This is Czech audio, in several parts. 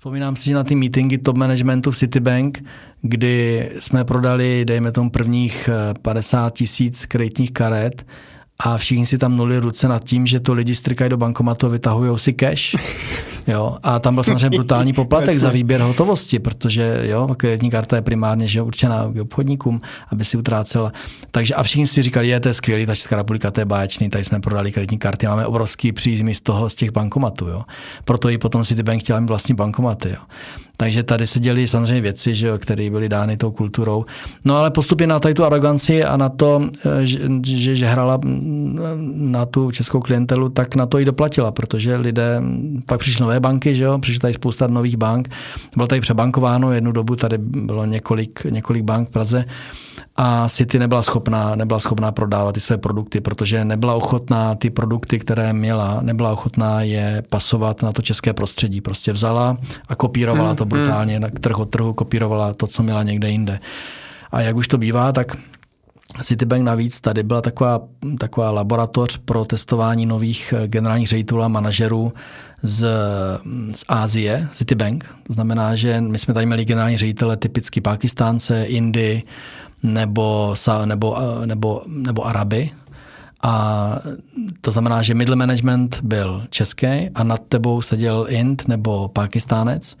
Vzpomínám si na ty meetingy top managementu v Citibank, kdy jsme prodali, dejme tomu, prvních 50 tisíc kreditních karet a všichni si tam nuli ruce nad tím, že to lidi strikají do bankomatu a vytahují si cash. Jo, a tam byl samozřejmě brutální poplatek za výběr hotovosti, protože jo, kreditní karta je primárně že určená obchodníkům, aby si utrácela. Takže a všichni si říkali, je to je skvělý, ta Česká republika, to je báječný, tady jsme prodali kreditní karty, máme obrovský příjmy z toho, z těch bankomatů. Jo. Proto i potom Citibank chtěla mít vlastní bankomaty. Jo. Takže tady se děli samozřejmě věci, že jo, které byly dány tou kulturou. No ale postupně na tady tu aroganci a na to, eh, že, že, že hrala na tu českou klientelu, tak na to i doplatila, protože lidé, pak přišly nové banky, že jo, přišly tady spousta nových bank, bylo tady přebankováno, jednu dobu tady bylo několik, několik bank v Praze a City nebyla schopná, nebyla schopná prodávat ty své produkty, protože nebyla ochotná ty produkty, které měla, nebyla ochotná je pasovat na to české prostředí. Prostě vzala a kopírovala hmm, to brutálně, hmm. trh od trhu kopírovala to, co měla někde jinde. A jak už to bývá, tak Citibank navíc tady byla taková, taková laboratoř pro testování nových eh, generálních ředitelů a manažerů z, z Ázie, Citibank. To znamená, že my jsme tady měli generální ředitele typicky Pakistánce, Indy, nebo, nebo, nebo, nebo Araby. A to znamená, že middle management byl český a nad tebou seděl Ind nebo Pakistánec.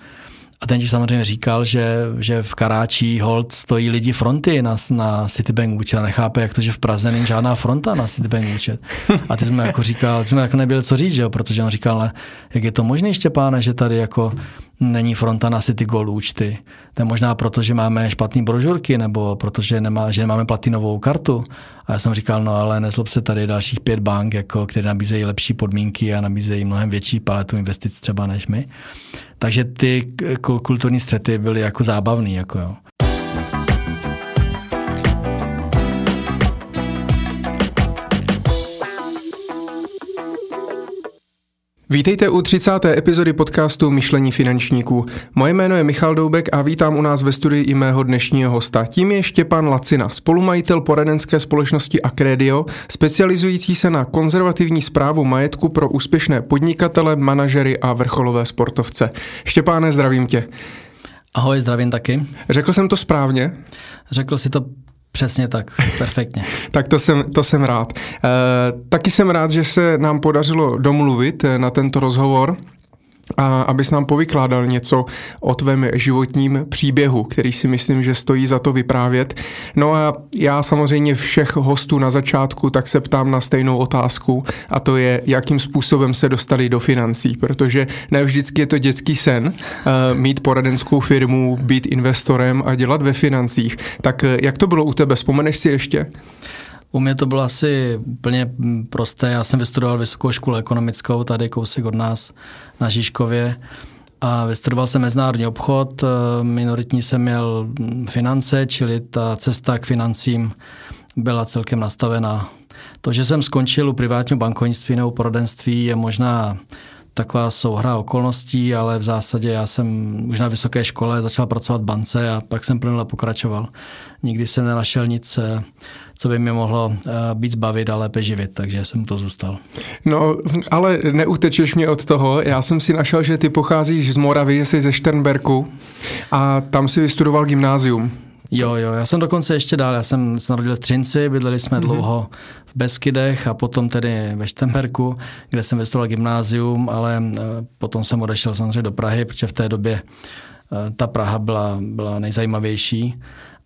A ten ti samozřejmě říkal, že, že v Karáčí hold stojí lidi fronty na, na Citibank účet a nechápe, jak to, že v Praze není žádná fronta na Citibank účet. A ty jsme jako říkal, ty jsme jako nebyli co říct, že jo? protože on říkal, jak je to možné, Štěpáne, že tady jako není fronta na City Gold účty. To je možná proto, že máme špatné brožurky nebo protože nemá, že nemáme platinovou kartu. A já jsem říkal, no ale nezlob se tady dalších pět bank, jako, které nabízejí lepší podmínky a nabízejí mnohem větší paletu investic třeba než my. Takže ty kulturní střety byly jako zábavný. Jako jo. Vítejte u 30. epizody podcastu Myšlení finančníků. Moje jméno je Michal Doubek a vítám u nás ve studii i mého dnešního hosta. Tím je Štěpán Lacina, spolumajitel poradenské společnosti Acredio, specializující se na konzervativní zprávu majetku pro úspěšné podnikatele, manažery a vrcholové sportovce. Štěpáne, zdravím tě. Ahoj, zdravím taky. Řekl jsem to správně? Řekl si to Přesně tak, perfektně. tak to jsem, to jsem rád. E, taky jsem rád, že se nám podařilo domluvit eh, na tento rozhovor a abys nám povykládal něco o tvém životním příběhu, který si myslím, že stojí za to vyprávět. No a já samozřejmě všech hostů na začátku tak se ptám na stejnou otázku a to je, jakým způsobem se dostali do financí, protože ne vždycky je to dětský sen uh, mít poradenskou firmu, být investorem a dělat ve financích. Tak uh, jak to bylo u tebe? Vzpomeneš si ještě? U mě to bylo asi úplně prosté. Já jsem vystudoval vysokou školu ekonomickou tady kousek od nás na Žižkově a vystudoval jsem mezinárodní obchod. Minoritní jsem měl finance, čili ta cesta k financím byla celkem nastavená. To, že jsem skončil u privátního bankovnictví nebo poradenství, je možná taková souhra okolností, ale v zásadě já jsem už na vysoké škole začal pracovat v bance a pak jsem plynule pokračoval. Nikdy jsem nenašel nic, eh, co by mě mohlo eh, být zbavit a lépe živit, takže jsem to zůstal. No, ale neutečeš mě od toho. Já jsem si našel, že ty pocházíš z Moravy, jsi ze Šternberku a tam si vystudoval gymnázium. Jo, jo, já jsem dokonce ještě dál, já jsem se narodil v Třinci, bydleli jsme mm-hmm. dlouho v Beskydech a potom tedy ve Štemberku, kde jsem vystudoval gymnázium, ale eh, potom jsem odešel samozřejmě do Prahy, protože v té době eh, ta Praha byla, byla nejzajímavější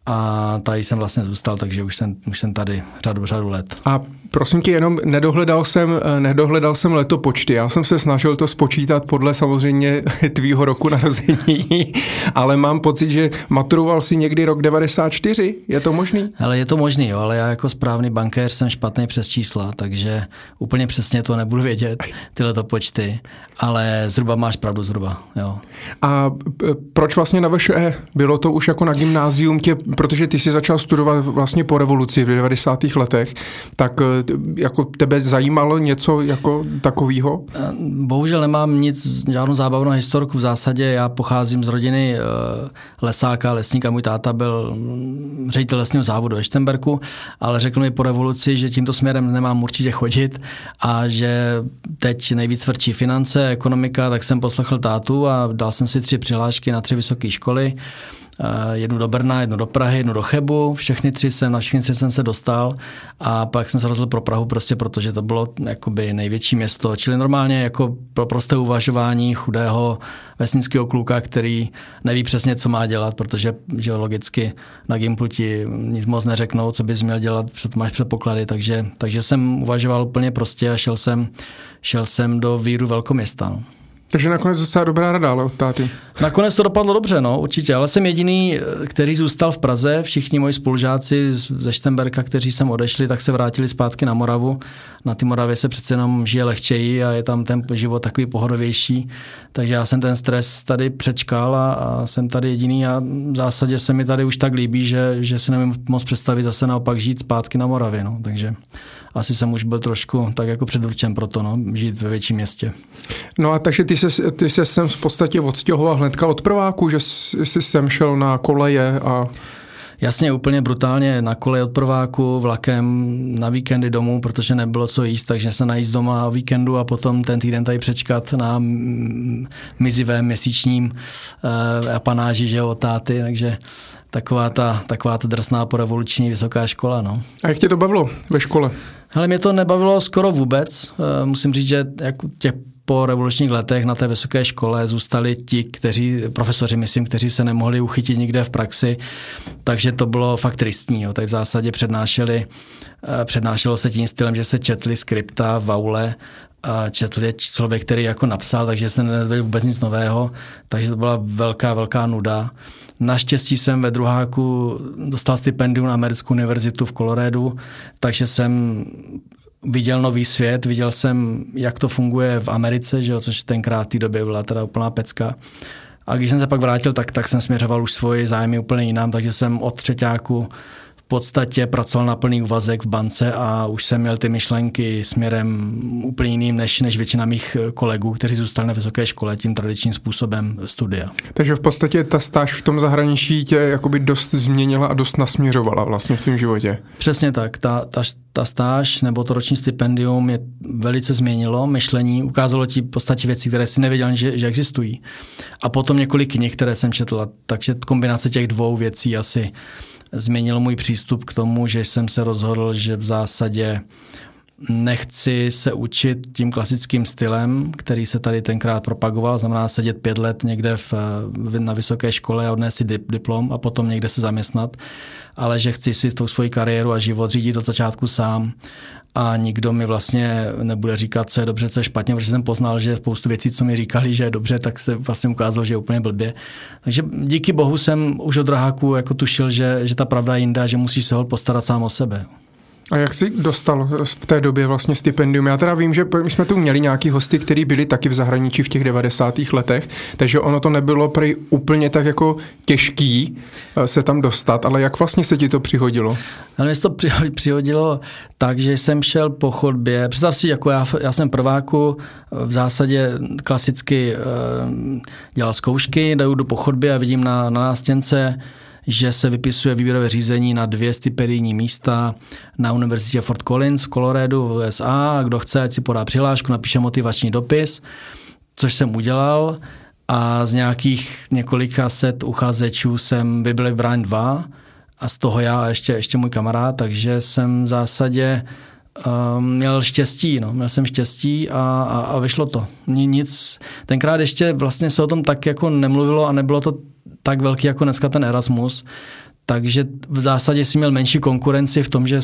a tady jsem vlastně zůstal, takže už jsem, už jsem tady řadu, řadu let. A prosím tě, jenom nedohledal jsem, eh, nedohledal jsem letopočty. Já jsem se snažil to spočítat podle samozřejmě tvýho roku narození, ale mám pocit, že maturoval si někdy rok 94. Je to možný? Ale je to možný, jo, ale já jako správný bankéř jsem špatný přes čísla, takže úplně přesně to nebudu vědět, tyhle to počty, ale zhruba máš pravdu, zhruba, jo. A proč vlastně na VŠE? Bylo to už jako na gymnázium tě protože ty si začal studovat vlastně po revoluci v 90. letech, tak eh, jako tebe zajímalo něco jako takového? Bohužel nemám nic, žádnou zábavnou historku v zásadě. Já pocházím z rodiny lesáka, lesníka. Můj táta byl mm, ředitel lesního závodu ve Štemberku, ale řekl mi po revoluci, že tímto směrem nemám určitě chodit a že teď nejvíc vrčí finance, ekonomika, tak jsem poslechl tátu a dal jsem si tři přihlášky na tři vysoké školy. Eh, jednu do Brna, jednu do Prahy, jednu do Chebu, všechny tři jsem, na všechny tři jsem se dostal a pak jsem se rozhodl pro Prahu prostě protože to bylo jakoby největší město, čili normálně jako pro prosté uvažování chudého vesnického kluka, který neví přesně, co má dělat, protože že logicky na Gimplu ti nic moc neřeknou, co bys měl dělat, protože máš předpoklady, takže, takže jsem uvažoval úplně prostě a šel jsem, šel jsem do víru velkoměsta. No. Takže nakonec docela dobrá rada, ale od táty. Nakonec to dopadlo dobře, no, určitě, ale jsem jediný, který zůstal v Praze. Všichni moji spolužáci ze Štemberka, kteří sem odešli, tak se vrátili zpátky na Moravu. Na ty Moravě se přece jenom žije lehčeji a je tam ten život takový pohodovější. Takže já jsem ten stres tady přečkal a, a jsem tady jediný a v zásadě se mi tady už tak líbí, že, že si nemůžu moc představit zase naopak žít zpátky na Moravě. No. Takže asi jsem už byl trošku tak jako předurčen pro to, no, žít ve větším městě. No a takže ty se, ty se sem v podstatě odstěhoval hnedka od prváku, že jsi sem šel na koleje a... Jasně, úplně brutálně na kole od prváku, vlakem na víkendy domů, protože nebylo co jíst, takže se najíst doma o víkendu a potom ten týden tady přečkat na mizivém měsíčním uh, apanáži, že jo, táty, takže taková ta, taková ta drsná porevoluční vysoká škola. No. A jak tě to bavilo ve škole? Hele, mě to nebavilo skoro vůbec. Uh, musím říct, že jako těch po revolučních letech na té vysoké škole zůstali ti, kteří, profesoři, myslím, kteří se nemohli uchytit nikde v praxi, takže to bylo fakt tristní. Jo. Tady v zásadě přednášeli, eh, přednášelo se tím stylem, že se četli skripta v aule, a četl je člověk, který jako napsal, takže se nedozvěděl vůbec nic nového, takže to byla velká, velká nuda. Naštěstí jsem ve druháku dostal stipendium na americkou univerzitu v Coloradu, takže jsem viděl nový svět, viděl jsem, jak to funguje v Americe, že jo, což tenkrát v té době byla teda úplná pecka. A když jsem se pak vrátil, tak, tak jsem směřoval už svoji zájmy úplně jinam, takže jsem od třetíku podstatě pracoval na plný úvazek v bance a už jsem měl ty myšlenky směrem úplně jiným než, než většina mých kolegů, kteří zůstali na vysoké škole tím tradičním způsobem studia. Takže v podstatě ta stáž v tom zahraničí tě jakoby dost změnila a dost nasměřovala vlastně v tom životě. Přesně tak. Ta, ta, ta stáž nebo to roční stipendium mě velice změnilo myšlení, ukázalo ti v podstatě věci, které si nevěděl, že, že existují. A potom několik knih, které jsem četl, takže kombinace těch dvou věcí asi změnil můj přístup k tomu, že jsem se rozhodl, že v zásadě nechci se učit tím klasickým stylem, který se tady tenkrát propagoval, znamená sedět pět let někde v, na vysoké škole a odnést si diplom a potom někde se zaměstnat, ale že chci si tou svoji kariéru a život řídit od začátku sám a nikdo mi vlastně nebude říkat, co je dobře, co je špatně, protože jsem poznal, že spoustu věcí, co mi říkali, že je dobře, tak se vlastně ukázalo, že je úplně blbě. Takže díky bohu jsem už od draháku jako tušil, že, že ta pravda je jinde že musíš se ho postarat sám o sebe. A jak jsi dostal v té době vlastně stipendium? Já teda vím, že my jsme tu měli nějaký hosty, kteří byli taky v zahraničí v těch 90. letech, takže ono to nebylo prej úplně tak jako těžký eh, se tam dostat, ale jak vlastně se ti to přihodilo? Ale mě to přihodilo tak, že jsem šel po chodbě. Představ si, jako já, já jsem prváku, v zásadě klasicky uh, dělal zkoušky, jdu po chodbě a vidím na, na nástěnce že se vypisuje výběrové řízení na dvě stipendijní místa na Univerzitě Fort Collins v Coloradu v USA. Kdo chce, ať si podá přihlášku, napíše motivační dopis, což jsem udělal. A z nějakých několika set uchazečů jsem by byli brán dva a z toho já a ještě, ještě můj kamarád, takže jsem v zásadě um, měl štěstí, no. měl jsem štěstí a, a, a vyšlo to. Nic, tenkrát ještě vlastně se o tom tak jako nemluvilo a nebylo to tak velký jako dneska ten Erasmus, takže v zásadě si měl menší konkurenci v tom, že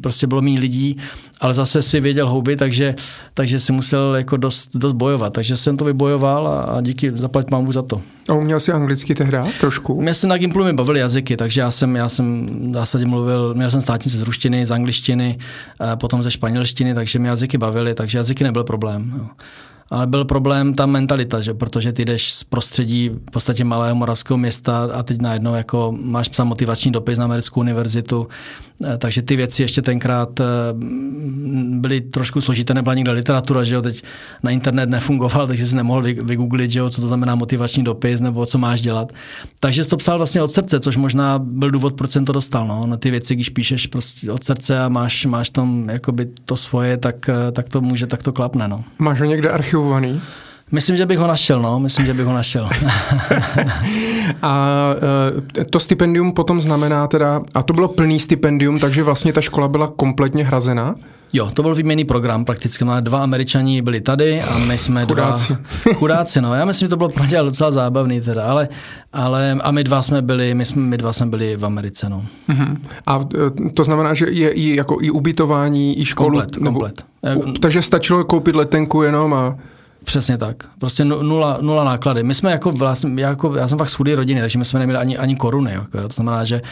prostě bylo méně lidí, ale zase si věděl houby, takže, takže si musel jako dost, dost bojovat. Takže jsem to vybojoval a, a díky, zaplať mám za to. A uměl jsi anglicky tehdy trošku? Mě se na Gimplu mi bavily jazyky, takže já jsem, já jsem v zásadě mluvil, měl jsem státnice z ruštiny, z angličtiny, potom ze španělštiny, takže mě jazyky bavily, takže jazyky nebyl problém. Jo. Ale byl problém ta mentalita, že? protože ty jdeš z prostředí v podstatě malého moravského města a teď najednou jako máš psát motivační dopis na americkou univerzitu takže ty věci ještě tenkrát eh, byly trošku složité, nebyla nikde literatura, že jo, teď na internet nefungoval, takže jsi nemohl vygooglit, že jo, co to znamená motivační dopis nebo co máš dělat. Takže jsi to psal vlastně od srdce, což možná byl důvod, proč jsem to dostal. No. Na ty věci, když píšeš prostě od srdce a máš, máš tam jakoby to svoje, tak, eh, tak to může, tak to klapne. No. Máš ho někde archivovaný? Myslím, že bych ho našel, no. Myslím, že bych ho našel. a e, to stipendium potom znamená teda, a to bylo plný stipendium, takže vlastně ta škola byla kompletně hrazená? Jo, to byl výměný program prakticky. Dva američani byli tady a my jsme chudáci. dva... Chudáci. no. Já myslím, že to bylo pro ně docela zábavný teda, ale, ale a my dva jsme byli, my, jsme, my dva jsme byli v Americe, no. Uh-huh. A e, to znamená, že je i, jako i ubytování, i školu? Komplet, nebo, komplet. Takže stačilo koupit letenku jenom a... Přesně tak. Prostě nula, nula náklady. My jsme jako vlastně, jako, já jsem fakt z chudé rodiny, takže my jsme neměli ani, ani koruny. Jako, to znamená, že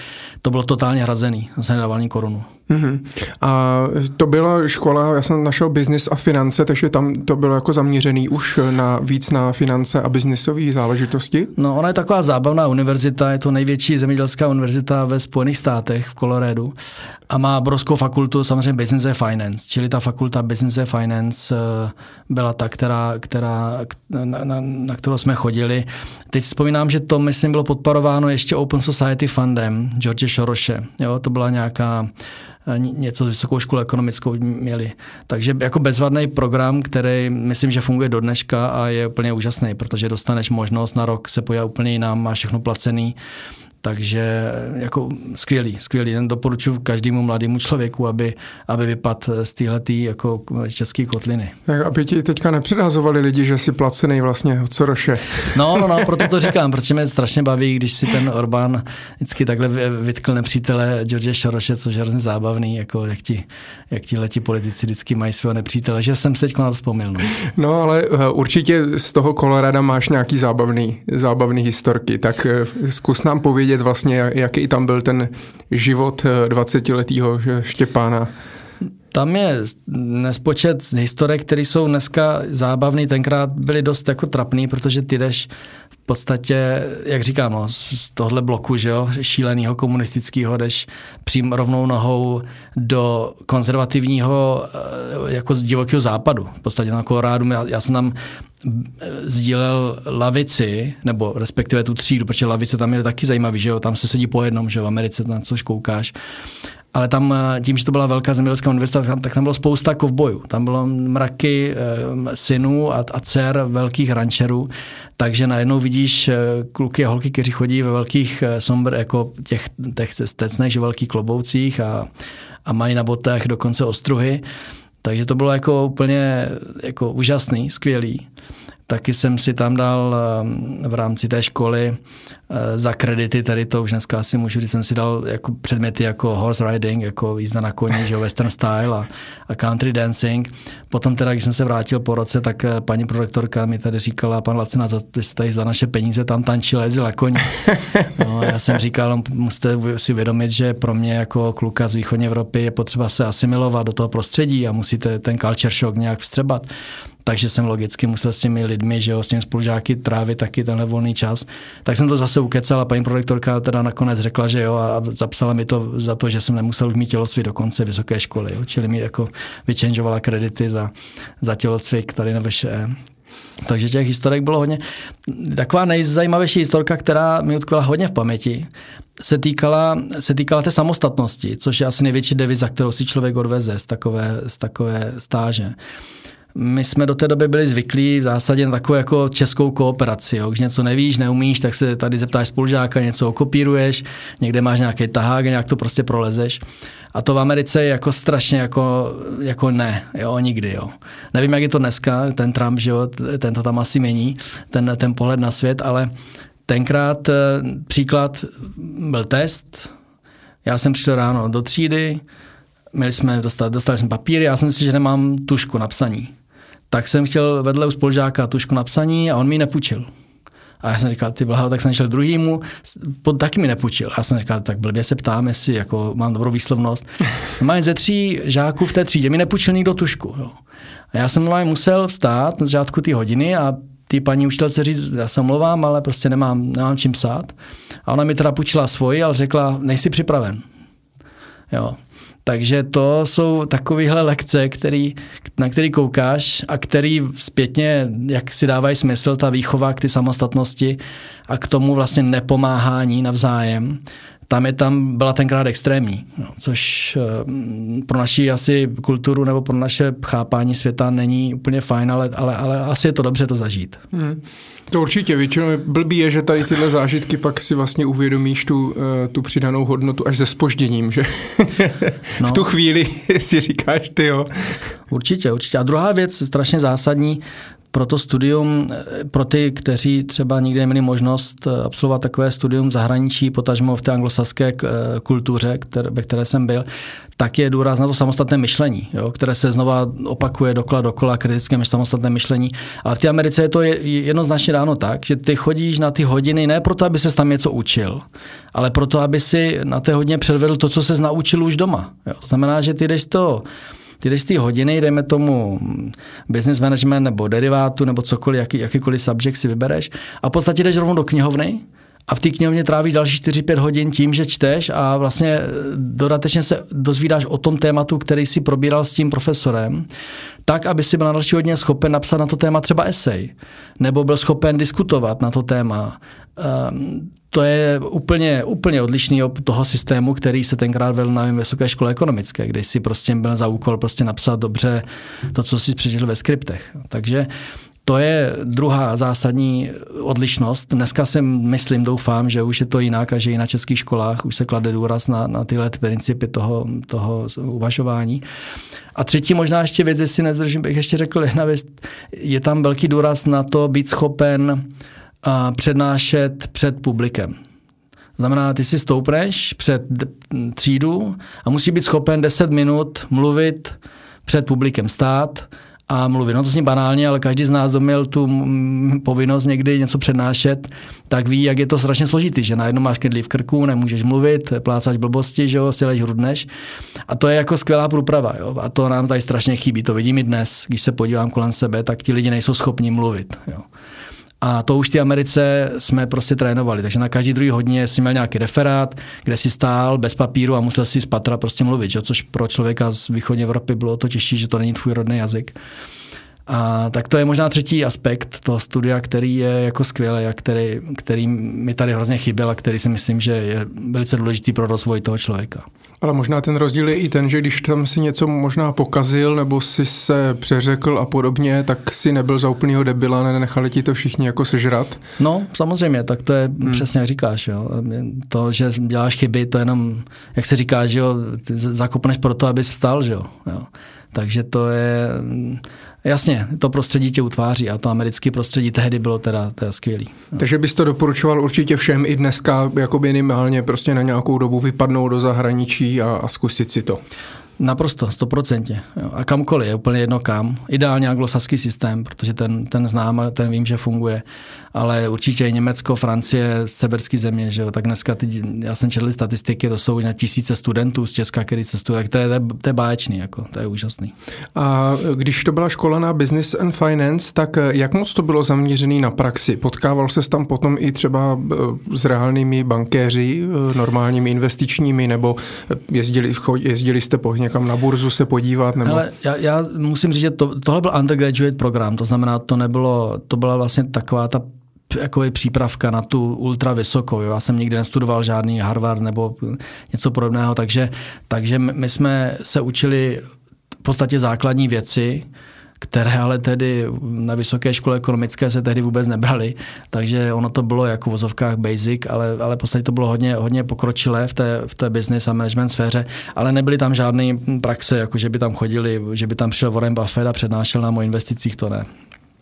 to bylo totálně hrazený. Já jsem nedával ani korunu. Mm-hmm. A to byla škola, já jsem našel biznis a finance, takže tam to bylo jako zaměřený už na víc na finance a biznisové záležitosti? No, ona je taková zábavná univerzita, je to největší zemědělská univerzita ve Spojených státech v Coloradu a má obrovskou fakultu samozřejmě Business and Finance, čili ta fakulta Business and Finance eh, byla ta, která, která, na, na, na kterou jsme chodili. Teď si vzpomínám, že to, myslím, bylo podporováno ještě Open Society Fundem George Soroshe. Jo, to byla nějaká něco s vysokou školou ekonomickou měli. Takže jako bezvadný program, který myslím, že funguje do dneška a je úplně úžasný, protože dostaneš možnost na rok se podívat úplně jinam, máš všechno placený. Takže jako skvělý, skvělý. Jen doporučuji každému mladému člověku, aby, aby vypadl z téhletý jako české kotliny. Tak aby ti teďka nepředhazovali lidi, že jsi placený vlastně od Soroše. No, no, no, proto to říkám, protože mě strašně baví, když si ten Orbán vždycky takhle vytkl nepřítele George Soroše, což je hrozně zábavný, jako jak ti, jak ti letí politici vždycky mají svého nepřítele, že jsem se teď na to vzpomněl. No. no, ale eh, určitě z toho Kolorada máš nějaký zábavný, zábavný historky, tak eh, zkus nám povědět, vědět vlastně, jaký tam byl ten život 20-letého eh, Štěpána. Tam je nespočet historek, které jsou dneska zábavný, tenkrát byly dost jako trapný, protože ty jdeš v podstatě, jak říkám, no, z tohle bloku, že jo, šíleného komunistického, jdeš přím rovnou nohou do konzervativního eh, jako z divokého západu. V podstatě na Kolorádu, já, já jsem tam sdílel lavici, nebo respektive tu třídu, protože lavice tam je taky zajímavý, že jo, tam se sedí po jednom, že jo, v Americe na což koukáš. Ale tam eh, tím, že to byla velká zemědělská univerzita, tak tam bylo spousta kovbojů. Tam bylo mraky e, synů a, a dcer velkých rančerů, takže najednou vidíš e, kluky a holky, kteří chodí ve velkých sombr, jako těch, těch stecnech, že velkých kloboucích a, a mají na botách dokonce ostruhy. Takže to bylo jako úplně jako úžasný, skvělý. Taky jsem si tam dal ehm, v rámci té školy eh, za kredity, tady to už dneska asi můžu, když jsem si dal jako předměty jako horse riding, jako jízda na koni, že western style a, a country dancing. Potom teda, když jsem se vrátil po roce, tak eh, paní prorektorka mi tady říkala, pan Lacina, vy jste tady za naše peníze tam tančil, jezdil na koni. No, já jsem říkal, no, musíte si vědomit, že pro mě jako kluka z východní Evropy je potřeba se asimilovat do toho prostředí a musíte ten culture shock nějak vstřebat takže jsem logicky musel s těmi lidmi, že jo, s těmi spolužáky trávit taky tenhle volný čas. Tak jsem to zase ukecal a paní prorektorka teda nakonec řekla, že jo a zapsala mi to za to, že jsem nemusel mít tělocvik do konce vysoké školy, jo, čili mi jako vyčenžovala kredity za, za tělocvik tady na VŠE. Takže těch historek bylo hodně. Taková nejzajímavější historka, která mi utkvěla hodně v paměti, se týkala, se týkala té samostatnosti, což je asi největší deviza, kterou si člověk odveze z takové, z takové stáže my jsme do té doby byli zvyklí v zásadě na takovou jako českou kooperaci. Jo. Když něco nevíš, neumíš, tak se tady zeptáš spolužáka, něco okopíruješ, někde máš nějaký tahák, nějak to prostě prolezeš. A to v Americe je jako strašně jako, jako ne, jo, nikdy, jo. Nevím, jak je to dneska, ten Trump, že jo, ten to tam asi mění, ten, ten pohled na svět, ale tenkrát eh, příklad byl test, já jsem přišel ráno do třídy, měli jsme, dostali, dostali jsme papíry, já jsem si, že nemám tušku na psaní tak jsem chtěl vedle u spolužáka tušku na psaní a on mi nepůjčil. A já jsem říkal, ty blaho, tak jsem šel druhýmu, pod, taky mi nepůjčil. A já jsem říkal, tak blbě se ptám, jestli jako mám dobrou výslovnost. Mám ze tří žáků v té třídě, mi nepůjčil nikdo tušku. Jo. A já jsem musel vstát na začátku té hodiny a ty paní učitelce říct, já se omlouvám, ale prostě nemám, nemám čím psát. A ona mi teda půjčila svoji, ale řekla, nejsi připraven. Jo. Takže to jsou takovéhle lekce, který, na který koukáš a který zpětně, jak si dávají smysl, ta výchova k ty samostatnosti a k tomu vlastně nepomáhání navzájem, tam je tam byla tenkrát extrémní, no, což uh, pro naši asi kulturu nebo pro naše chápání světa není úplně fajn, ale, ale, ale asi je to dobře to zažít. Hmm. To určitě, většinou blbý je, že tady tyhle zážitky pak si vlastně uvědomíš tu, eh, tu přidanou hodnotu až se spožděním, že no. v tu chvíli si říkáš ty jo. Určitě, určitě. A druhá věc, strašně zásadní, pro to studium, eh, pro ty, kteří třeba nikdy neměli možnost eh, absolvovat takové studium v zahraničí, potažmo v té anglosaské eh, kultuře, které, ve které jsem byl, tak je důraz na to samostatné myšlení, jo, které se znova opakuje dokola dokola, kritické samostatné myšlení. Ale v té Americe je to jednoznačně dáno tak, že ty chodíš na ty hodiny ne proto, aby se tam něco učil, ale proto, aby si na té hodině předvedl to, co se naučil už doma. Jo. To znamená, že ty jdeš to ty z té hodiny, dejme tomu business management nebo derivátu nebo cokoliv, jaký, jakýkoliv subject si vybereš a v podstatě jdeš rovnou do knihovny a v té knihovně trávíš další 4-5 hodin tím, že čteš a vlastně dodatečně se dozvídáš o tom tématu, který si probíral s tím profesorem, tak, aby si byl na další hodně schopen napsat na to téma třeba esej, nebo byl schopen diskutovat na to téma. Um, to je úplně, úplně odlišný od toho systému, který se tenkrát vedl na vysoké škole ekonomické, kde si prostě byl za úkol prostě napsat dobře to, co si přečetl ve skriptech. Takže to je druhá zásadní odlišnost. Dneska si myslím, doufám, že už je to jinak a že i na českých školách už se klade důraz na, na tyhle principy toho, toho uvažování. A třetí možná ještě věc, jestli nezdržím, bych ještě řekl jedna věc, je tam velký důraz na to být schopen a přednášet před publikem. Znamená, ty si stoupneš před třídu a musí být schopen 10 minut mluvit před publikem stát a mluvit. No to zní banálně, ale každý z nás, kdo měl tu povinnost někdy něco přednášet, tak ví, jak je to strašně složitý, že najednou máš kedlí v krku, nemůžeš mluvit, plácáš blbosti, že jo, si lež hrudneš. A to je jako skvělá průprava, jo. A to nám tady strašně chybí. To vidím i dnes, když se podívám kolem sebe, tak ti lidi nejsou schopni mluvit, jo. A to už v té Americe jsme prostě trénovali. Takže na každý druhý hodně si měl nějaký referát, kde si stál bez papíru a musel si z patra prostě mluvit, že? což pro člověka z východní Evropy bylo to těžší, že to není tvůj rodný jazyk. A tak to je možná třetí aspekt toho studia, který je jako skvělý a který, který mi tady hrozně chyběl a který si myslím, že je velice důležitý pro rozvoj toho člověka. Ale možná ten rozdíl je i ten, že když tam si něco možná pokazil nebo si se přeřekl a podobně, tak si nebyl za úplnýho debila, nenechali ti to všichni jako sežrat. No, samozřejmě, tak to je hmm. přesně jak říkáš. Jo. To, že děláš chyby, to jenom, jak se říká, že jo, zakopneš pro to, abys vstal, že jo. jo. Takže to je, jasně, to prostředí tě utváří a to americké prostředí tehdy bylo teda, teda skvělý. No. Takže bys to doporučoval určitě všem i dneska, jako minimálně prostě na nějakou dobu vypadnout do zahraničí a, a zkusit si to. Naprosto, stoprocentně. A kamkoliv, je úplně jedno kam. Ideálně anglosaský systém, protože ten, ten znám a ten vím, že funguje. Ale určitě i Německo, Francie, severské země, že jo. Tak dneska, ty, já jsem četl statistiky, to jsou na tisíce studentů z Česka, který cestují, tak to je, to je báječný, jako, to je úžasný. A když to byla škola na Business and Finance, tak jak moc to bylo zaměřené na praxi? Potkával se tam potom i třeba eh, s reálnými bankéři, eh, normálními investičními, nebo jezdili, jezdili jste po někam na burzu se podívat? Nebo... Hele, já, já musím říct, že to, tohle byl undergraduate program, to znamená, to nebylo, to byla vlastně taková ta jako je přípravka na tu ultra vysokou. Já jsem nikdy nestudoval žádný Harvard nebo něco podobného, takže, takže my jsme se učili v podstatě základní věci, které ale tedy na vysoké škole ekonomické se tehdy vůbec nebrali, takže ono to bylo jako v vozovkách basic, ale, ale v podstatě to bylo hodně, hodně pokročilé v té, v té business a management sféře, ale nebyly tam žádné praxe, jako že by tam chodili, že by tam přišel Warren Buffett a přednášel nám o investicích, to ne.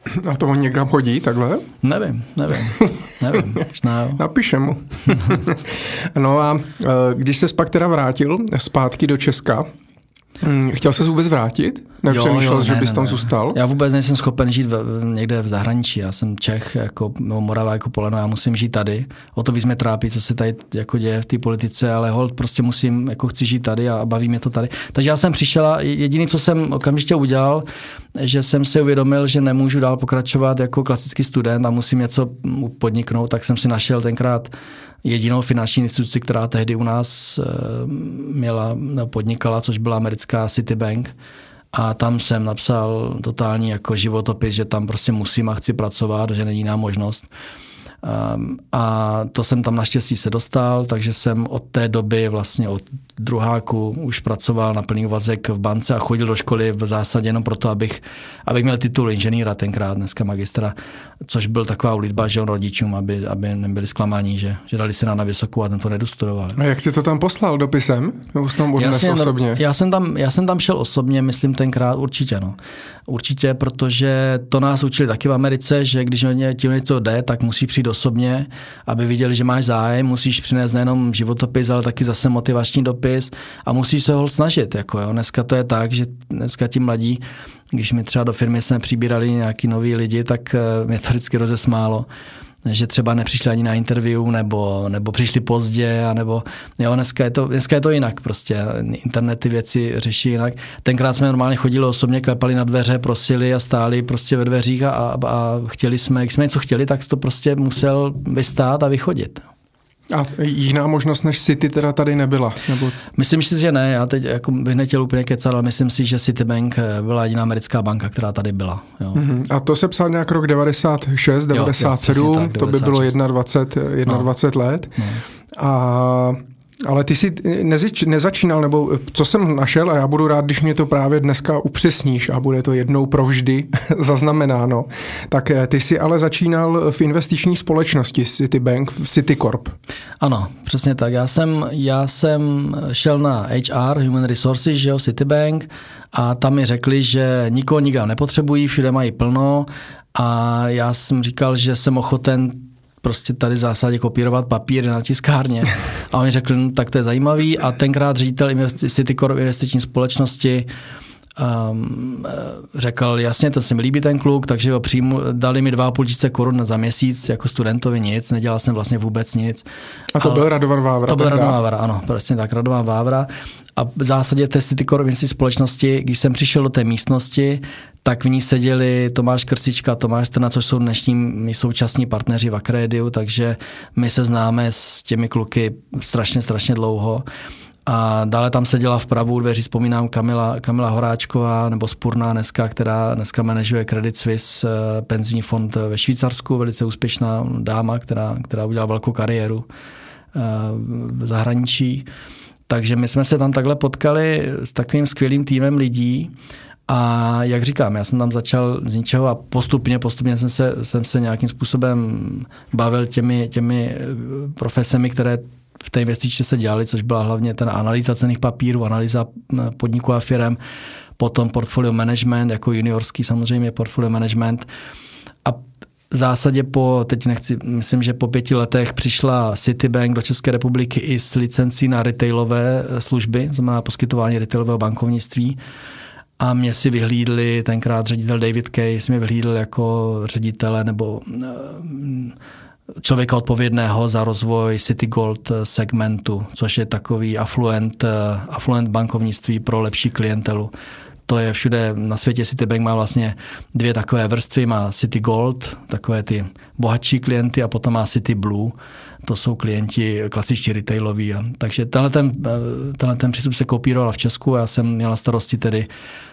A to on někam chodí takhle? Nevím, nevím, nevím. Možná jo. Napíšem mu. no a e, když se pak teda vrátil zpátky do Česka, hm, chtěl se vůbec vrátit? Nepřemýšlel, že bys tam zůstal? Já vůbec nejsem schopen žít v, někde v zahraničí. Já jsem Čech, jako no, Morava, jako Poleno, já musím žít tady. O to víc mě trápí, co se tady jako děje v té politice, ale hold, prostě musím, jako chci žít tady a baví mě to tady. Takže já jsem přišel a jediný, co jsem okamžitě udělal, že jsem si uvědomil, že nemůžu dál pokračovat jako klasický student a musím něco podniknout, tak jsem si našel tenkrát jedinou finanční instituci, která tehdy u nás eh, měla, podnikala, což byla americká Citibank. A tam jsem napsal totální jako životopis, že tam prostě musím a chci pracovat, že není jiná možnost. Um, a to jsem tam naštěstí se dostal, takže jsem od té doby vlastně od druháku už pracoval na plný úvazek v bance a chodil do školy v zásadě jenom proto, abych, abych měl titul inženýra tenkrát, dneska magistra, což byl taková ulitba, že on rodičům, aby, aby nebyli zklamáni, že, že dali se na, na vysokou a ten to nedostudoval. A jak jsi to tam poslal dopisem? Nebo tam odnes Jasně, osobně? Já jsem, tam, já jsem tam šel osobně, myslím tenkrát určitě. No. Určitě, protože to nás učili taky v Americe, že když ti něco jde, tak musí přijít osobně, aby viděli, že máš zájem, musíš přinést nejenom životopis, ale taky zase motivační dopis a musíš se ho snažit. Jako jo. Dneska to je tak, že dneska ti mladí, když mi třeba do firmy jsme přibírali nějaký noví lidi, tak eh, mě to vždycky rozesmálo že třeba nepřišli ani na interview, nebo, nebo přišli pozdě, a nebo jo, dneska je, to, dneska je to jinak prostě. Internet ty věci řeší jinak. Tenkrát jsme normálně chodili osobně, klepali na dveře, prosili a stáli prostě ve dveřích a, a, a chtěli jsme, když jsme něco chtěli, tak to prostě musel vystát a vychodit. A jiná možnost než City teda tady nebyla? Nebo... Myslím si, že ne. Já teď jako bych nechtěl úplně kecat, ale myslím si, že Citibank eh, byla jediná americká banka, která tady byla. Jo. Mm-hmm. A to se psal nějak rok 96, 97, jo, jo, tak, 96. to by bylo 21, 21 no. let. No. A ale ty jsi nezič, nezačínal, nebo co jsem našel, a já budu rád, když mě to právě dneska upřesníš a bude to jednou provždy zaznamenáno, tak eh, ty jsi ale začínal v investiční společnosti Citibank, v Citicorp. Ano, přesně tak. Já jsem, já jsem šel na HR, Human Resources, že jo, Citibank, a tam mi řekli, že nikoho nikam nepotřebují, všude mají plno, a já jsem říkal, že jsem ochoten prostě tady v zásadě kopírovat papír na tiskárně. A oni řekli, no, tak to je zajímavý. A tenkrát ředitel Citicorp investiční společnosti um, řekl, jasně, to se mi líbí ten kluk, takže ho přijmu, dali mi 2,5 tisíce korun za měsíc, jako studentovi nic, nedělal jsem vlastně vůbec nic. A to Ale, byl Radovan Vávra? To byl Radovan Vávra, ano, prostě tak, Radovan Vávra. A v zásadě té Citicorp investiční společnosti, když jsem přišel do té místnosti, tak v ní seděli Tomáš Krsička, Tomáš Strna, což jsou dnešní současní partneři v Akrédiu, takže my se známe s těmi kluky strašně, strašně dlouho. A dále tam seděla v pravu dveří, vzpomínám Kamila, Kamila Horáčková nebo Spurná dneska, která dneska manažuje Credit Suisse, eh, penzijní fond ve Švýcarsku, velice úspěšná dáma, která, která udělala velkou kariéru eh, v zahraničí. Takže my jsme se tam takhle potkali s takovým skvělým týmem lidí a jak říkám, já jsem tam začal z ničeho a postupně, postupně jsem se, jsem se nějakým způsobem bavil těmi, těmi eh, profesemi, které v té investičce se dělali, což byla hlavně ten analýza cených papírů, analýza podniků a firm, potom portfolio management, jako juniorský samozřejmě portfolio management. A v zásadě po, teď nechci, myslím, že po pěti letech přišla Citibank do České republiky i s licencí na retailové eh, služby, znamená poskytování retailového bankovnictví. A mě si vyhlídli, tenkrát ředitel David si mě vyhlídl jako ředitele nebo eh, člověka odpovědného za rozvoj City Gold segmentu, což je takový affluent, eh, affluent bankovnictví pro lepší klientelu. To je všude na světě Citibank má vlastně dvě takové vrstvy. Má City Gold, takové ty bohatší klienty a potom má City Blue, to jsou klienti klasičtí retailoví. Takže tenhle ten, eh, tenhle ten přístup se kopíroval v Česku. Já jsem měla starosti tedy Eh,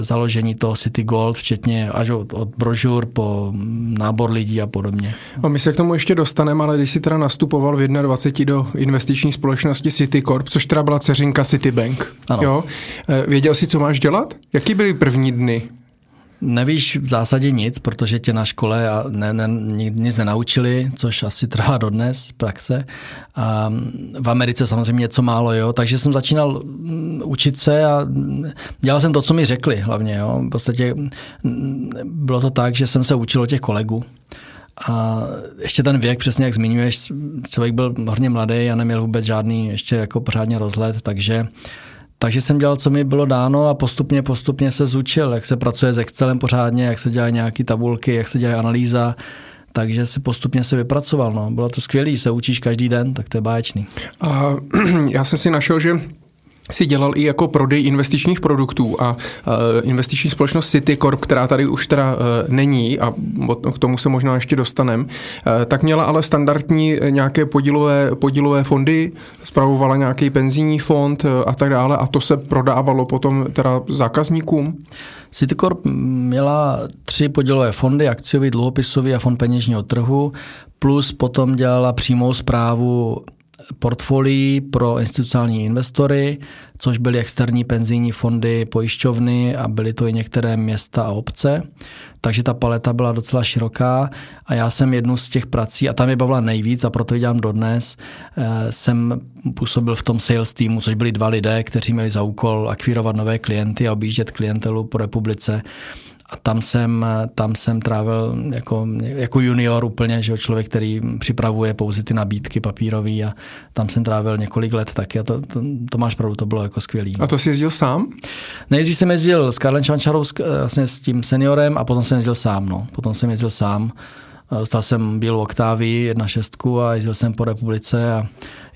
založení toho City Gold, včetně až od, od brožur po nábor lidí a podobně. A my se k tomu ještě dostaneme, ale když jsi teda nastupoval v 21 do investiční společnosti City Corp, což teda byla dceřinka Citibank. Ano. Jo? Eh, věděl jsi, co máš dělat? Jaký byly první dny? Nevíš v zásadě nic, protože tě na škole a ne, ne, nic nenaučili, což asi trvá dodnes praxe. A v Americe samozřejmě něco málo, jo. Takže jsem začínal mm, učit se a dělal jsem to, co mi řekli hlavně. Jo. V podstatě mm, bylo to tak, že jsem se učil od těch kolegů. A ještě ten věk, přesně jak zmiňuješ, člověk byl hodně mladý a neměl vůbec žádný ještě jako pořádně rozhled, takže Takže jsem dělal, co mi bylo dáno a postupně, postupně se zúčil, jak se pracuje s Excelem pořádně, jak se dělají nějaké tabulky, jak se dělá analýza, takže si postupně se vypracoval. No. Bylo to skvělé, se učíš každý den, tak to je báječný. A já jsem si našel, že si dělal i jako prodej investičních produktů a uh, investiční společnost Citicorp, která tady už teda uh, není a k tomu se možná ještě dostanem, uh, tak měla ale standardní nějaké podílové, podílové fondy, spravovala nějaký penzijní fond a tak dále a to se prodávalo potom teda zákazníkům? Citicorp měla tři podílové fondy, akciový, dluhopisový a fond peněžního trhu, plus potom dělala přímou zprávu portfolií pro institucionální investory, což byly externí penzijní fondy, pojišťovny a byly to i některé města a obce. Takže ta paleta byla docela široká a já jsem jednu z těch prací, a tam je bavila nejvíc a proto ji dělám dodnes, eh, jsem působil v tom sales týmu, což byli dva lidé, kteří měli za úkol akvírovat nové klienty a objíždět klientelu po republice a tam jsem, tam jsem trávil jako, jako junior úplně, že člověk, který připravuje pouze ty nabídky papírový a tam jsem trávil několik let taky a to, to, to máš pravdu, to bylo jako skvělý. No. A to jsi jezdil sám? Nejdřív jsem jezdil s Karlem Čančarou, vlastně s tím seniorem a potom jsem jezdil sám. No. Potom jsem jezdil sám. Dostal jsem bílou oktávii, jedna šestku a jezdil jsem po republice a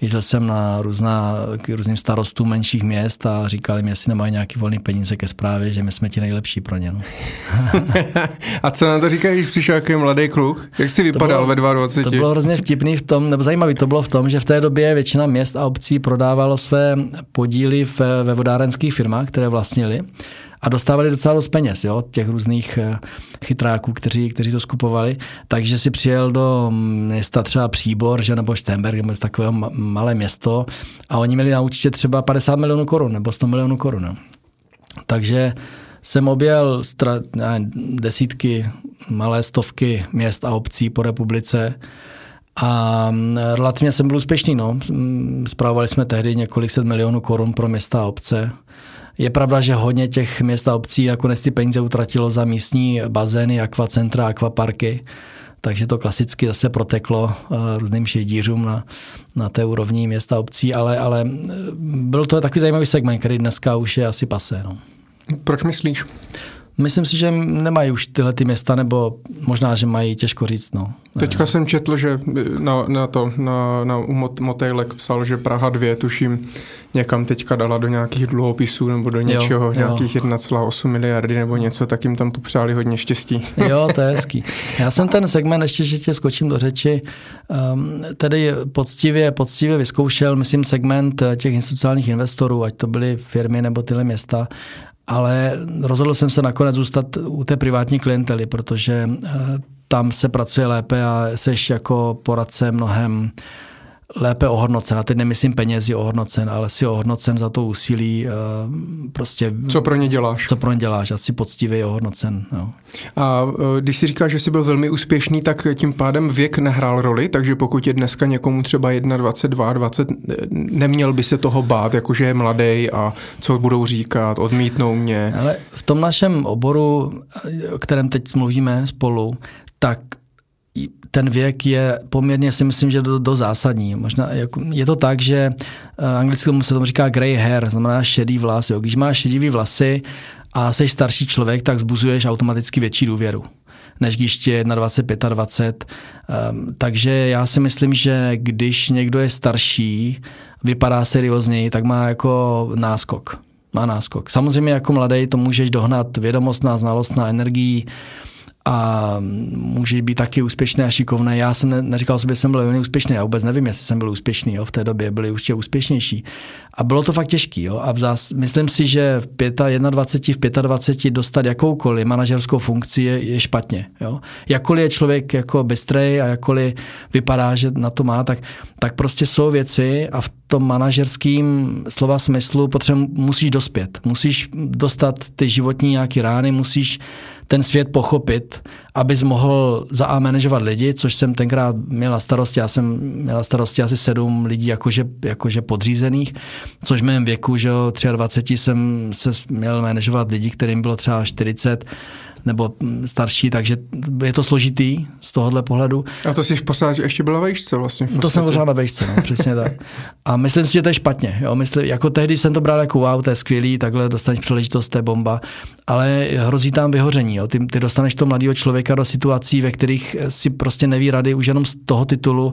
jezdil jsem na různá, k různým starostům menších měst a říkali mi, jestli nemají nějaký volný peníze ke zprávě, že my jsme ti nejlepší pro ně. No. a co na to říkáš, když přišel jaký mladý kluk? Jak jsi vypadal ve 22? To bylo hrozně vtipný v tom, nebo zajímavý to bylo v tom, že v té době většina měst a obcí prodávalo své podíly v, ve vodárenských firmách, které vlastnili a dostávali docela dost peněz, jo, těch různých eh, chytráků, kteří, kteří to skupovali. Takže si přijel do města třeba Příbor, že, nebo Štemberg, nebo z takového malé město a oni měli na účtě třeba 50 milionů korun nebo 100 milionů korun. Jo. Takže jsem objel stra- ne, desítky, malé stovky měst a obcí po republice a relativně jsem byl úspěšný. No. Spravovali jsme tehdy několik set milionů korun pro města a obce. Je pravda, že hodně těch měst a obcí nakonec ty peníze utratilo za místní bazény, akvacentra, akvaparky, takže to klasicky zase proteklo uh, různým šedířům na, na té úrovni města obcí, ale, ale eh, byl to takový zajímavý segment, který dneska už je asi pasé. No. Proč myslíš? Myslím si, že nemají už tyhle ty města, nebo možná, že mají těžko říct. No. Teďka jsem četl, že na, na to, na, na Motejlek psal, že Praha 2, tuším, někam teďka dala do nějakých dluhopisů nebo do něčeho, jo, nějakých 1,8 miliardy nebo něco, tak jim tam popřáli hodně štěstí. Jo, to je hezký. Já jsem ten segment, ještě, že tě skočím do řeči, um, tedy poctivě, poctivě vyzkoušel, myslím, segment těch institucionálních investorů, ať to byly firmy nebo tyhle města, ale rozhodl jsem se nakonec zůstat u té privátní klientely, protože eh, tam se pracuje lépe a seš jako poradce mnohem lépe ohodnocen. A teď nemyslím penězi ohodnocen, ale si ohodnocen za to úsilí. Eh, prostě, co pro ně děláš? Co pro ně děláš, asi poctivě ohodnocen. Jo. A eh, když si říkáš, že jsi byl velmi úspěšný, tak tím pádem věk nehrál roli, takže pokud je dneska někomu třeba 21, 20, neměl by se toho bát, jakože je mladý a co budou říkat, odmítnou mě. Ale v tom našem oboru, o kterém teď mluvíme spolu, tak ten věk je poměrně si myslím, že do, do zásadní. Možná jako, je to tak, že uh, anglicky se tomu říká grey hair, znamená šedý vlas. Jo. Když máš šedivý vlasy a jsi starší člověk, tak zbuzuješ automaticky větší důvěru než když je 21, 25. Um, takže já si myslím, že když někdo je starší, vypadá seriózněji, tak má jako náskok. Má náskok. Samozřejmě jako mladý to můžeš dohnat vědomostná, znalostná energií, a může být taky úspěšný a šikovný. Já jsem ne, neříkal sobě, že jsem byl velmi úspěšný, já vůbec nevím, jestli jsem byl úspěšný, jo, v té době byli určitě úspěšnější. A bylo to fakt těžký. Jo, a vzás, myslím si, že v 25, v 25 dostat jakoukoliv manažerskou funkci je, je špatně. Jo. Jakkoliv je člověk jako bystrej a jakkoliv vypadá, že na to má, tak, tak prostě jsou věci a v tom manažerským slova smyslu potřebu musíš dospět. Musíš dostat ty životní nějaké rány, musíš ten svět pochopit abys mohl za A manažovat lidi, což jsem tenkrát měl na starosti. Já jsem měl na starosti asi sedm lidí jakože, jakože podřízených, což v mém věku, že 23 jsem se měl manažovat lidi, kterým bylo třeba 40 nebo starší, takže je to složitý z tohohle pohledu. A to si v podstatě ještě byla vejšce vlastně. V to jsem pořád na vejšce, no, přesně tak. A myslím si, že to je špatně. Jo. Myslím, jako tehdy jsem to bral jako wow, to je skvělý, takhle dostaneš příležitost, to je bomba, ale hrozí tam vyhoření. Jo. Ty, ty dostaneš to mladého člověka do situací, ve kterých si prostě neví rady už jenom z toho titulu,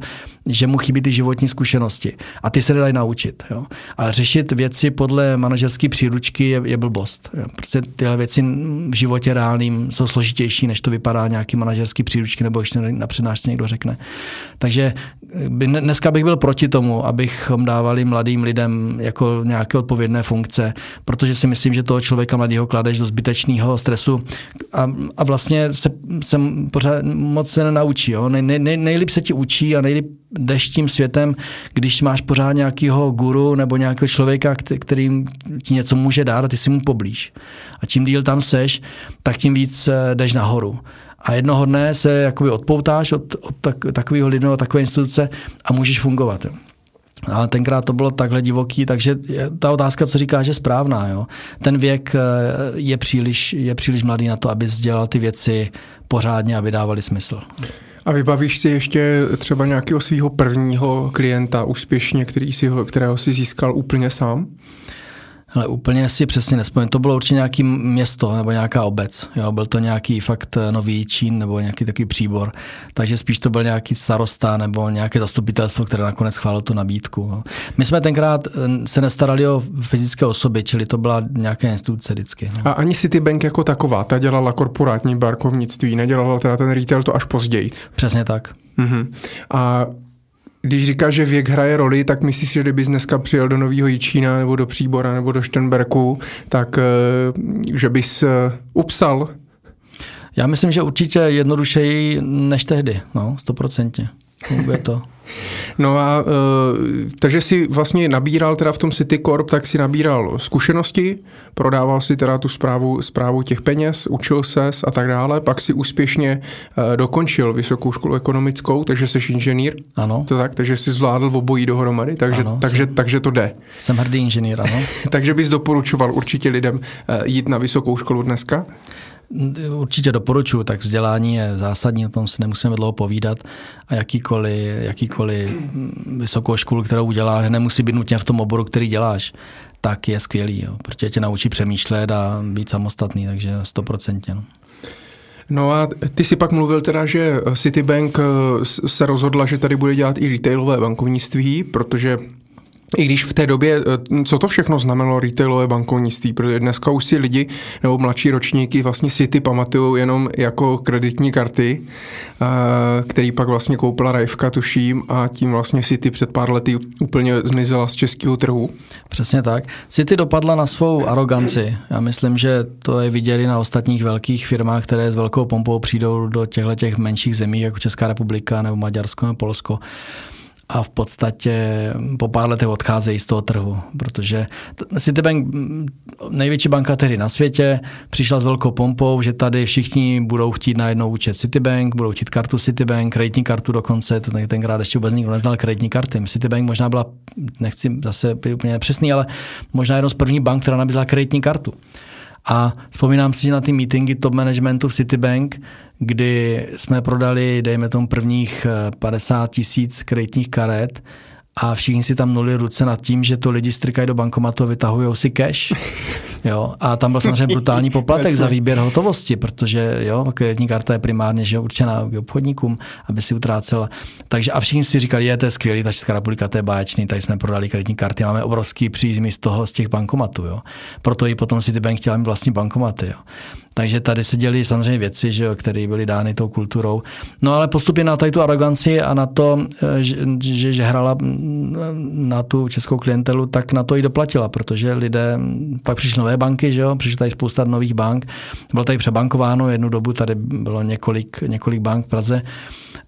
že mu chybí ty životní zkušenosti. A ty se nedají naučit. Jo. A řešit věci podle manažerské příručky je, je blbost. Jo. Prostě tyhle věci v životě reálným jsou složitější, než to vypadá nějaký manažerský příručky, nebo ještě na přednášce někdo řekne. Takže by, dneska bych byl proti tomu, abychom dávali mladým lidem jako nějaké odpovědné funkce, protože si myslím, že toho člověka mladého kladeš do zbytečného stresu a, a vlastně se, se pořád moc se nenaučí. Jo. Nej, nej, nejlíp se ti učí a nejlíp jdeš tím světem, když máš pořád nějakého guru nebo nějakého člověka, který ti něco může dát a ty si mu poblíž. A čím díl tam seš, tak tím víc eh, jdeš nahoru. A jednoho dne se jakoby odpoutáš od, od tak, takového od takové instituce a můžeš fungovat. Jo. A tenkrát to bylo takhle divoký, takže ta otázka, co říkáš, je správná. Jo. Ten věk eh, je příliš, je příliš mladý na to, aby dělal ty věci pořádně a vydávali smysl. A vybavíš si ještě třeba nějakého svého prvního klienta úspěšně, který si ho, kterého si získal úplně sám? Ale úplně si přesně nespomínám. To bylo určitě nějaký město nebo nějaká obec. Jo, byl to nějaký fakt eh, nový čín nebo nějaký takový příbor. Takže spíš to byl nějaký starosta nebo nějaké zastupitelstvo, které nakonec schválilo tu nabídku. Jo. My jsme tenkrát eh, se nestarali o fyzické osoby, čili to byla nějaká instituce vždycky. No. A ani Citibank jako taková, ta dělala korporátní barkovnictví, nedělala teda ten retail to až později. Přesně tak. Uh-huh. A když říkáš, že věk hraje roli, tak myslíš, že kdybys dneska přijel do Nového Jičína nebo do Příbora nebo do Štenberku, tak eh, že bys eh, upsal? Já myslím, že určitě jednodušeji než tehdy, no, stoprocentně. Funguje to. No a uh, takže si vlastně nabíral teda v tom City Corp, tak si nabíral zkušenosti, prodával si teda tu zprávu, zprávu těch peněz, učil ses a tak dále, pak si úspěšně uh, dokončil vysokou školu ekonomickou, takže jsi inženýr. Ano. To tak, takže jsi zvládl v obojí dohromady, takže, ano, takže, jsem, takže to jde. Jsem hrdý inženýr, ano. takže bys doporučoval určitě lidem uh, jít na vysokou školu dneska? Určitě doporučuji, tak vzdělání je zásadní, o tom se nemusíme dlouho povídat a jakýkoliv, jakýkoliv vysokou školu, kterou uděláš, nemusí být nutně v tom oboru, který děláš, tak je skvělý, jo, protože tě naučí přemýšlet a být samostatný, takže stoprocentně. No. No a ty si pak mluvil teda, že Citibank eh, se rozhodla, že tady bude dělat i retailové bankovnictví, protože i když v té době, eh, co to všechno znamenalo retailové bankovnictví, protože dneska už si lidi nebo mladší ročníky vlastně si ty pamatují jenom jako kreditní karty, eh, který pak vlastně koupila Rajvka, tuším, a tím vlastně City před pár lety úplně zmizela z českého trhu. Přesně tak. City dopadla na svou aroganci. Já myslím, že to je vidět i na ostatních velkých firmách, které s velkou pompou přijdou do těchto těch menších zemí, jako Česká republika nebo Maďarsko nebo Polsko a v podstatě po pár letech odcházejí z toho trhu, protože Citibank, největší banka tehdy na světě, přišla s velkou pompou, že tady všichni budou chtít na jednou účet Citibank, budou chtít kartu Citibank, kreditní kartu dokonce, to tenkrát ještě vůbec nikdo neznal kreditní karty. Citibank možná byla, nechci zase být úplně přesný, ale možná jedno z prvních bank, která nabízela kreditní kartu. A vzpomínám si na ty meetingy top managementu v Citibank, kdy jsme prodali, dejme tomu, prvních 50 eh, tisíc kreditních karet a všichni si tam nuli ruce nad tím, že to lidi strikají do bankomatu a vytahují si cash. Jo, a tam byl samozřejmě brutální poplatek za výběr hotovosti, protože jo, kreditní karta je primárně že určená k obchodníkům, aby si utrácela. Takže a všichni si říkali, je to je skvělý, ta Česká republika, to je báječný, tady jsme prodali kreditní karty, máme obrovský příjmy z toho, z těch bankomatů. Jo. Proto i potom Citibank chtěl mít vlastní bankomaty. Jo. Takže tady se děli samozřejmě věci, že, které byly dány tou kulturou. No ale postupně na tady tu aroganci a na to, eh, že, že, že hrala mm, na tu českou klientelu, tak na to i doplatila, protože lidé, pak přišly nové banky, že jo, přišlo tady spousta nových bank, bylo tady přebankováno, jednu dobu tady bylo několik, několik bank v Praze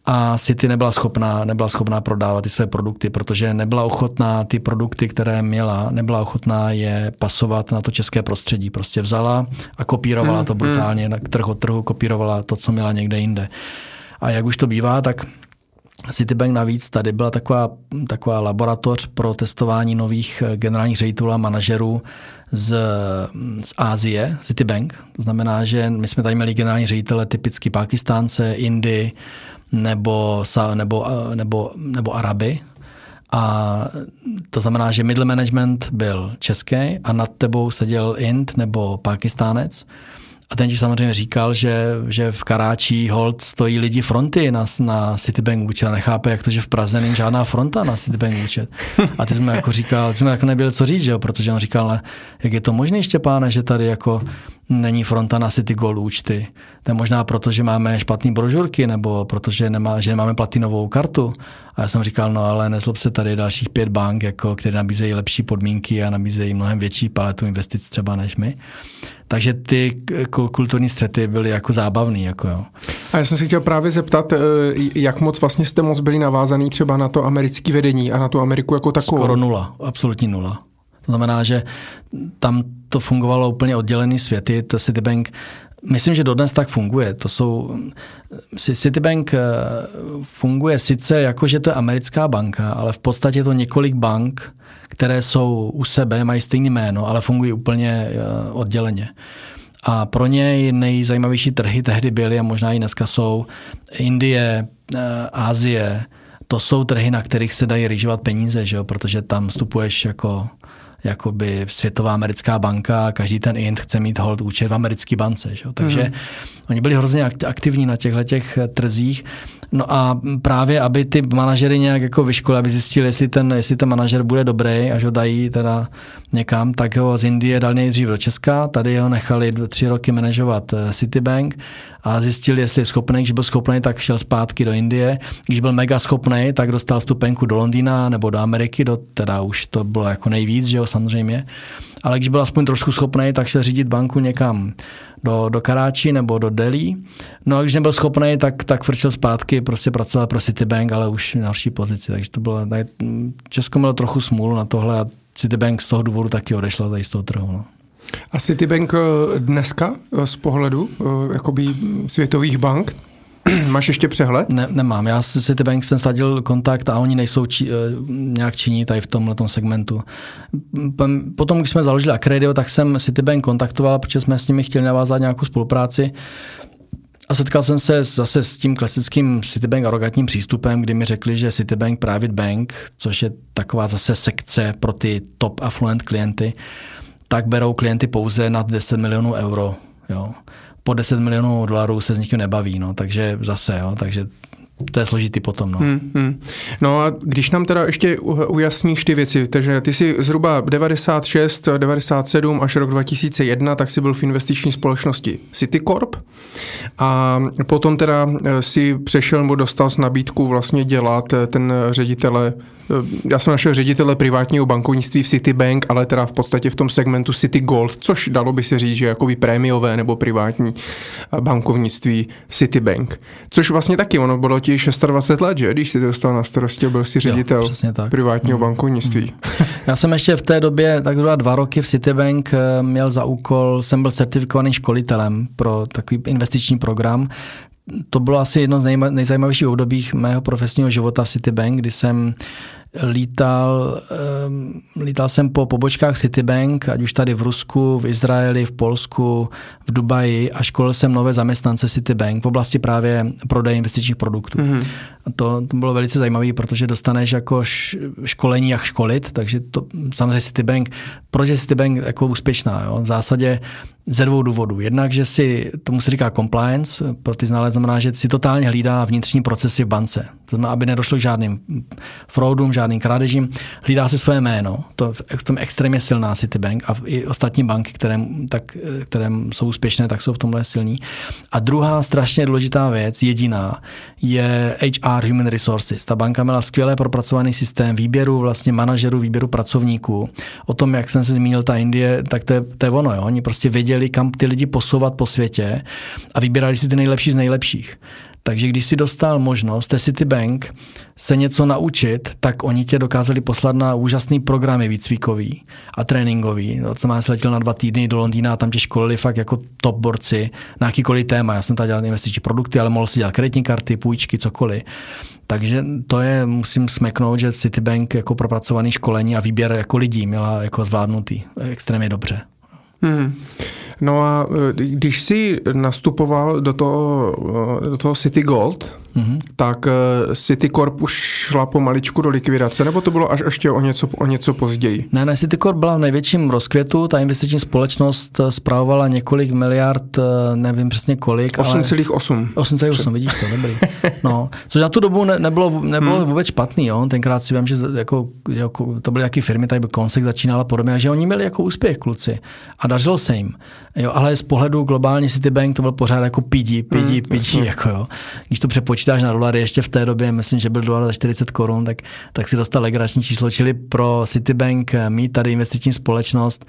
a City nebyla schopná, nebyla schopná prodávat ty své produkty, protože nebyla ochotná ty produkty, které měla, nebyla ochotná je pasovat na to české prostředí. Prostě vzala a kopírovala to hmm, hmm. brutálně, na trh od trhu kopírovala to, co měla někde jinde. A jak už to bývá, tak Citibank navíc tady byla taková, taková laboratoř pro testování nových eh, generálních ředitelů a manažerů z, z Ázie, Citibank. To znamená, že my jsme tady měli generální ředitele typicky Pakistánce, Indy nebo, nebo, eh, nebo, nebo Araby. A to znamená, že middle management byl český a nad tebou seděl Ind nebo Pakistánec. A ten ti samozřejmě říkal, že, že v Karáčí hold stojí lidi fronty na, na Citibank účet a nechápe, jak to, že v Praze není žádná fronta na Citibank účet. A ty jsme jako říkal, ty jsme jako nebyli co říct, že jo, protože on říkal, jak je to možné, Štěpáne, že tady jako není fronta na City Gold účty. To je možná proto, že máme špatné brožurky nebo protože nemá, že nemáme platinovou kartu. A já jsem říkal, no ale nezlob se tady dalších pět bank, jako, které nabízejí lepší podmínky a nabízejí mnohem větší paletu investic třeba než my. Takže ty kulturní střety byly jako zábavný. Jako jo. A já jsem si chtěl právě zeptat, eh, jak moc vlastně jste moc byli navázaný třeba na to americké vedení a na tu Ameriku jako takovou? Skoro nula, absolutní nula. To znamená, že tam to fungovalo úplně oddělený světy. To Citibank, myslím, že dodnes tak funguje. To jsou, Citibank eh, funguje sice jako, že to je americká banka, ale v podstatě je to několik bank, které jsou u sebe, mají stejné jméno, ale fungují úplně eh, odděleně. A pro něj nejzajímavější trhy tehdy byly a možná i dneska jsou Indie, eh, Ázie, to jsou trhy, na kterých se dají rýžovat peníze, že jo? protože tam vstupuješ jako jakoby Světová americká banka každý ten int chce mít hold účet v americké bance. Že? Takže mm. Oni byli hrozně aktivní na těchto těch trzích. No a právě, aby ty manažery nějak jako vyškolili, aby zjistili, jestli ten, jestli ten manažer bude dobrý, až ho dají teda někam, tak ho z Indie dal nejdřív do Česka, tady ho nechali tři roky manažovat eh, Citibank a zjistili, jestli je schopný, když byl schopný, tak šel zpátky do Indie. Když byl mega schopný, tak dostal vstupenku do Londýna nebo do Ameriky, do, teda už to bylo jako nejvíc, že jo, samozřejmě. Ale když byl aspoň trošku schopný, tak šel řídit banku někam do, do Karáči nebo do Delhi. No a když nebyl schopný, tak, tak vrčel zpátky, prostě pracoval pro Citibank, ale už na další pozici. Takže to bylo, tady, Česko mělo trochu smůlu na tohle a Citibank z toho důvodu taky odešla tady z toho trhu. No. A Citibank eh, dneska eh, z pohledu eh, jakoby světových bank, Máš ještě přehled? Ne, nemám. Já si Citibank jsem sladil kontakt a oni nejsou či, eh, nějak činí tady v tomhle segmentu. Potom, když jsme založili Acredio, tak jsem Citibank kontaktoval, protože jsme s nimi chtěli navázat nějakou spolupráci. A setkal jsem se zase s tím klasickým Citibank arrogantním přístupem, kdy mi řekli, že Citibank Private Bank, což je taková zase sekce pro ty top affluent klienty, tak berou klienty pouze nad 10 milionů euro. Jo po 10 milionů dolarů se s nikým nebaví, no, takže zase, jo, takže to je složitý potom. No. Hmm, hmm. no a když nám teda ještě ujasníš ty věci, takže ty jsi zhruba 96, 97 až rok 2001, tak si byl v investiční společnosti Citicorp a potom teda eh, si přešel nebo dostal s nabídku vlastně dělat eh, ten ředitele Eh, já jsem našel ředitele privátního bankovnictví v Citibank, ale teda v podstatě v tom segmentu City Gold, což dalo by se říct, že jakoby prémiové nebo privátní bankovnictví v Citibank. Což vlastně taky, ono bylo ti 26 let, že? Když jsi dostal na starosti, byl si ředitel jo, tak. privátního mm. bankovnictví. Mm. Já jsem ještě v té době, tak dva roky v Citibank eh, měl za úkol, jsem byl certifikovaným školitelem pro takový investiční program, to bylo asi jedno z nejzajímavějších období mého profesního života v Citibank, kdy jsem lítal, um, lítal jsem po pobočkách Citibank, ať už tady v Rusku, v Izraeli, v Polsku, v Dubaji a školil jsem nové zaměstnance Citibank v oblasti právě prodeje investičních produktů. Mm-hmm. To, to bylo velice zajímavé, protože dostaneš jako školení, jak školit, takže to samozřejmě Citibank, proč je Citibank jako úspěšná? Jo? V zásadě ze dvou důvodů. Jednak, že si, tomu se říká compliance, pro ty znalé znamená, že si totálně hlídá vnitřní procesy v bance. To znamená, aby nedošlo k žádným fraudům, žádným krádežím. Hlídá si své jméno. To v tom extrémně silná Citibank a i ostatní banky, které, tak, které jsou úspěšné, tak jsou v tomhle silní. A druhá strašně důležitá věc, jediná, je HR HR Human Resources. Ta banka měla skvěle propracovaný systém výběru vlastně manažerů, výběru pracovníků. O tom, jak jsem se zmínil, ta Indie, tak to je, to je ono. Jo. Oni prostě věděli, kam ty lidi posouvat po světě a vybírali si ty nejlepší z nejlepších. Takže když si dostal možnost té Citibank se něco naučit, tak oni tě dokázali poslat na úžasný programy výcvikový a tréninkový. No, to má se letěl na dva týdny do Londýna a tam tě školili fakt jako top borci na jakýkoliv téma. Já jsem tady dělal investiční produkty, ale mohl si dělat kreditní karty, půjčky, cokoliv. Takže to je, musím smeknout, že Citibank jako propracovaný školení a výběr jako lidí měla jako zvládnutý extrémně dobře. Hmm. No a e, když jsi nastupoval do toho, e, do toho City Gold, mm-hmm. tak Citicorp už šla pomaličku do likvidace, nebo to bylo až ještě o něco, o něco později? Ne, ne, Citicorp byla v největším rozkvětu, ta investiční společnost zpravovala několik miliard, eh, nevím přesně kolik. 8,8. 8,8, vidíš to, dobrý. No, což na tu dobu ne, nebylo, nebylo hmm. vůbec špatný, jo? tenkrát si vím, že jako, jako, to byly jaký firmy, tady by Konsek začínala podobně, a že oni měli jako úspěch kluci a dařilo se jim. Jo, ale z pohledu globální Citibank to byl pořád jako pidi, pidi, hmm, pidi, jako jo. Když to přepočítáš na dolary ještě v té době, myslím, že byl dolar za 40 korun, tak, tak si dostal legrační číslo, čili pro Citibank mít tady investiční společnost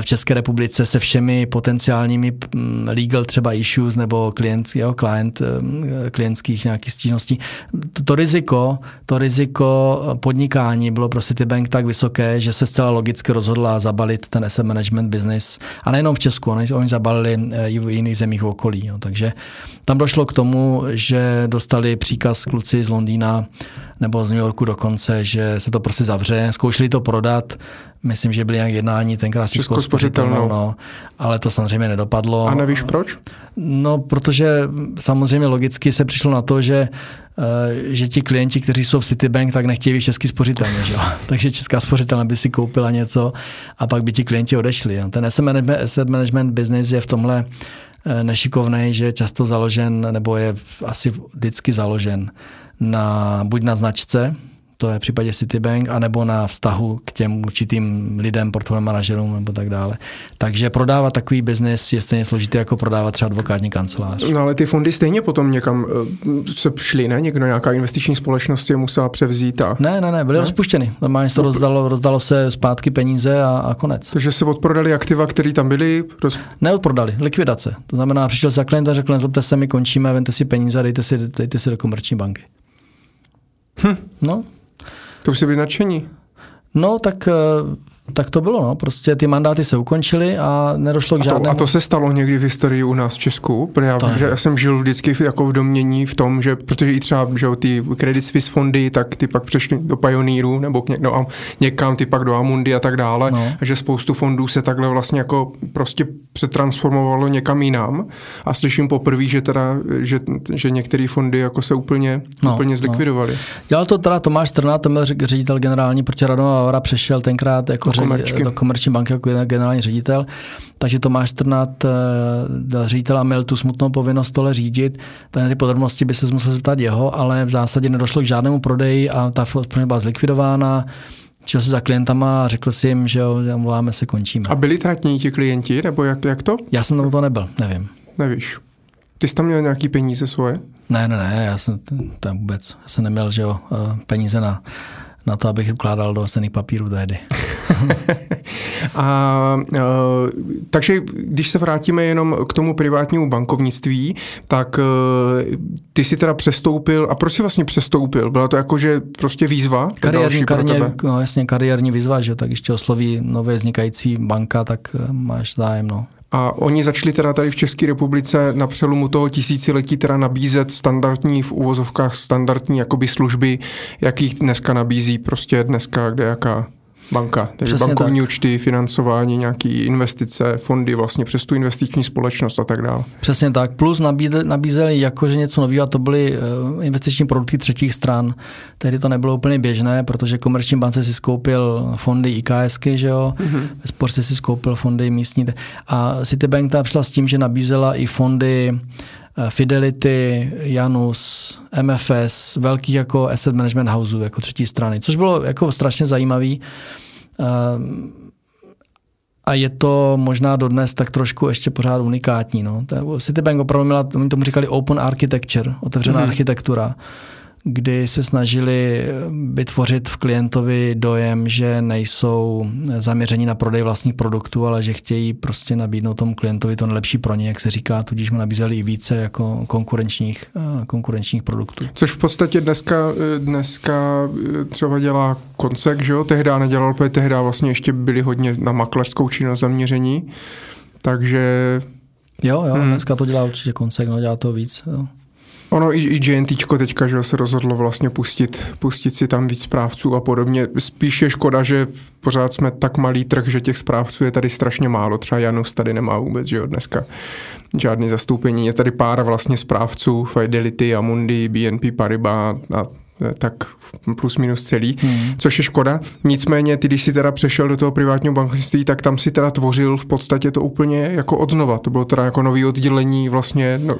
v České republice se všemi potenciálními mm, legal třeba issues nebo klient, jo, client, eh, klientských nějakých stížností. To, to riziko, to riziko podnikání bylo pro Citibank tak vysoké, že se zcela logicky rozhodla zabalit ten asset management business. A nejenom v Česku, oni, oni zabalili eh, i v jiných zemích v okolí. Jo. Takže tam došlo k tomu, že dostali příkaz kluci z Londýna nebo z New Yorku dokonce, že se to prostě zavře. Zkoušeli to prodat, myslím, že byly nějak jednání tenkrát s Českou spořitelnou, no, ale to samozřejmě nedopadlo. A nevíš proč? No, protože samozřejmě logicky se přišlo na to, že eh, že ti klienti, kteří jsou v Citibank, tak nechtějí být český spořitelně. Že? Takže česká spořitelna by si koupila něco a pak by ti klienti odešli. Ten asset management business je v tomhle eh, nešikovný, že je často založen, nebo je asi vždycky založen na, buď na značce, to je v případě Citibank, anebo na vztahu k těm určitým lidem, portfolio manažerům nebo tak dále. Takže prodávat takový biznis je stejně složitý jako prodávat třeba advokátní kancelář. No ale ty fondy stejně potom někam eh, se šly, ne? Někdo, nějaká investiční společnost je musela převzít a... Ne, ne, ne, byly ne? rozpuštěny. Normálně se to rozdalo, rozdalo se zpátky peníze a, a konec. Takže se odprodali aktiva, které tam byly? Roz... Neodprodali, likvidace. To znamená, přišel za klient a řekl, nezlobte se, my končíme, vente si peníze, dejte si, dejte si do komerční banky. Hm. No, to už se byli nadšení. No, tak, eh, tak to bylo, no. Prostě ty mandáty se ukončily a nedošlo k žádnému... A to, a to se stalo někdy v historii u nás v Česku? Protože já, že já jsem žil vždycky jako v domění v tom, že protože i třeba že ty Credit Suisse fondy, tak ty pak přešly do Pioneeru nebo k no, někam ty pak do Amundi a tak dále. No. A že spoustu fondů se takhle vlastně jako prostě přetransformovalo někam jinam. A slyším poprvé, že teda, že, že některé fondy jako se úplně, no, úplně zlikvidovaly. No. Dělal to teda Tomáš Strnát, to byl ředitel generální, protože Radoma Vavra přešel tenkrát jako do, ředi, do komerční banky jako generální ředitel. Takže Tomáš Strnat eh, ředitel a měl tu smutnou povinnost tohle řídit. Tady ty podrobnosti by se musel zeptat jeho, ale v zásadě nedošlo k žádnému prodeji a ta firma byla zlikvidována šel se za klientama a řekl si jim, že jo, voláme se, končíme. A byli tratní ti klienti, nebo jak, jak to? Já jsem tam to nebyl, nevím. Nevíš. Ty jsi tam měl nějaký peníze svoje? Ne, ne, ne, já jsem to vůbec, já jsem neměl, že jo, eh, peníze na, na to, abych ukládal do cených papírů tehdy. a, uh, takže když se vrátíme jenom k tomu privátnímu bankovnictví, tak uh, ty si teda přestoupil, a proč jsi vlastně přestoupil? Byla to jako, že prostě výzva? Kariérní, kariérní, no jasně, kariérní výzva, že tak ještě osloví nově vznikající banka, tak máš zájem, no. A oni začali teda tady v České republice na přelomu toho tisíciletí teda nabízet standardní v úvozovkách standardní jakoby služby, jakých dneska nabízí prostě dneska kde jaká banka. Takže Přesně bankovní tak. účty, financování, nějaké investice, fondy vlastně přes tu investiční společnost a tak dále. Přesně tak. Plus nabízeli jakože něco nového a to byly uh, investiční produkty třetích stran. Tehdy to nebylo úplně běžné, protože komerční bance si skoupil fondy IKSky, že jo, mm-hmm. ve si skoupil fondy místní. A Citibank tam přišla s tím, že nabízela i fondy Eh, Fidelity, Janus, MFS, velkých jako asset management houseů, jako třetí strany, což bylo jako strašně zajímavý. Eh, a je to možná dodnes tak trošku ještě pořád unikátní. No. Citibank opravdu měla, oni tomu říkali open architecture, otevřená hmm. architektura. Kdy se snažili vytvořit v klientovi dojem, že nejsou zaměření na prodej vlastních produktů, ale že chtějí prostě nabídnout tomu klientovi to nejlepší pro ně, jak se říká, tudíž mu nabízeli i více jako konkurenčních, konkurenčních produktů. Což v podstatě dneska, dneska třeba dělá koncek, že jo? Tehdy nedělal, protože tehdy vlastně ještě byli hodně na maklerskou činnost zaměření, takže... Jo, jo, hmm. dneska to dělá určitě koncek, no dělá to víc. Jo. Ono i, i GNT teďka že se rozhodlo vlastně pustit, pustit si tam víc správců a podobně. Spíš je škoda, že pořád jsme tak malý trh, že těch správců je tady strašně málo. Třeba Janus tady nemá vůbec, že jo, dneska žádný zastoupení. Je tady pár vlastně správců, Fidelity, Amundi, BNP Paribas a tak plus minus celý, hmm. což je škoda. Nicméně, ty, když si teda přešel do toho privátního bankovnictví, tak tam si teda tvořil v podstatě to úplně jako odznova. To bylo teda jako nový oddělení vlastně. No.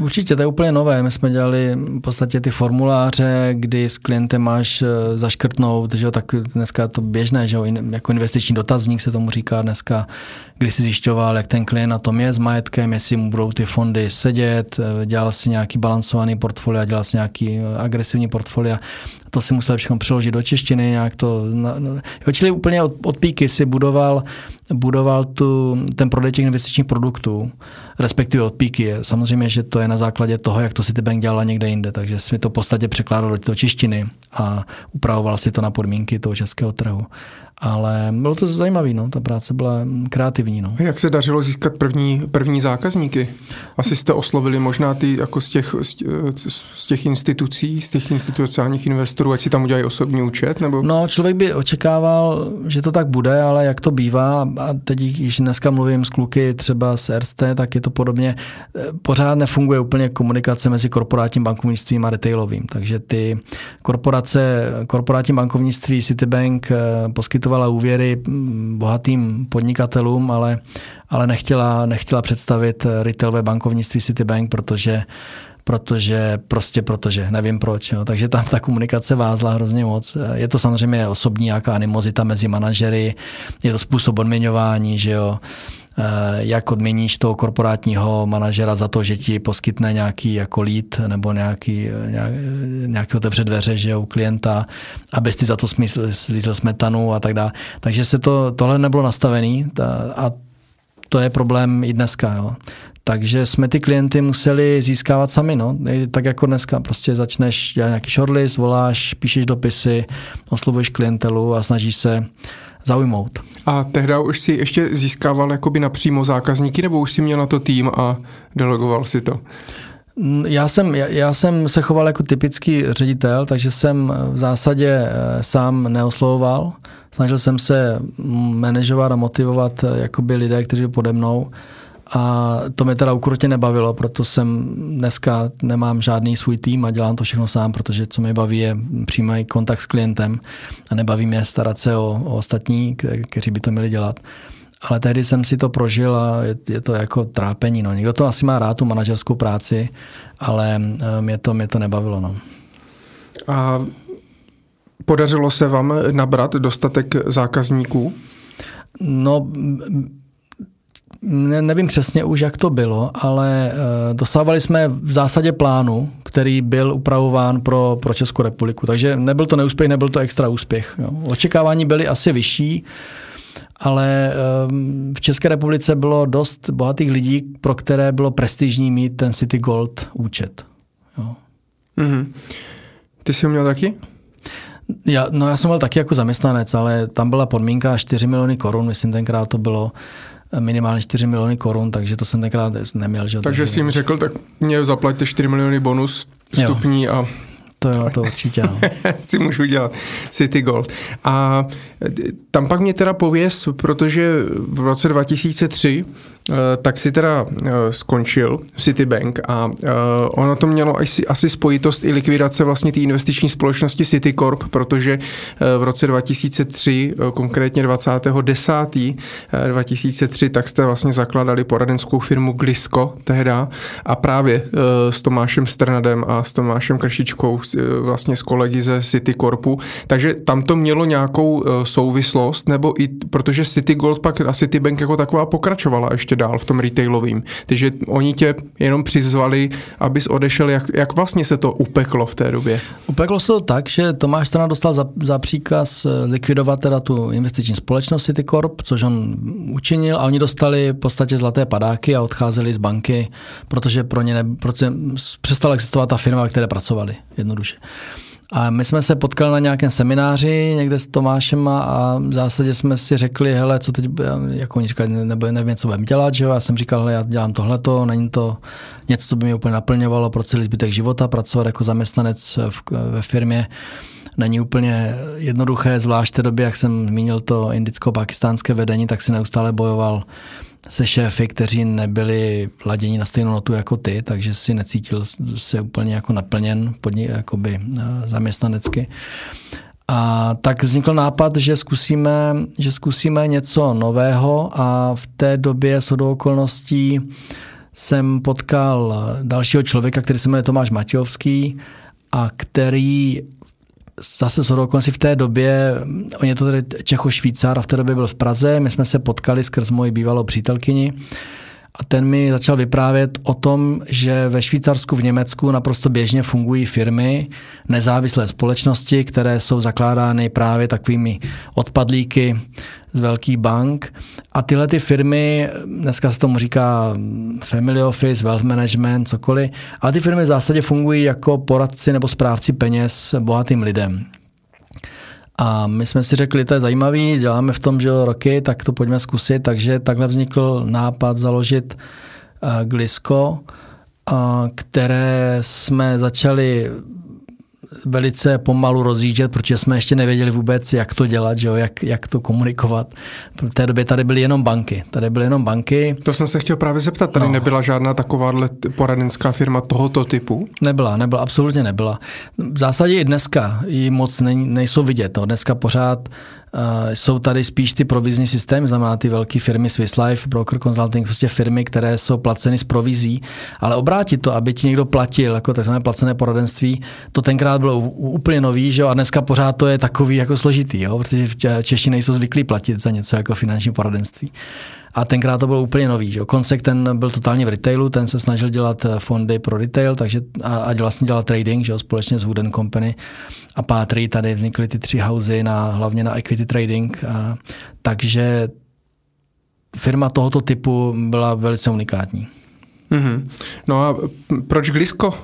Určitě, to je úplně nové. My jsme dělali v podstatě ty formuláře, kdy s klientem máš eh, zaškrtnout, že jo, tak dneska je to běžné, že jo, jako investiční dotazník se tomu říká dneska, kdy si zjišťoval, jak ten klient na tom je s majetkem, jestli mu budou ty fondy sedět, eh, dělal si nějaký balancovaný portfolio, dělal si nějaký eh, agresivní portfolio to si musel všechno přeložit do češtiny, nějak to, jo, čili úplně od, od píky si budoval, budoval tu, ten prodej těch investičních produktů, respektive od píky. Samozřejmě, že to je na základě toho, jak to si ty bank dělala někde jinde, takže si to v podstatě překládal do, do češtiny a upravoval si to na podmínky toho českého trhu ale bylo to zajímavé, no, ta práce byla kreativní. No. Jak se dařilo získat první, první zákazníky? Asi jste oslovili možná ty jako z těch, z těch institucí, z těch institucionálních investorů, ať si tam udělají osobní účet? Nebo? No, člověk by očekával, že to tak bude, ale jak to bývá, a teď, když dneska mluvím s kluky třeba z RST, tak je to podobně, pořád nefunguje úplně komunikace mezi korporátním bankovnictvím a retailovým, takže ty korporace, korporátní bankovnictví Citibank eh, poskytuje poskytovala úvěry bohatým podnikatelům, ale, ale nechtěla, nechtěla představit retailové bankovnictví Citibank, protože protože prostě protože, nevím proč. Jo. Takže tam ta komunikace vázla hrozně moc. Je to samozřejmě osobní nějaká animozita mezi manažery, je to způsob odměňování, že jo. Eh, jak odměníš toho korporátního manažera za to, že ti poskytne nějaký jako lead nebo nějaký, nějak, nějaký otevře dveře že u klienta, abys ty za to slízl smetanu a tak dále. Takže se to, tohle nebylo nastavený a to je problém i dneska. Jo. Takže jsme ty klienty museli získávat sami, no. tak jako dneska. Prostě začneš dělat nějaký shortlist, voláš, píšeš dopisy, oslovuješ klientelu a snažíš se zaujmout. A tehdy už si ještě získával jakoby napřímo zákazníky, nebo už si měl na to tým a delegoval si to? Já jsem, já, já jsem se choval jako typický ředitel, takže jsem v zásadě eh, sám neoslovoval. Snažil jsem se manažovat a motivovat eh, jakoby lidé, kteří pode mnou. A to mě teda ukrutně nebavilo, proto jsem dneska nemám žádný svůj tým a dělám to všechno sám, protože co mě baví je přímý kontakt s klientem a nebaví mě starat se o, o ostatní, kteří by to měli dělat. Ale tehdy jsem si to prožil a je, je to jako trápení. No. Někdo to asi má rád, tu manažerskou práci, ale eh, mě to, mě to nebavilo. No. A podařilo se vám nabrat dostatek zákazníků? No, ne, nevím přesně už, jak to bylo, ale e, dostávali jsme v zásadě plánu, který byl upravován pro, pro Českou republiku. Takže nebyl to neúspěch, nebyl to extra úspěch. Jo. Očekávání byly asi vyšší, ale e, v České republice bylo dost bohatých lidí, pro které bylo prestižní mít ten City Gold účet. Jo. Mm-hmm. Ty jsi ho měl taky? Já, no já jsem byl taky jako zaměstnanec, ale tam byla podmínka 4 miliony korun, myslím tenkrát to bylo minimálně 4 miliony korun, takže to jsem tenkrát neměl. Že? Takže, takže jsi jim řekl, tak mě zaplaťte 4 miliony bonus vstupní jo. a to jo, to určitě. No. si můžu dělat City Gold. A tam pak mě teda pověs, protože v roce 2003 eh, tak si teda eh, skončil Citibank a eh, ono to mělo asi, asi spojitost i likvidace vlastně té investiční společnosti Citicorp, protože v roce 2003, konkrétně 20.10. 2003, tak jste vlastně zakladali poradenskou firmu Glisco tehda a právě s Tomášem Strnadem a s Tomášem Kršičkou vlastně s kolegy ze Citicorpu, takže tam to mělo nějakou souvislost, nebo i protože City Gold pak a Citibank jako taková pokračovala ještě dál v tom retailovém. Takže oni tě jenom přizvali, abys odešel, jak, jak vlastně se to upeklo v té době? Upeklo se to tak, že Tomáš Strana dostal za, za příkaz eh, likvidovat teda tu investiční společnost Citicorp, což on učinil a oni dostali v podstatě zlaté padáky a odcházeli z banky, protože pro ně ne, protože přestala existovat ta firma, ve které pracovali, jednoduše. A my jsme se potkali na nějakém semináři někde s Tomášem a v zásadě jsme si řekli, hele, co teď, jako oni říkali, nebo nevím, co budeme dělat, že jo? Já jsem říkal, hele, já dělám tohleto, není to něco, co by mě úplně naplňovalo pro celý zbytek života, pracovat jako zaměstnanec v, ve firmě není úplně jednoduché, zvlášť té době, jak jsem zmínil to indicko-pakistánské vedení, tak si neustále bojoval se šéfy, kteří nebyli laděni na stejnou notu jako ty, takže si necítil se úplně jako naplněn podni, jakoby eh, zaměstnanecky. A tak vznikl nápad, že zkusíme, že zkusíme něco nového a v té době s okolností jsem potkal dalšího člověka, který se jmenuje Tomáš Matějovský a který zase s okolností v té době, on je to tedy Čecho-Švýcar a v té době byl v Praze, my jsme se potkali skrz moji bývalou přítelkyni a ten mi začal vyprávět o tom, že ve Švýcarsku, v Německu naprosto běžně fungují firmy, nezávislé společnosti, které jsou zakládány právě takovými odpadlíky z velkých bank. A tyhle ty firmy, dneska se tomu říká family office, wealth management, cokoliv, ale ty firmy v zásadě fungují jako poradci nebo správci peněz bohatým lidem. A my jsme si řekli, to je zajímavý, děláme v tom, že roky, tak to pojďme zkusit. Takže takhle vznikl nápad založit uh, Glisko, uh, které jsme začali velice pomalu rozjíždět, protože jsme ještě nevěděli vůbec, jak to dělat, že jo, jak, jak to komunikovat. V té době tady byly jenom banky. Tady byly jenom banky. To jsem se chtěl právě zeptat, tady no. nebyla žádná taková poradenská firma tohoto typu? Nebyla, nebyla, absolutně nebyla. V zásadě i dneska ji moc nejsou vidět. No. Dneska pořád jsou tady spíš ty provizní systémy, znamená ty velké firmy Swiss Life, Broker Consulting, prostě firmy, které jsou placeny z provizí, ale obrátit to, aby ti někdo platil, jako takzvané placené poradenství, to tenkrát bylo úplně nový, že jo, a dneska pořád to je takový jako složitý, jo, protože Češi nejsou zvyklí platit za něco jako finanční poradenství. A tenkrát to bylo úplně nový. Že? Konsek ten byl totálně v retailu, ten se snažil dělat eh, fondy pro retail, takže a, a vlastně dělal trading že? společně s Wooden Company a Pátry. Tady vznikly ty tři housey na, hlavně na equity trading. A, takže firma tohoto typu byla velice unikátní. Mm-hmm. No a proč Glisko?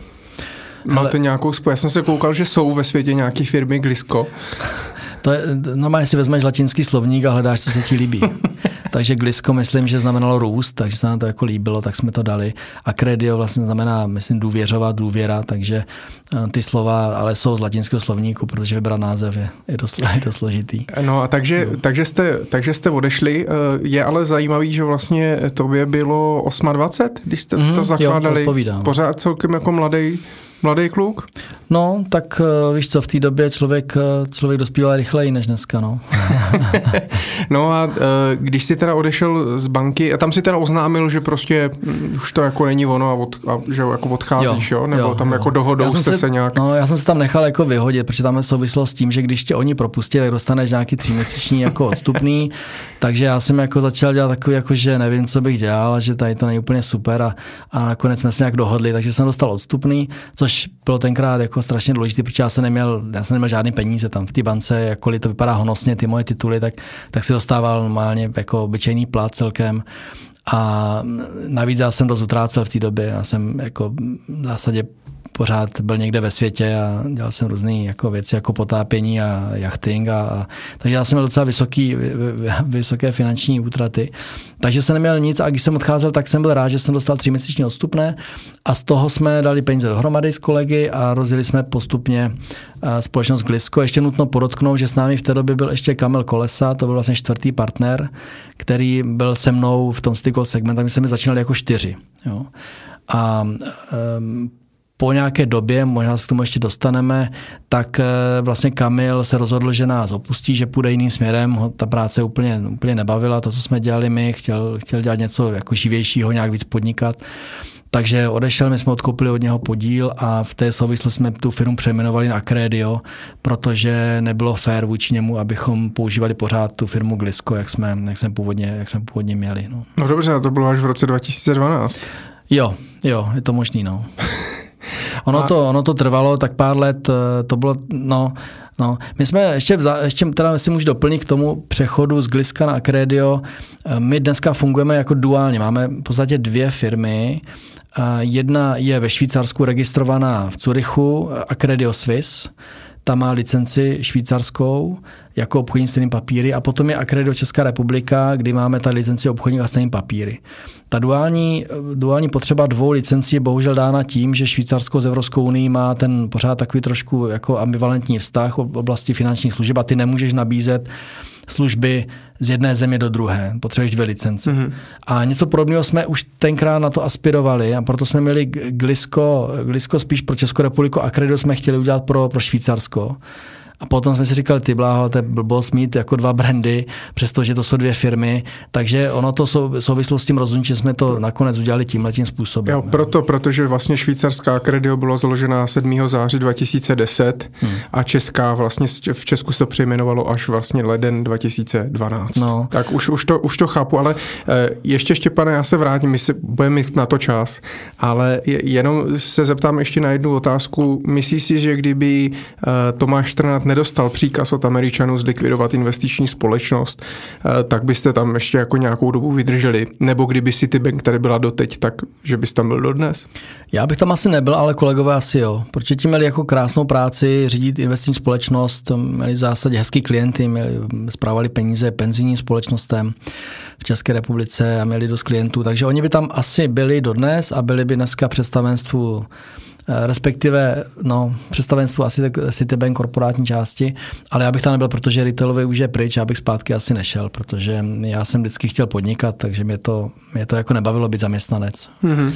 Máte Ale... nějakou spojitost? Já jsem se koukal, že jsou ve světě nějaké firmy Glisko. To je, normálně si vezmeš latinský slovník a hledáš, co se ti líbí. takže glisko myslím, že znamenalo růst, takže se nám to jako líbilo, tak jsme to dali. A credio vlastně znamená, myslím, důvěřovat, důvěra, takže eh, ty slova ale jsou z latinského slovníku, protože vybrat název je, je, dost, je dost složitý. No a takže, no. takže, jste, takže jste odešli. Eh, je ale zajímavý, že vlastně tobě bylo 28, když jste mm, to zakládali. Jo, Pořád celkem jako mladý mladý kluk? No, tak uh, víš co, v té době člověk, uh, člověk dospíval rychleji než dneska, no. no a uh, když jsi teda odešel z banky, a tam si teda oznámil, že prostě mm, už to jako není ono a, od, a že jako odcházíš, jo? jo? Nebo jo, tam jo. jako dohodou jste se, se nějak... No, já jsem se tam nechal jako vyhodit, protože tam je souvislost s tím, že když tě oni propustí, tak dostaneš nějaký tříměsíční jako odstupný, takže já jsem jako začal dělat takový, jako že nevím, co bych dělal, a že tady to není úplně super a, a nakonec jsme se nějak dohodli, takže jsem dostal odstupný, což bylo tenkrát jako strašně důležité, protože já jsem neměl, já jsem neměl žádný peníze tam v té bance, jakkoliv to vypadá honosně, ty moje tituly, tak, tak si dostával normálně jako obyčejný plat celkem. A navíc já jsem dost utrácel v té době, já jsem jako v zásadě pořád byl někde ve světě a dělal jsem různé jako věci jako potápění a jachting. A, a, takže já jsem měl docela vysoký, vysoké finanční útraty. Takže jsem neměl nic a když jsem odcházel, tak jsem byl rád, že jsem dostal tři měsíční odstupné a z toho jsme dali peníze dohromady s kolegy a rozjeli jsme postupně společnost Glisko. Ještě nutno podotknout, že s námi v té době byl ještě Kamil Kolesa, to byl vlastně čtvrtý partner, který byl se mnou v tom styku segmentu, my jsme začínali jako čtyři. Jo. A um, po nějaké době, možná se k tomu ještě dostaneme, tak eh, vlastně Kamil se rozhodl, že nás opustí, že půjde jiným směrem, ho ta práce úplně, úplně nebavila, to, co jsme dělali my, chtěl, chtěl dělat něco jako živějšího, nějak víc podnikat Takže odešel, my jsme odkoupili od něho podíl a v té souvislosti jsme tu firmu přejmenovali na Acredio, protože nebylo fér vůči němu, abychom používali pořád tu firmu Glisko, jak jsme, jak jsme, původně, jak jsme původně měli. No. no dobře, to bylo až v roce 2012. Jo, jo, je to možný, no. Ono, a... to, ono to trvalo tak pár let, eh, to bylo, no, No, my jsme ještě, vza, ještě teda si můžu doplnit k tomu přechodu z Gliska na Acredio. Eh, my dneska fungujeme jako duálně. Máme v podstatě dvě firmy. Eh, jedna je ve Švýcarsku registrovaná v Curychu, Acredio Swiss ta má licenci švýcarskou jako obchodní s papíry a potom je Acredo Česká republika, kdy máme ta licenci obchodní a papíry. Ta duální, duální potřeba dvou licencí je bohužel dána tím, že Švýcarsko z Evropskou unii má ten pořád takový trošku jako ambivalentní vztah v oblasti finančních služeb a ty nemůžeš nabízet služby z jedné země do druhé. Potřebuješ dvě licence. Mm-hmm. A něco podobného jsme už tenkrát na to aspirovali a proto jsme měli Glisko, Glisko spíš pro Českou republiku a Credo jsme chtěli udělat pro, pro Švýcarsko. A potom jsme si říkali, ty bláho, to je blbost mít jako dva brandy, přestože to jsou dvě firmy. Takže ono to sou, souvislo s tím rozhodnutí, že jsme to nakonec udělali tímhle tím způsobem. Jo, proto, protože vlastně švýcarská Credio byla založena 7. září 2010 hmm. a česká vlastně v Česku se to přejmenovalo až vlastně leden 2012. No. Tak už, už, to, už to chápu, ale eh, ještě Štěpane, já se vrátím, my si budeme mít na to čas, ale jenom se zeptám ještě na jednu otázku. Myslíš si, že kdyby eh, Tomáš Strnat nedostal příkaz od Američanů zlikvidovat investiční společnost, eh, tak byste tam ještě jako nějakou dobu vydrželi. Nebo kdyby Citibank tady byla doteď, tak že bys tam byl dodnes? Já bych tam asi nebyl, ale kolegové asi jo. Protože ti měli jako krásnou práci řídit investiční společnost, měli v zásadě hezký klienty, měli, zprávali peníze penzijním společnostem v České republice a měli dost klientů, takže oni by tam asi byli dodnes a byli by dneska představenstvu respektive no, představenstvu asi Citibank korporátní části, ale já bych tam nebyl, protože retailový už je pryč, já bych zpátky asi nešel, protože já jsem vždycky chtěl podnikat, takže mě to, mě to jako nebavilo být zaměstnanec. Mm-hmm.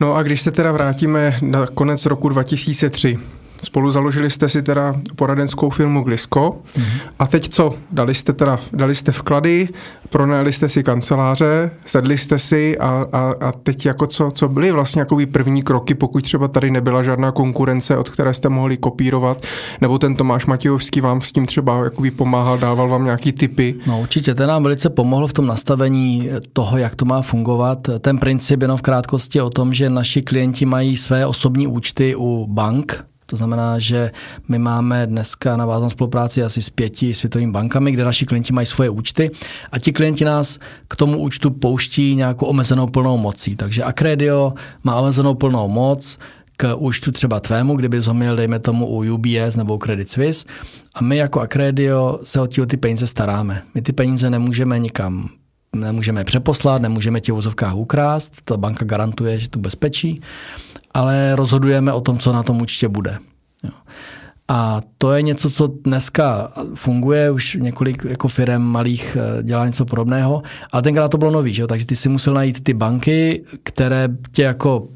No a když se teda vrátíme na konec roku 2003, Spolu založili jste si teda poradenskou firmu Glisko. Mm-hmm. A teď co? Dali jste teda, dali jste vklady, pronajali jste si kanceláře, sedli jste si a, a, a teď jako co, co byly vlastně jako první kroky, pokud třeba tady nebyla žádná konkurence, od které jste mohli kopírovat, nebo ten Tomáš Matějovský vám s tím třeba jakoby pomáhal, dával vám nějaký tipy? No určitě, ten nám velice pomohl v tom nastavení toho, jak to má fungovat. Ten princip jenom v krátkosti o tom, že naši klienti mají své osobní účty u bank, to znamená, že my máme dneska navázanou spolupráci asi s pěti světovými bankami, kde naši klienti mají svoje účty a ti klienti nás k tomu účtu pouští nějakou omezenou plnou mocí. Takže Acredio má omezenou plnou moc, k účtu třeba tvému, kdyby ho měl, dejme tomu, u UBS nebo u Credit Suisse. A my jako Acredio se o ty, o ty peníze staráme. My ty peníze nemůžeme nikam nemůžeme přeposlat, nemůžeme tě v úzovkách ukrást, to banka garantuje, že tu bezpečí ale rozhodujeme o tom, co na tom účtě bude. Jo. A to je něco, co dneska funguje, už několik jako firm malých eh, dělá něco podobného, ale tenkrát to bylo nový, že jo? takže ty si musel najít ty banky, které tě jako,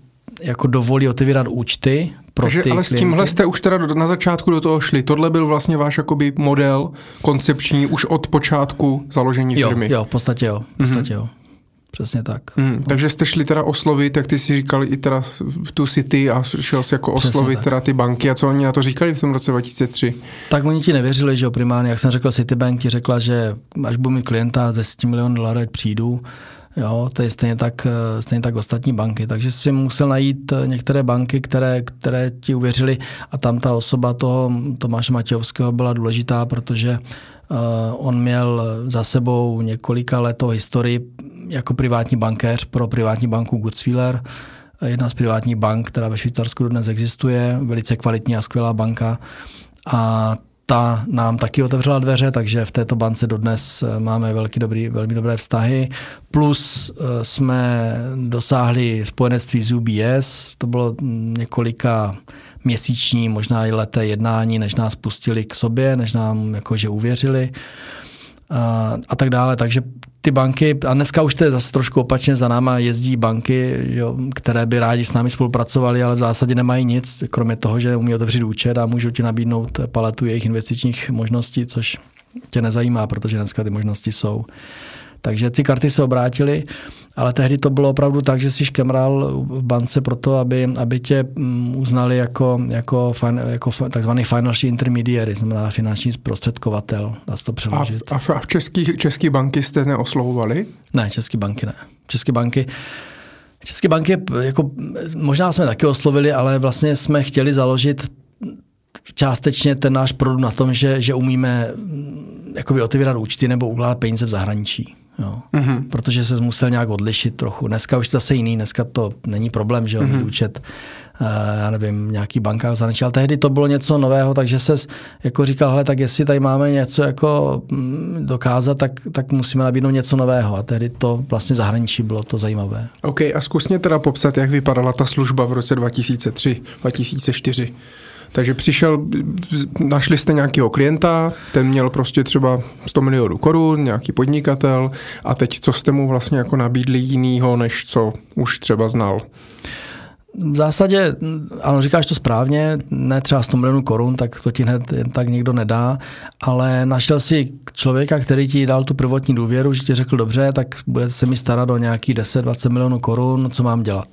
jako dovolí otevírat účty pro Takže ty ale klienty. s tímhle jste už teda na začátku do toho šli. Tohle byl vlastně váš jakoby model koncepční už od počátku založení firmy. Jo, v podstatě jo. V podstatě mm-hmm. jo. Přesně tak. Hmm, no. Takže jste šli teda oslovit, jak ty si říkal, i teda v tu City a šel jsi jako Přesně oslovit tak. teda ty banky. A co oni na to říkali v tom roce 2003? Tak oni ti nevěřili, že jo, primárně. Jak jsem řekl, Citibank ti řekla, že až budu mít klienta ze 10 milionů dolarů, přijdu. Jo, to je stejně tak, stejně tak ostatní banky. Takže si musel najít některé banky, které, které ti uvěřili a tam ta osoba toho Tomáše Matějovského byla důležitá, protože uh, on měl za sebou několika letou historii jako privátní bankéř pro privátní banku Gutzwiller, jedna z privátních bank, která ve Švýcarsku dnes existuje, velice kvalitní a skvělá banka. A ta nám taky otevřela dveře, takže v této bance dodnes eh, máme velký dobrý, velmi dobré vztahy. Plus eh, jsme dosáhli spojenectví z UBS, to bylo několika měsíční, možná i leté jednání, než nás pustili k sobě, než nám jakože uvěřili a, a tak dále. Takže ty banky, a dneska už to je zase trošku opačně, za náma jezdí banky, jo, které by rádi s námi spolupracovali, ale v zásadě nemají nic, kromě toho, že umí otevřít účet a můžou ti nabídnout paletu jejich investičních možností, což tě nezajímá, protože dneska ty možnosti jsou Takže ty karty se obrátily, ale tehdy to bylo opravdu tak, že si škemral v bance proto, aby, aby tě mm, uznali jako, jako, fin, jako takzvaný financial intermediary, znamená finanční zprostředkovatel, dá se to přeložit. A v, a v český, český banky jste neoslovovali? Ne, české banky ne. České banky České banky, jako, možná jsme taky oslovili, ale vlastně jsme chtěli založit částečně ten náš produkt na tom, že, že umíme mm, jakoby otevírat účty nebo ukládat peníze v zahraničí. Jo. Mm-hmm. Protože se musel nějak odlišit trochu. Dneska už to zase jiný, dneska to není problém, že jo, mm-hmm. účet, uh, já nevím, nějaký banka ale tehdy to bylo něco nového, takže se jako říkal, hele, tak jestli tady máme něco jako mm, dokázat, tak, tak musíme nabídnout něco nového a tehdy to vlastně zahraničí bylo to zajímavé. OK, a zkusně teda popsat, jak vypadala ta služba v roce 2003, 2004. Takže přišel, našli jste nějakého klienta, ten měl prostě třeba 100 milionů korun, nějaký podnikatel a teď co jste mu vlastně jako nabídli jinýho, než co už třeba znal? V zásadě, ano, říkáš to správně, ne třeba 100 milionů korun, tak to ti hned tak nikdo nedá, ale našel si člověka, který ti dal tu prvotní důvěru, že ti řekl dobře, tak budete se mi starat o nějaký 10-20 milionů korun, co mám dělat.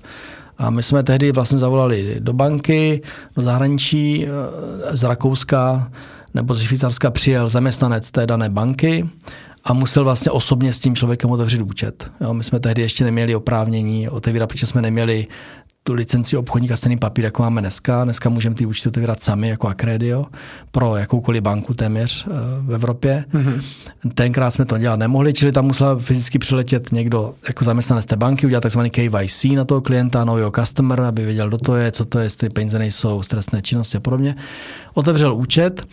A my jsme tehdy vlastně zavolali do banky, do zahraničí, eh, z Rakouska nebo z Švýcarska přijel zaměstnanec té dané banky a musel vlastně osobně s tím člověkem otevřít účet. Jo, my jsme tehdy ještě neměli oprávnění otevírat, protože jsme neměli tu licenci obchodníka stejný papír, jako máme dneska. Dneska můžeme ty účty otevírat sami jako Accredio pro jakoukoliv banku téměř uh, v Evropě. Mm-hmm. Tenkrát jsme to dělat nemohli, čili tam musel fyzicky přiletět někdo jako zaměstnanec té banky, udělat takzvaný KYC na toho klienta, know your customer, aby věděl, kdo to je, co to je, jestli peníze nejsou, stresné činnosti a podobně. Otevřel účet,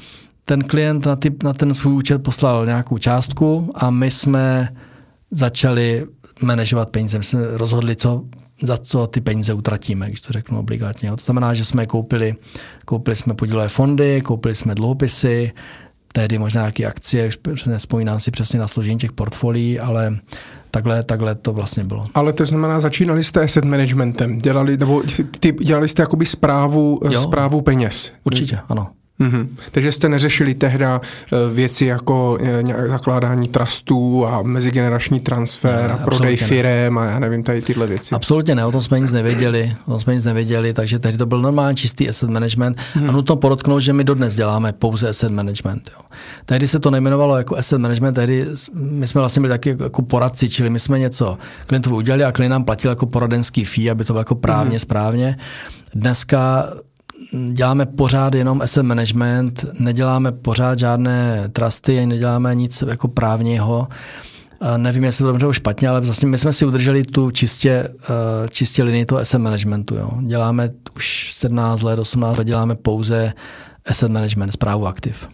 ten klient na, ty, na ten svůj účet poslal nějakou částku a my jsme začali manažovat peníze. My jsme rozhodli, co za co ty peníze utratíme, když to řeknu obligátně. To znamená, že jsme koupili, koupili jsme podílové fondy, koupili jsme dluhopisy, tehdy možná nějaké akcie, nespomínám si přesně na složení těch portfolií, ale takhle, takhle to vlastně bylo. Ale to znamená, začínali jste asset managementem, dělali, nebo ty, dělali jste jakoby zprávu, zprávu peněz. Určitě, ano. Mm-hmm. Takže jste neřešili tehda eh, věci jako eh, zakládání trustů a mezigenerační transfer ne, a prodej firem a já nevím, tady tyhle věci. Absolutně ne, o tom jsme nic nevěděli, o tom jsme nic nevěděli, takže tehdy to byl normální čistý asset management mm-hmm. a mhm. nutno podotknout, že my dodnes děláme pouze asset management. Jo. Tehdy se to nejmenovalo jako asset management, tehdy my jsme vlastně byli taky jako poradci, čili my jsme něco klientovi udělali a klient nám platil jako poradenský fee, aby to bylo jako právně mm-hmm. správně. Dneska děláme pořád jenom asset management, neděláme pořád žádné trusty, ani neděláme nic jako právního. Nevím, jestli to dobře špatně, ale vlastně my jsme si udrželi tu čistě, eh, čistě linii toho asset managementu. Jo. Děláme už 17 let, 18 let, děláme pouze asset management, zprávu aktiv.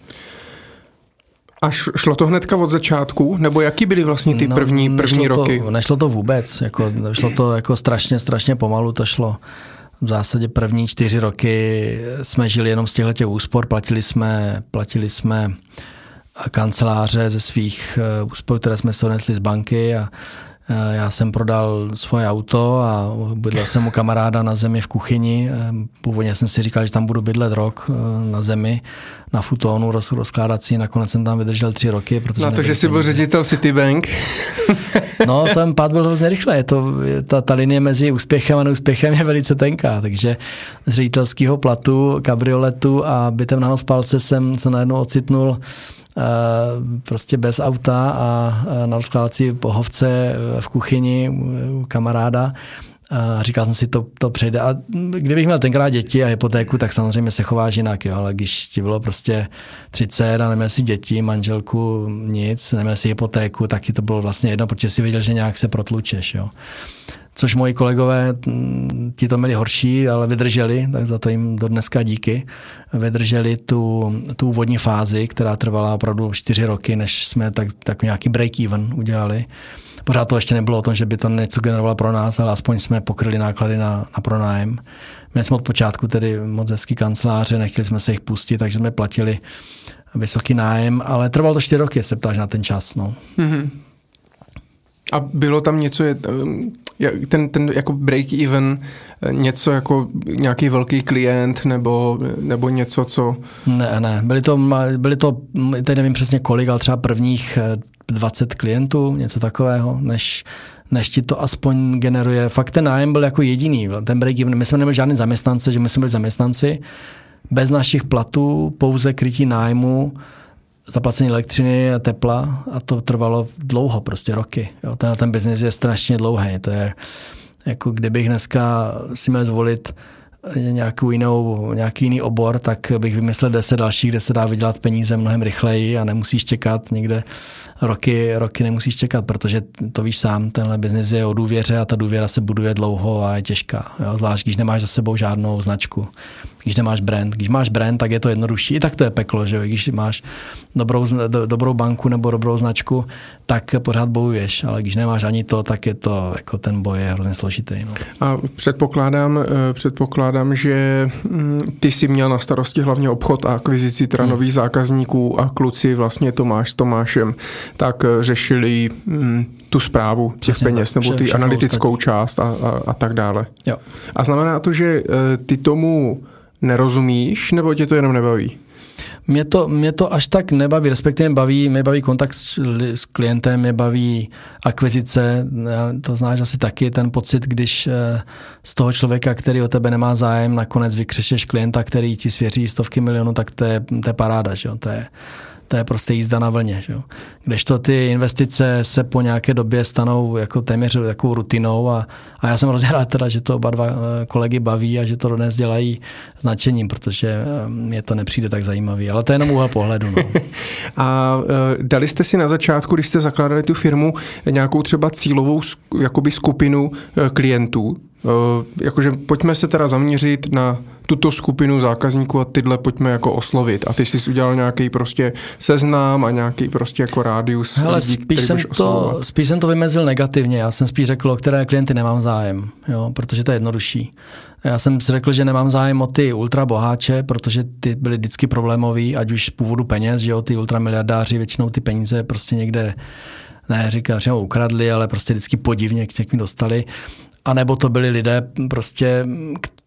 A šlo to hnedka od začátku? Nebo jaký byly vlastně ty no, první, první roky? To, nešlo to vůbec. Jako, šlo to jako strašně, strašně pomalu. To šlo v zásadě první čtyři roky jsme žili jenom z těchto těch úspor, platili jsme, platili jsme kanceláře ze svých eh, úspor, které jsme si odnesli z banky a eh, já jsem prodal svoje auto a bydlel jsem u kamaráda na zemi v kuchyni. Eh, původně jsem si říkal, že tam budu bydlet rok na zemi, na futónu roz, rozkládací. Nakonec jsem tam vydržel tři roky. Protože na to, že jsi byl ředitel Citibank. No, ten pád byl hrozně rychle. Je to, ta, ta linie mezi úspěchem a neúspěchem je velice tenká, takže z ředitelského platu, kabrioletu a bytem na hospalce jsem se najednou ocitnul uh, prostě bez auta a uh, na rozkládací pohovce v kuchyni u kamaráda a říkal jsem si, to, to přejde. A kdybych měl tenkrát děti a hypotéku, tak samozřejmě se chováš jinak, jo. ale když ti bylo prostě 30 a neměl si děti, manželku, nic, neměl si hypotéku, tak ti to bylo vlastně jedno, protože si věděl, že nějak se protlučeš. Jo. Což moji kolegové, mm, ti to měli horší, ale vydrželi, tak za to jim do dneska díky. Vydrželi tu, tu úvodní fázi, která trvala opravdu 4 roky, než jsme tak, tak nějaký break-even udělali pořád to ještě nebylo o tom, že by to něco generovalo pro nás, ale aspoň jsme pokryli náklady na, na pronájem. Měli jsme od počátku tedy moc hezký kanceláře, nechtěli jsme se jich pustit, takže jsme platili vysoký nájem, ale trvalo to čtyři roky, se ptáš na ten čas. No. Mm-hmm. A bylo tam něco, ten, ten jako break-even, něco jako nějaký velký klient nebo, nebo něco, co... Ne, ne, byly to, byly to, teď nevím přesně kolik, ale třeba prvních 20 klientů, něco takového, než, než ti to aspoň generuje. Fakt ten nájem byl jako jediný, ten break even. My jsme neměli žádný zaměstnance, že my jsme byli zaměstnanci, bez našich platů, pouze krytí nájmu, zaplacení elektřiny a tepla a to trvalo dlouho, prostě roky. Jo. Ten, ten biznis je strašně dlouhý. To je jako kdybych dneska si měl zvolit nějakou jinou, nějaký jiný obor, tak bych vymyslel deset dalších, kde se dá vydělat peníze mnohem rychleji a nemusíš čekat někde roky, roky nemusíš čekat, protože to víš sám, tenhle biznis je o důvěře a ta důvěra se buduje dlouho a je těžká. Jo? Zvlášť, když nemáš za sebou žádnou značku když nemáš brand. Když máš brand, tak je to jednodušší. I tak to je peklo, že Když máš dobrou, do, dobrou banku nebo dobrou značku, tak pořád bojuješ, ale když nemáš ani to, tak je to, jako ten boj je hrozně složitý. No. A předpokládám, eh, předpokládám, že mm, ty jsi měl na starosti hlavně obchod a akvizici teda hmm. nových zákazníků a kluci vlastně Tomáš s Tomášem, tak eh, řešili mm, tu zprávu těch Přesně peněz tak, nebo ty analytickou ostatní. část a, a, a tak dále. Jo. A znamená to, že eh, ty tomu nerozumíš, nebo tě to jenom nebaví? Mě to, mě to až tak nebaví, respektive baví, mě baví kontakt s, s klientem, mě baví akvizice, to znáš asi taky, ten pocit, když eh, z toho člověka, který o tebe nemá zájem, nakonec vykřešeš klienta, který ti svěří stovky milionů, tak to je, to je paráda, že jo? To je, to je prostě jízda na vlně. Že? Kdežto ty investice se po nějaké době stanou jako téměř takovou rutinou a, a já jsem hrozně rád teda, že to oba dva eh, kolegy baví a že to dnes dělají značením, protože mě to nepřijde tak zajímavý. Ale to je jenom úhel pohledu. No. a uh, dali jste si na začátku, když jste zakládali tu firmu, nějakou třeba cílovou jakoby skupinu klientů, jakože pojďme se teda zaměřit na tuto skupinu zákazníků a tyhle pojďme jako oslovit. A ty jsi udělal nějaký prostě seznám a nějaký prostě jako rádius Hele, lidí, spíš jsem, to, spíš jsem to vymezil negativně. Já jsem spíš řekl, o které klienty nemám zájem, jo, protože to je jednodušší. Já jsem si řekl, že nemám zájem o ty ultra boháče, protože ty byly vždycky problémový, ať už z původu peněz, že jo, ty ultramiliardáři většinou ty peníze prostě někde ne, říkám, že ho ukradli, ale prostě vždycky podivně k někým dostali. A nebo to byli lidé prostě,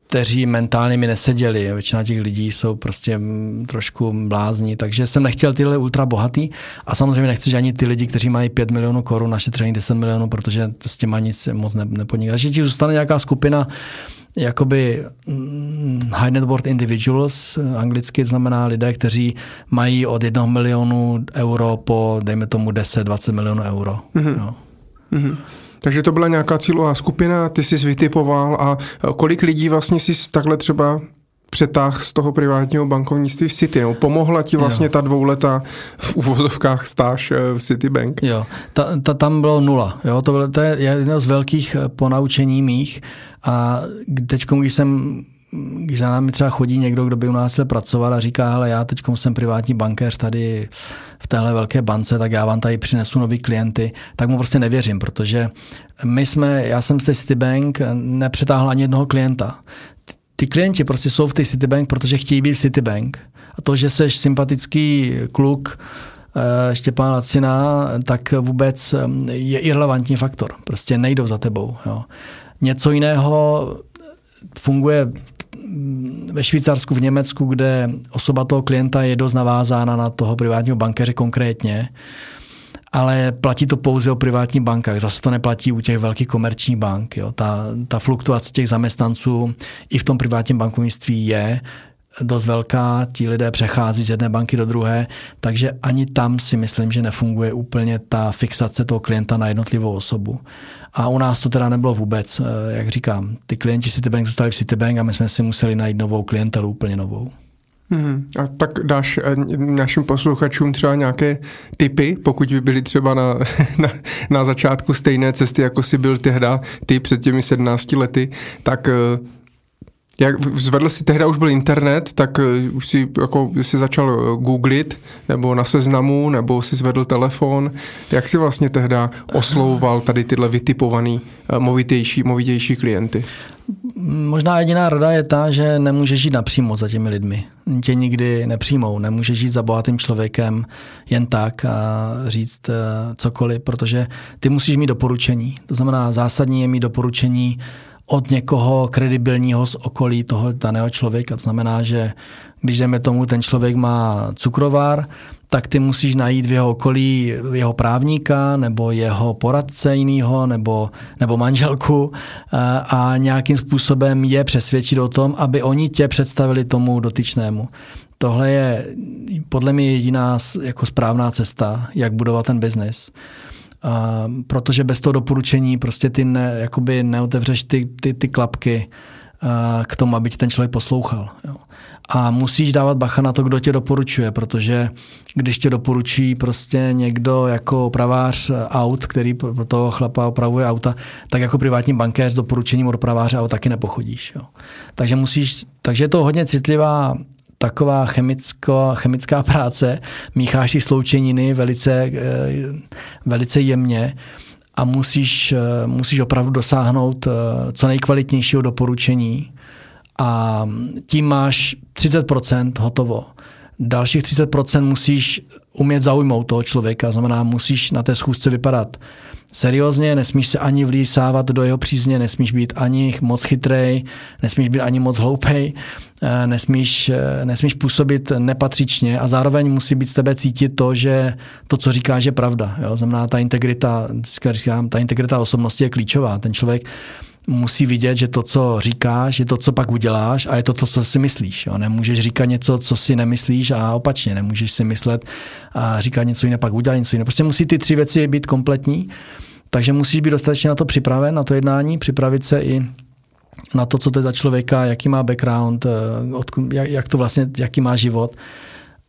kteří mentálně mi neseděli. Většina těch lidí jsou prostě trošku blázní, takže jsem nechtěl tyhle ultra bohatý a samozřejmě nechci ani ty lidi, kteří mají 5 milionů korun, našetření 10 milionů, protože s těma nic moc ne, nepodnikají. Takže ti zůstane nějaká skupina jakoby mm, high net worth individuals, anglicky znamená lidé, kteří mají od 1 milionu euro po, dejme tomu, 10-20 milionů euro. Mm-hmm. Jo. Mm-hmm. Takže to byla nějaká cílová skupina, ty jsi vytipoval a kolik lidí vlastně si takhle třeba přetáh z toho privátního bankovnictví v City. No, pomohla ti vlastně jo. ta dvouleta v úvozovkách stáž eh, v Citibank? Jo, ta, ta, tam bylo nula. Jo, to, bylo, to je jedno z velkých eh, ponaučení mých a teď, když jsem když za námi třeba chodí někdo, kdo by u nás chtěl pracovat a říká, hele, já teď jsem privátní bankéř tady v téhle velké bance, tak já vám tady přinesu nový klienty, tak mu prostě nevěřím, protože my jsme, já jsem z té Citibank nepřetáhl ani jednoho klienta. Ty klienti prostě jsou v té Citibank, protože chtějí být Citibank. A to, že jsi sympatický kluk, eh, Štěpán Lacina, tak vůbec eh, je irrelevantní faktor. Prostě nejdou za tebou. Jo. Něco jiného funguje ve Švýcarsku, v Německu, kde osoba toho klienta je dost navázána na toho privátního bankéře konkrétně, ale platí to pouze o privátních bankách. Zase to neplatí u těch velkých komerčních bank. Jo. Ta, ta fluktuace těch zaměstnanců i v tom privátním bankovnictví je dost velká, ti lidé přechází z jedné banky do druhé, takže ani tam si myslím, že nefunguje úplně ta fixace toho klienta na jednotlivou osobu. A u nás to teda nebylo vůbec, eh, jak říkám, ty klienti Citibank zůstali v Citibank a my jsme si museli najít novou klientelu, úplně novou. Hmm. A tak dáš eh, našim posluchačům třeba nějaké typy, pokud by byly třeba na, na, na začátku stejné cesty, jako si byl tehda ty před těmi 17 lety, tak eh, jak zvedl si tehdy už byl internet, tak uh, už si jako si začal uh, googlit, nebo na seznamu, nebo si zvedl telefon. Jak si vlastně tehdy oslouval tady tyhle vytipovaný uh, movitější, movitější klienty? Možná jediná rada je ta, že nemůže žít napřímo za těmi lidmi. Tě nikdy nepřijmou. Nemůže žít za bohatým člověkem jen tak a říct cokoliv, protože ty musíš mít doporučení. To znamená, zásadní je mít doporučení od někoho kredibilního z okolí toho daného člověka. To znamená, že když jdeme tomu, ten člověk má cukrovar, tak ty musíš najít v jeho okolí jeho právníka nebo jeho poradce jiného nebo, nebo manželku a, eh, a nějakým způsobem je přesvědčit o tom, aby oni tě představili tomu dotyčnému. Tohle je podle mě jediná jako správná cesta, jak budovat ten biznis. Uh, protože bez toho doporučení prostě ty ne, jakoby neotevřeš ty, ty, ty klapky uh, k tomu, aby ti ten člověk poslouchal. Jo. A musíš dávat bacha na to, kdo tě doporučuje, protože když tě doporučí prostě někdo jako opravář aut, který pro toho chlapa opravuje auta, tak jako privátní bankéř s doporučením od opraváře aut taky nepochodíš. Jo. Takže musíš, takže je to hodně citlivá taková chemicko, chemická práce, mícháš si sloučeniny velice, eh, velice jemně a musíš, eh, musíš opravdu dosáhnout eh, co nejkvalitnějšího doporučení a tím máš 30% hotovo. Dalších 30% musíš umět zaujmout toho člověka, znamená musíš na té schůzce vypadat seriózně, nesmíš se ani vlísávat do jeho přízně, nesmíš být ani moc chytrej, nesmíš být ani moc hloupej, eh, nesmíš, eh, nesmíš působit nepatřičně a zároveň musí být z tebe cítit to, že to, co říkáš, je pravda. Jo? Znamená, ta integrita, říkám, ta integrita osobnosti je klíčová. Ten člověk musí vidět, že to, co říkáš, je to, co pak uděláš a je to to, co si myslíš. Jo? Nemůžeš říkat něco, co si nemyslíš a opačně. Nemůžeš si myslet a říkat něco jiného, pak udělat něco jiného. Prostě musí ty tři věci být kompletní, takže musíš být dostatečně na to připraven, na to jednání, připravit se i na to, co to je za člověka, jaký má background, eh, jak to vlastně, jaký má život.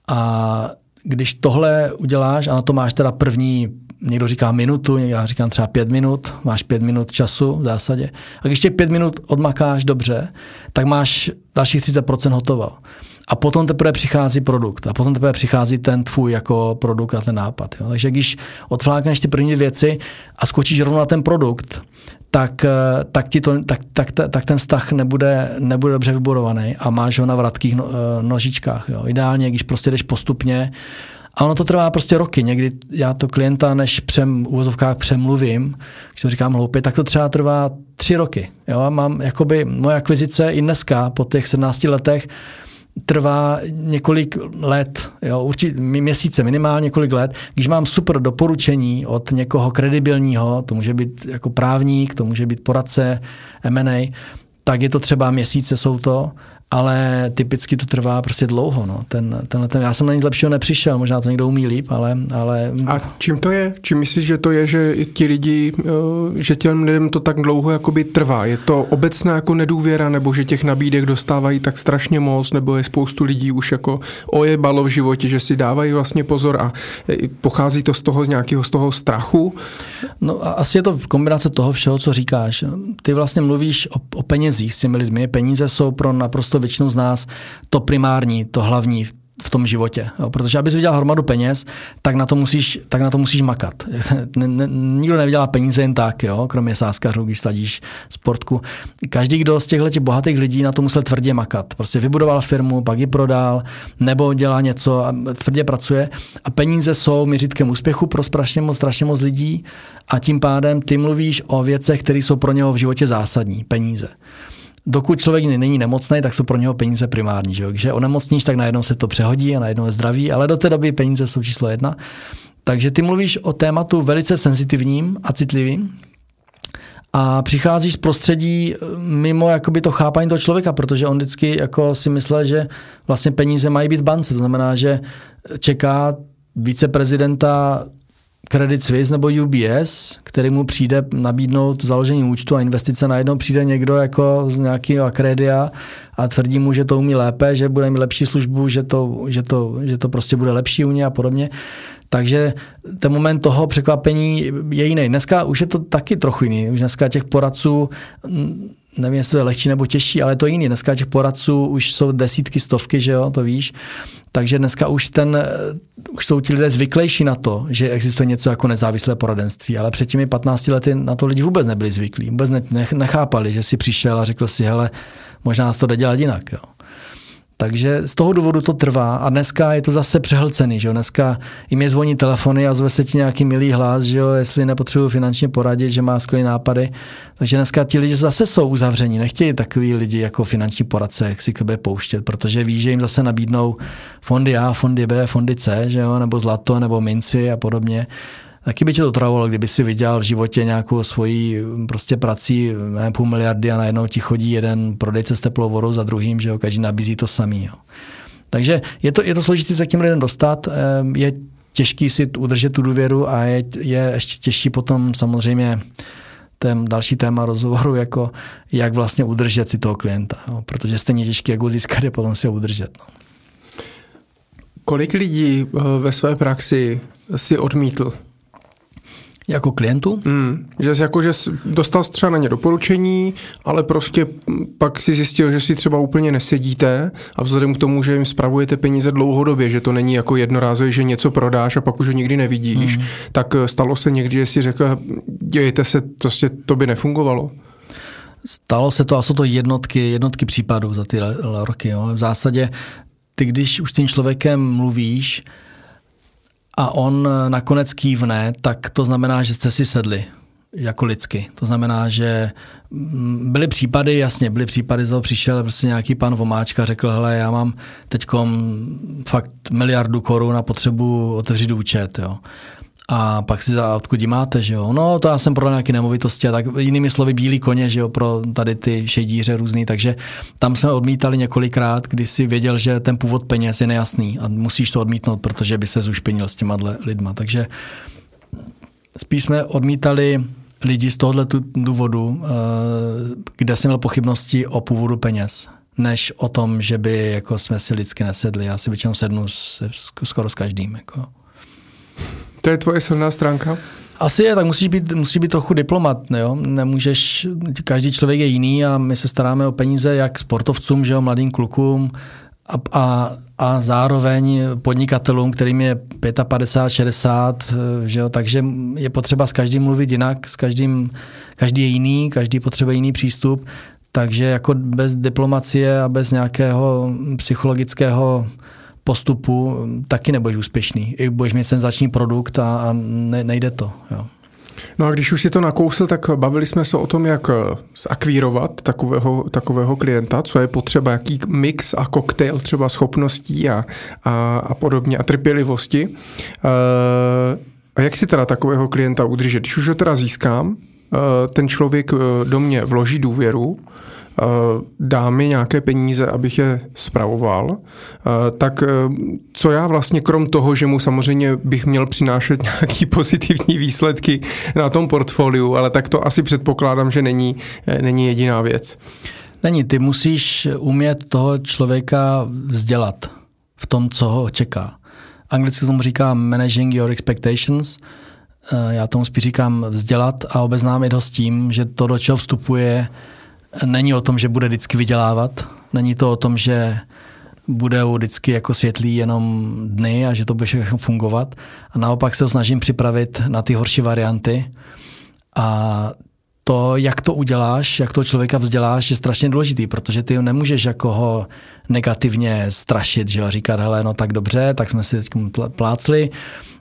A když tohle uděláš a na to máš teda první někdo říká minutu, já říkám třeba pět minut, máš pět minut času v zásadě. A když těch pět minut odmakáš dobře, tak máš dalších 30% hotovo. A potom teprve přichází produkt. A potom teprve přichází ten tvůj jako produkt a ten nápad. Jo. Takže když odflákneš ty první věci a skočíš rovnou na ten produkt, tak, eh, tak, ti to, tak, tak, tak ten vztah nebude, nebude dobře vybudovaný a máš ho na vratkých no, eh, nožičkách. Jo. Ideálně, když prostě jdeš postupně a ono to trvá prostě roky. Někdy já to klienta, než přem, uvozovkách přemluvím, když to říkám hloupě, tak to třeba trvá tři roky. Jo? A mám jakoby moje akvizice i dneska, po těch 17 letech, trvá několik let, jo, určitě měsíce, minimálně několik let, když mám super doporučení od někoho kredibilního, to může být jako právník, to může být poradce, M&A, tak je to třeba měsíce jsou to ale typicky to trvá prostě dlouho. No. Ten, tenhle, ten, já jsem na nic lepšího nepřišel, možná to někdo umí líp, ale, ale... A čím to je? Čím myslíš, že to je, že ti lidi, eh, že těm lidem to tak dlouho jakoby trvá? Je to obecná jako nedůvěra, nebo že těch nabídek dostávají tak strašně moc, nebo je spoustu lidí už jako ojebalo v životě, že si dávají vlastně pozor a eh, pochází to z toho z nějakého z toho strachu? No a asi je to kombinace toho všeho, co říkáš. Ty vlastně mluvíš o, o penězích s těmi lidmi. Peníze jsou pro naprosto to většinou z nás to primární, to hlavní v tom životě. Jo? Protože abys vydělal hromadu peněz, tak na to musíš, tak na to musíš makat. nikdo nevydělá peníze jen tak, jo? kromě sáskařů, když sadíš sportku. Každý, kdo z těchto těch bohatých lidí na to musel tvrdě makat. Prostě vybudoval firmu, pak ji prodal, nebo dělá něco a tvrdě pracuje. A peníze jsou měřítkem úspěchu pro strašně moc, strašně moc lidí a tím pádem ty mluvíš o věcech, které jsou pro něho v životě zásadní. Peníze dokud člověk není nemocný, tak jsou pro něho peníze primární. Že Když je onemocníš, tak najednou se to přehodí a najednou je zdraví, ale do té doby peníze jsou číslo jedna. Takže ty mluvíš o tématu velice senzitivním a citlivým, a přicházíš z prostředí eh, mimo jakoby to chápání toho člověka, protože on vždycky jako si myslel, že vlastně peníze mají být v bance. To znamená, že čeká viceprezidenta Credit Suisse nebo UBS, který mu přijde nabídnout založení účtu a investice, najednou přijde někdo jako z nějakého akredia a tvrdí mu, že to umí lépe, že bude mít lepší službu, že to, že to, že to prostě bude lepší u něj a podobně. Takže ten moment toho překvapení je jiný. Dneska už je to taky trochu jiný. Už dneska těch poradců nevím, jestli to je lehčí nebo těžší, ale to jiný. Dneska těch poradců už jsou desítky, stovky, že jo, to víš. Takže dneska už ten, už jsou ti lidé zvyklejší na to, že existuje něco jako nezávislé poradenství, ale před těmi 15 lety na to lidi vůbec nebyli zvyklí, vůbec nechápali, že si přišel a řekl si, hele, možná to jde dělat jinak. Jo. Takže z toho důvodu to trvá a dneska je to zase přehlcený, že jo? Dneska jim je zvoní telefony a zve se ti nějaký milý hlas, že jo? jestli nepotřebuji finančně poradit, že má skvělé nápady. Takže dneska ti lidi zase jsou uzavření, nechtějí takový lidi jako finanční poradce, jak si k pouštět, protože ví, že jim zase nabídnou fondy A, fondy B, fondy C, že jo? nebo zlato, nebo minci a podobně. Taky by tě to trvalo, kdyby si viděl v životě nějakou svoji prostě prací ne, půl miliardy a najednou ti chodí jeden prodejce s teplou vodou za druhým, že jo, každý nabízí to samý. Jo. Takže je to, je to složité se k těm lidem dostat, ehm, je těžký si udržet tu důvěru a je, je ještě těžší potom samozřejmě ten další téma rozhovoru, jako jak vlastně udržet si toho klienta, jo, protože stejně těžké, jak ho získat, je potom si ho udržet. No. Kolik lidí eh, ve své praxi si odmítl jako klientu? Mm, že jsi jako, že jsi dostal třeba na ně doporučení, ale prostě pak si zjistil, že si třeba úplně nesedíte a vzhledem k tomu, že jim spravujete peníze dlouhodobě, že to není jako jednorázově, že něco prodáš a pak už ho nikdy nevidíš, mm. tak eh, stalo se někdy, že si řekl, dějte se, prostě to by nefungovalo. Stalo se to a jsou to jednotky, jednotky případů za ty roky. Jo. V zásadě ty, když už s tím člověkem mluvíš, a on nakonec kývne, tak to znamená, že jste si sedli jako lidsky. To znamená, že mm, byly případy, jasně, byly případy, že přišel prostě nějaký pan Vomáčka, řekl, hele, já mám teď fakt miliardu korun a potřebu otevřít účet, jo a pak si za odkud máte, že jo. No, to já jsem prodal nějaké nemovitosti a tak jinými slovy bílí koně, že jo, pro tady ty šedíře různý, takže tam jsme odmítali několikrát, kdy si věděl, že ten původ peněz je nejasný a musíš to odmítnout, protože by se zušpinil s těma lidma. Takže spíš jsme odmítali lidi z tohohle důvodu, eh, kde jsem měl pochybnosti o původu peněz, než o tom, že by jako jsme si lidsky nesedli. Já si většinou sednu se, skoro s každým. Jako. To je tvoje silná stránka? Asi je, tak musíš být, musíš být trochu diplomat, jo? Nemůžeš, každý člověk je jiný a my se staráme o peníze jak sportovcům, že jo, mladým klukům a, a, a zároveň podnikatelům, kterým je 55, 60, že jo? takže je potřeba s každým mluvit jinak, s každým, každý je jiný, každý potřebuje jiný přístup, takže jako bez diplomacie a bez nějakého psychologického postupu taky nebudeš úspěšný. I budeš mít senzační produkt a, a ne, nejde to. Jo. No a když už si to nakousl, tak bavili jsme se o tom, jak eh, zakvírovat takového, takového klienta, co je potřeba, jaký mix a koktejl třeba schopností a, a, a podobně a trpělivosti. E, a jak si teda takového klienta udržet? Když už ho teda získám, e, ten člověk do mě vloží důvěru, Eh, dá mi nějaké peníze, abych je spravoval, eh, tak eh, co já vlastně krom toho, že mu samozřejmě bych měl přinášet nějaký pozitivní výsledky na tom portfoliu, ale tak to asi předpokládám, že není, není jediná věc. Není, ty musíš umět toho člověka vzdělat v tom, co ho čeká. Anglicky tomu říká managing your expectations, já tomu spíš říkám vzdělat a obeznámit ho s tím, že to, do čeho vstupuje, není o tom, že bude vždycky vydělávat, není to o tom, že bude vždycky jako světlý jenom dny a že to bude všechno fungovat. A naopak se ho snažím připravit na ty horší varianty. A to, jak to uděláš, jak toho člověka vzděláš, je strašně důležitý, protože ty nemůžeš jako ho negativně strašit, že jo, říkat, hele, no tak dobře, tak jsme si teď plácli,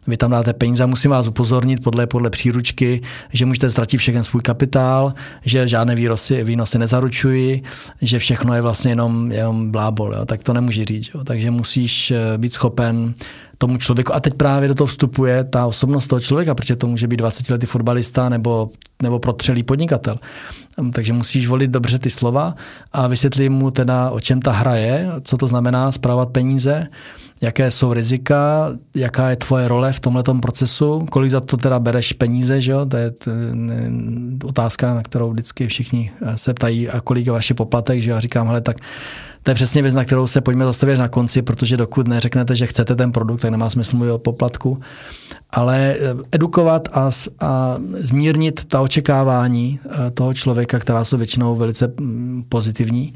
vy tam dáte peníze, musím vás upozornit podle, podle příručky, že můžete ztratit všechen svůj kapitál, že žádné výnosy, výnosy nezaručují, že všechno je vlastně jenom, jenom blábol, jo? tak to nemůže říct. Jo? Takže musíš eh, být schopen tomu člověku. A teď právě do toho vstupuje ta osobnost toho člověka, protože to může být 20 letý fotbalista nebo, nebo protřelý podnikatel. Hm, takže musíš volit dobře ty slova a vysvětlit mu teda, o čem ta hra je, co to znamená zpravovat peníze, jaké jsou rizika, jaká je tvoje role v tomhle procesu, kolik za to teda bereš peníze, že jo? to je otázka, na kterou vždycky všichni eh, se ptají, a kolik je vaše poplatek, že já říkám, hele, tak to je přesně věc, na kterou se pojďme zastavit na konci, protože dokud neřeknete, že chcete ten produkt, tak nemá smysl mluvit o poplatku. Ale eh, edukovat a, a zmírnit ta očekávání eh, toho člověka, která jsou většinou velice mm, pozitivní,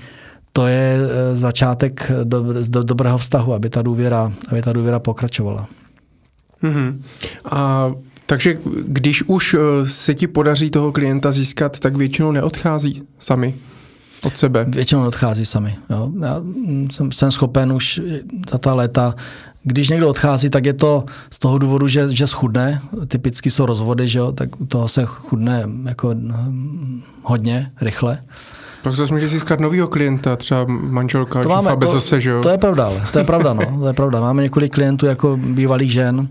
to je eh, začátek do, do, dobrého vztahu, aby ta důvěra, aby ta důvěra pokračovala. Mm-hmm. A takže když už se ti podaří toho klienta získat, tak většinou neodchází sami. od sebe? Většinou odchází sami. Jo. Já jsem, jsem schopen už za ta léta když někdo odchází, tak je to z toho důvodu, že, že schudne. Typicky jsou rozvody, že jo, tak u toho se chudne jako hm, hodně, rychle. Pak zase může získat nového klienta, třeba manželka, to máme, to, zase, že jo? To je pravda, ale to je pravda, no, to je pravda. Máme několik klientů jako bývalých žen,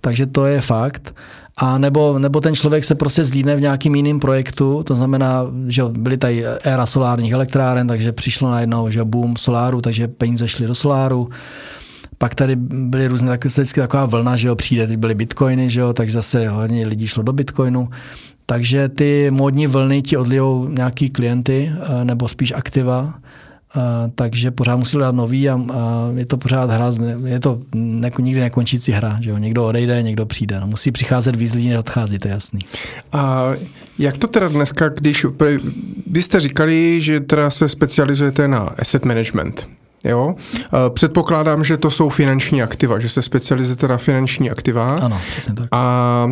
takže to je fakt. A nebo, nebo ten člověk se prostě zlídne v nějakým jiným projektu, to znamená, že byly tady éra solárních elektráren, takže přišlo najednou, že boom soláru, takže peníze šly do soláru. Pak tady byly různé, tak vždycky taková vlna, že jo, přijde, teď byly bitcoiny, že jo, takže zase hodně lidí šlo do bitcoinu. Takže ty módní vlny ti odlijou nějaký klienty, eh, nebo spíš aktiva, eh, takže pořád musí dát nový a, a je to pořád hra, je to ne, nikdy nekončící hra, že jo? někdo odejde, někdo přijde, no, musí přicházet víc lidí, než odchází, to je jasný. A jak to teda dneska, když, vy jste říkali, že teda se specializujete na asset management, Jo? Předpokládám, že to jsou finanční aktiva, že se specializujete na finanční aktiva. Ano, přesně tak. A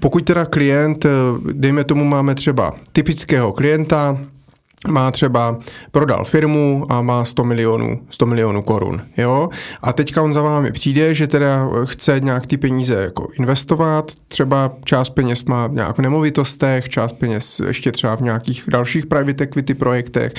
pokud teda klient, dejme tomu, máme třeba typického klienta, má třeba, prodal firmu a má 100 milionů, 100 milionů korun, jo? A teďka on za vámi přijde, že teda chce nějak ty peníze jako investovat, třeba část peněz má nějak v nemovitostech, část peněz ještě třeba v nějakých dalších private equity projektech,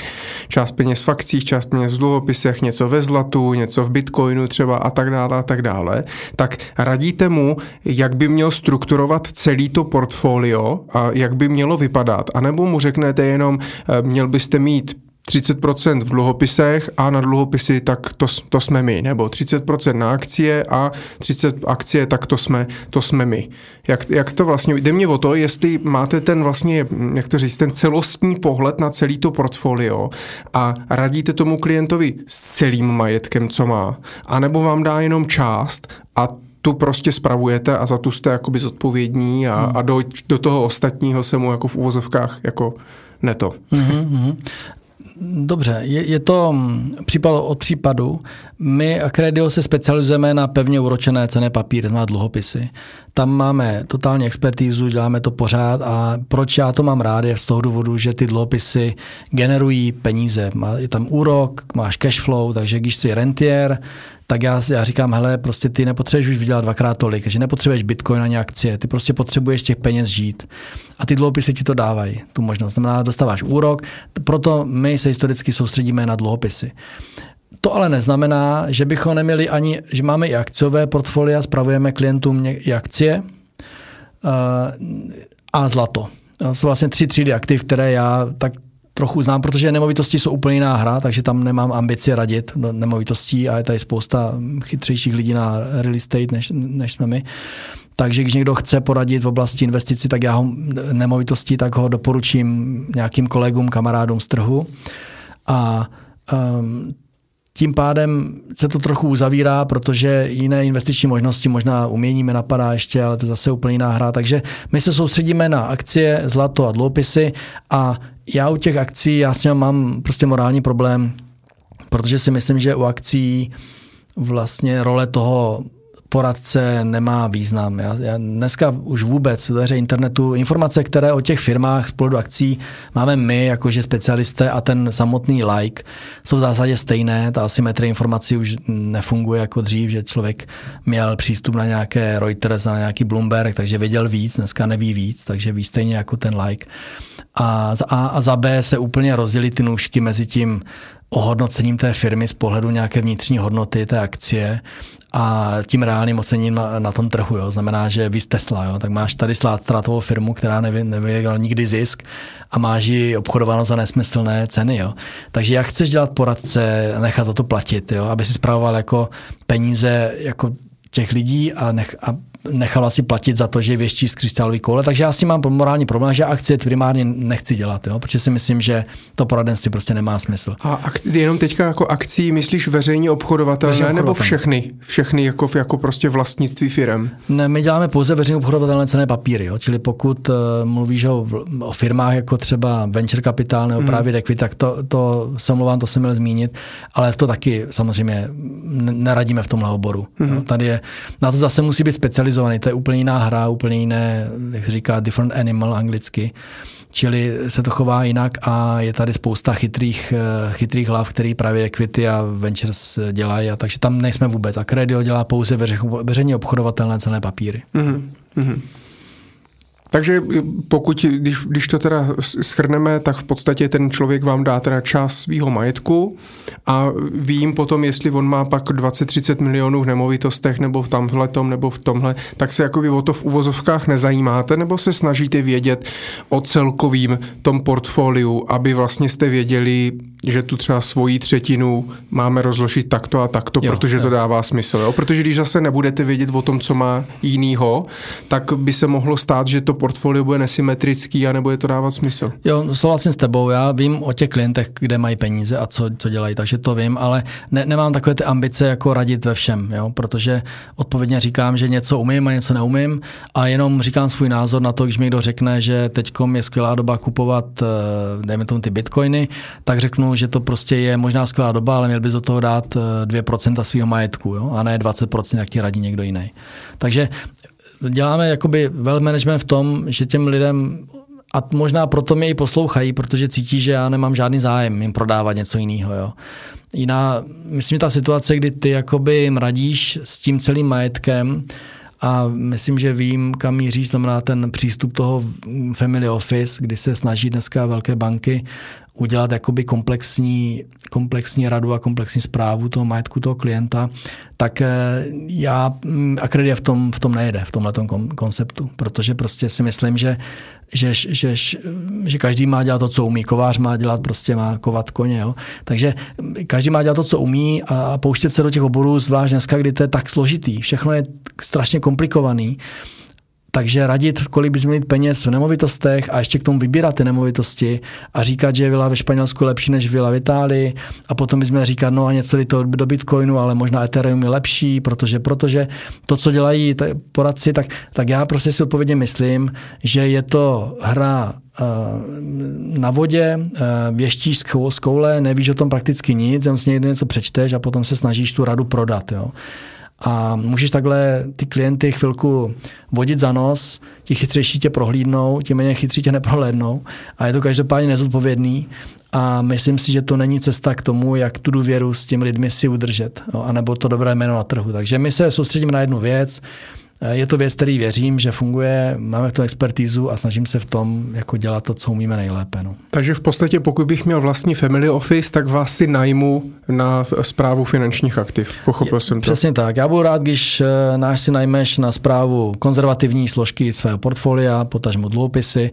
část peněz v akcích, část peněz v dluhopisech, něco ve zlatu, něco v bitcoinu třeba a tak dále a tak dále, tak radíte mu, jak by měl strukturovat celý to portfolio a jak by mělo vypadat, anebo mu řeknete jenom, eh, měl byste mít 30% v dluhopisech a na dluhopisy tak to, to jsme my, nebo 30% na akcie a 30 akcie, tak to jsme, to jsme my. Jak, jak to vlastně, jde mě o to, jestli máte ten vlastně, jak to říct, ten celostní pohled na celý to portfolio a radíte tomu klientovi s celým majetkem, co má, anebo vám dá jenom část a tu prostě spravujete a za tu jste jakoby zodpovědní a, hmm. a do, do toho ostatního se mu jako v úvozovkách jako neto. Mm-hmm. Dobře, je, je to mm, případ od případu. My Accredio se specializujeme na pevně uročené cené papíry, znamená dluhopisy. Tam máme totální expertízu, děláme to pořád a proč já to mám rád je z toho důvodu, že ty dluhopisy generují peníze. Je tam úrok, máš cash flow, takže když jsi rentier, tak já, já říkám, hele, prostě ty nepotřebuješ už vydělat dvakrát tolik, že nepotřebuješ bitcoin ani akcie, ty prostě potřebuješ těch peněz žít. A ty dluhopisy ti to dávají, tu možnost. Znamená, dostáváš úrok, proto my se historicky soustředíme na dluhopisy. To ale neznamená, že bychom neměli ani, že máme i akciové portfolia, spravujeme klientům i akcie uh, a zlato. To jsou vlastně tři třídy aktiv, které já tak trochu znám, protože nemovitosti jsou úplně jiná hra, takže tam nemám ambici radit do nemovitostí a je tady spousta chytřejších lidí na real estate, než, než jsme my. Takže když někdo chce poradit v oblasti investicí, tak já ho nemovitostí, tak ho doporučím nějakým kolegům, kamarádům z trhu. A um, tím pádem se to trochu uzavírá, protože jiné investiční možnosti možná umění mi napadá ještě, ale to je zase úplně jiná hra. Takže my se soustředíme na akcie, zlato a dluhopisy a já u těch akcí, já s mám prostě morální problém, protože si myslím, že u akcí vlastně role toho poradce nemá význam. Já, já dneska už vůbec v hře internetu informace, které o těch firmách z pohledu akcí máme my, jakože specialisté a ten samotný like, jsou v zásadě stejné. Ta asymetrie informací už nefunguje jako dřív, že člověk měl přístup na nějaké Reuters, na nějaký Bloomberg, takže věděl víc, dneska neví víc, takže ví stejně jako ten like. A za A a za B se úplně rozdělí ty nůžky mezi tím ohodnocením té firmy z pohledu nějaké vnitřní hodnoty té akcie a tím reálným ocením na, na tom trhu. Jo. Znamená, že víc Tesla, jo. tak máš tady ztrátovou firmu, která nevy, nevydělala nikdy zisk a máš ji obchodováno za nesmyslné ceny. Jo. Takže jak chceš dělat poradce, nechat za to platit, jo, aby si spravoval jako peníze jako těch lidí a, nech, a nechala si platit za to, že věští z křišťálový koule, takže já s tím mám morální problém, že akcie primárně nechci dělat, jo? protože si myslím, že to poradenství prostě nemá smysl. A ak- jenom teďka jako akcí myslíš veřejně obchodovatelné veřejně nebo všechny? Všechny jako, jako prostě vlastnictví firm? Ne, my děláme pouze veřejně obchodovatelné cené papíry, jo? čili pokud uh, mluvíš o, o firmách jako třeba venture capital nebo hmm. právě equity, tak to, to se mluvám, to jsem měl zmínit, ale to taky samozřejmě neradíme v tomhle oboru. Hmm. Jo? Tady je, na to zase musí být specializovaný specializovaný, to je úplně jiná hra, úplně jiné, jak se říká, different animal anglicky. čili se to chová jinak a je tady spousta chytrých, eh, chytrých hlav, který právě Equity a Ventures dělají, a takže tam nejsme vůbec. A Credio dělá pouze veřejně obchodovatelné cené papíry. Mm-hmm. Takže pokud, když, když to teda schrneme, tak v podstatě ten člověk vám dá teda část svého majetku a vím potom, jestli on má pak 20-30 milionů v nemovitostech nebo v tamhle tom nebo v tomhle, tak se jako vy o to v uvozovkách nezajímáte nebo se snažíte vědět o celkovým tom portfoliu, aby vlastně jste věděli, že tu třeba svoji třetinu máme rozložit takto a takto, jo, protože jo. to dává smysl. Jo? Protože když zase nebudete vědět o tom, co má jinýho, tak by se mohlo stát, že to portfolio bude nesymetrický a nebude to dávat smysl. Jo, souhlasím s tebou. Já vím o těch klientech, kde mají peníze a co, co dělají, takže to vím, ale ne, nemám takové ty ambice jako radit ve všem, jo? protože odpovědně říkám, že něco umím a něco neumím a jenom říkám svůj názor na to, když mi někdo řekne, že teď je skvělá doba kupovat, eh, dejme tomu ty bitcoiny, tak řeknu, že to prostě je možná skvělá doba, ale měl bys do toho dát 2% eh, svého majetku jo? a ne 20%, jak ti radí někdo jiný. Takže děláme jakoby well management v tom, že těm lidem a možná proto mě i poslouchají, protože cítí, že já nemám žádný zájem jim prodávat něco jiného. Jo. Jiná, myslím, ta situace, kdy ty jakoby jim radíš s tím celým majetkem, a myslím, že vím, kam míří, znamená ten přístup toho family office, kdy se snaží dneska velké banky udělat jakoby komplexní, komplexní radu a komplexní zprávu toho majetku toho klienta, tak eh, já mm, Akredie v tom, v tom nejede, v tomhle konceptu, protože prostě si myslím, že, že, že, že každý má dělat to, co umí. Kovář má dělat, prostě má kovat koně. Jo? Takže každý má dělat to, co umí a pouštět se do těch oborů, zvlášť dneska, kdy to je tak složitý. Všechno je strašně komplikovaný takže radit, kolik bys mít peněz v nemovitostech a ještě k tomu vybírat ty nemovitosti a říkat, že je vila ve Španělsku lepší než vila v Itálii a potom bychom říkat, no a něco to do Bitcoinu, ale možná Ethereum je lepší, protože, protože to, co dělají poradci, tak, tak já prostě si odpovědně myslím, že je to hra eh, na vodě, eh, věštíš z koule, nevíš o tom prakticky nic, jen si někde něco přečteš a potom se snažíš tu radu prodat. Jo a můžeš takhle ty klienty chvilku vodit za nos, ti chytřejší tě prohlídnou, ti méně chytří tě neprohlédnou a je to každopádně nezodpovědný a myslím si, že to není cesta k tomu, jak tu důvěru s těmi lidmi si udržet, no, anebo to dobré jméno na trhu. Takže my se soustředíme na jednu věc, je to věc, který věřím, že funguje, máme v tom expertízu a snažím se v tom jako dělat to, co umíme nejlépe. No. Takže v podstatě, pokud bych měl vlastní family office, tak vás si najmu na zprávu finančních aktiv. Pochopil je, jsem to. Přesně tak. Já budu rád, když eh, náš si najmeš na zprávu konzervativní složky svého portfolia, potažmo dluhopisy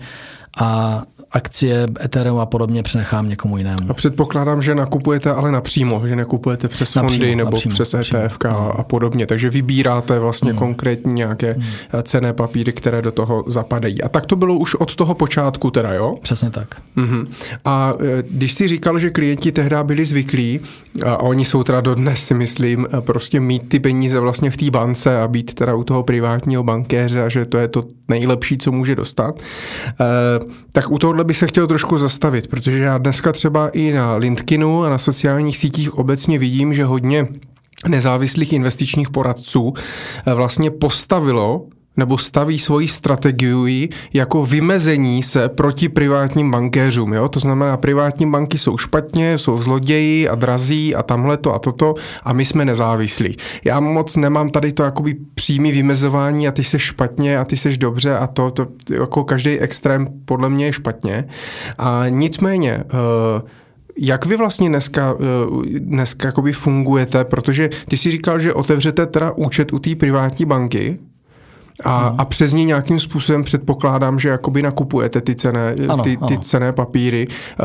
a akcie Ethereum a podobně přenechám někomu jinému. A předpokládám, že nakupujete ale napřímo, že nekupujete přes napřímo, fondy nebo napřímo, přes ETF a, a podobně, takže vybíráte vlastně mm. konkrétní nějaké mm. cené papíry, které do toho zapadají. A tak to bylo už od toho počátku teda, jo? Přesně tak. Mm-hmm. A e, když jsi říkal, že klienti tehdy byli zvyklí, a oni jsou teda dodnes si myslím, prostě mít ty peníze vlastně v té bance a být teda u toho privátního bankéře a že to je to nejlepší, co může dostat, e, tak u toho tohle bych se chtěl trošku zastavit, protože já dneska třeba i na LinkedInu a na sociálních sítích obecně vidím, že hodně nezávislých investičních poradců eh, vlastně postavilo nebo staví svoji strategii jako vymezení se proti privátním bankéřům. Jo? To znamená, privátní banky jsou špatně, jsou zloději a drazí a tamhle to a toto a my jsme nezávislí. Já moc nemám tady to jakoby přímý vymezování a ty seš špatně a ty seš dobře a to, to jako každý extrém podle mě je špatně. A nicméně, uh, jak vy vlastně dneska, eh, dneska jakoby fungujete, protože ty si říkal, že otevřete teda účet u té privátní banky, a, a přes ní nějakým způsobem předpokládám, že jakoby nakupujete ty cené, ano, ty, ty cené papíry. Eh,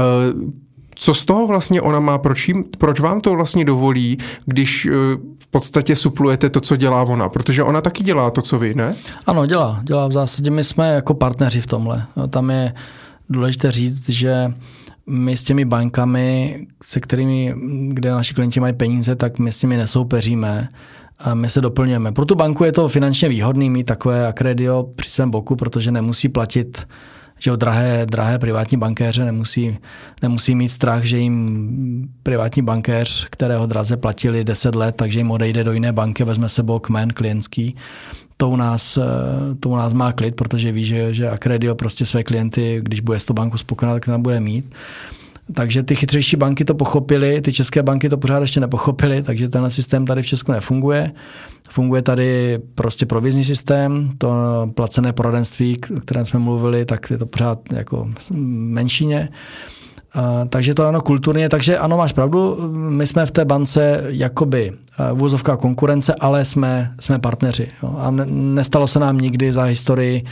co z toho vlastně ona má? Proč, jim, proč vám to vlastně dovolí, když eh, v podstatě suplujete to, co dělá ona? Protože ona taky dělá to, co vy, ne? Ano, dělá. Dělá v zásadě. My jsme jako partneři v tomhle. Tam je důležité říct, že my s těmi bankami, se kterými, kde naši klienti mají peníze, tak my s nimi nesoupeříme my se doplňujeme. Pro tu banku je to finančně výhodný mít takové akredio při svém boku, protože nemusí platit že o drahé, drahé privátní bankéře nemusí, nemusí mít strach, že jim privátní bankéř, kterého draze platili 10 let, takže jim odejde do jiné banky, vezme sebou kmen klientský. To u nás, eh, to u nás má klid, protože ví, že, že Accredio prostě své klienty, když bude s tou banku spokojená, tak tam bude mít. Takže ty chytřejší banky to pochopily, ty české banky to pořád ještě nepochopily, takže tenhle systém tady v Česku nefunguje. Funguje tady prostě provizní systém, to placené poradenství, o kterém jsme mluvili, tak je to pořád jako menšině. Uh, takže to ano kulturně, takže ano, máš pravdu, my jsme v té bance jakoby uh, vůzovká konkurence, ale jsme, jsme partneři. Jo. A ne, nestalo se nám nikdy za historii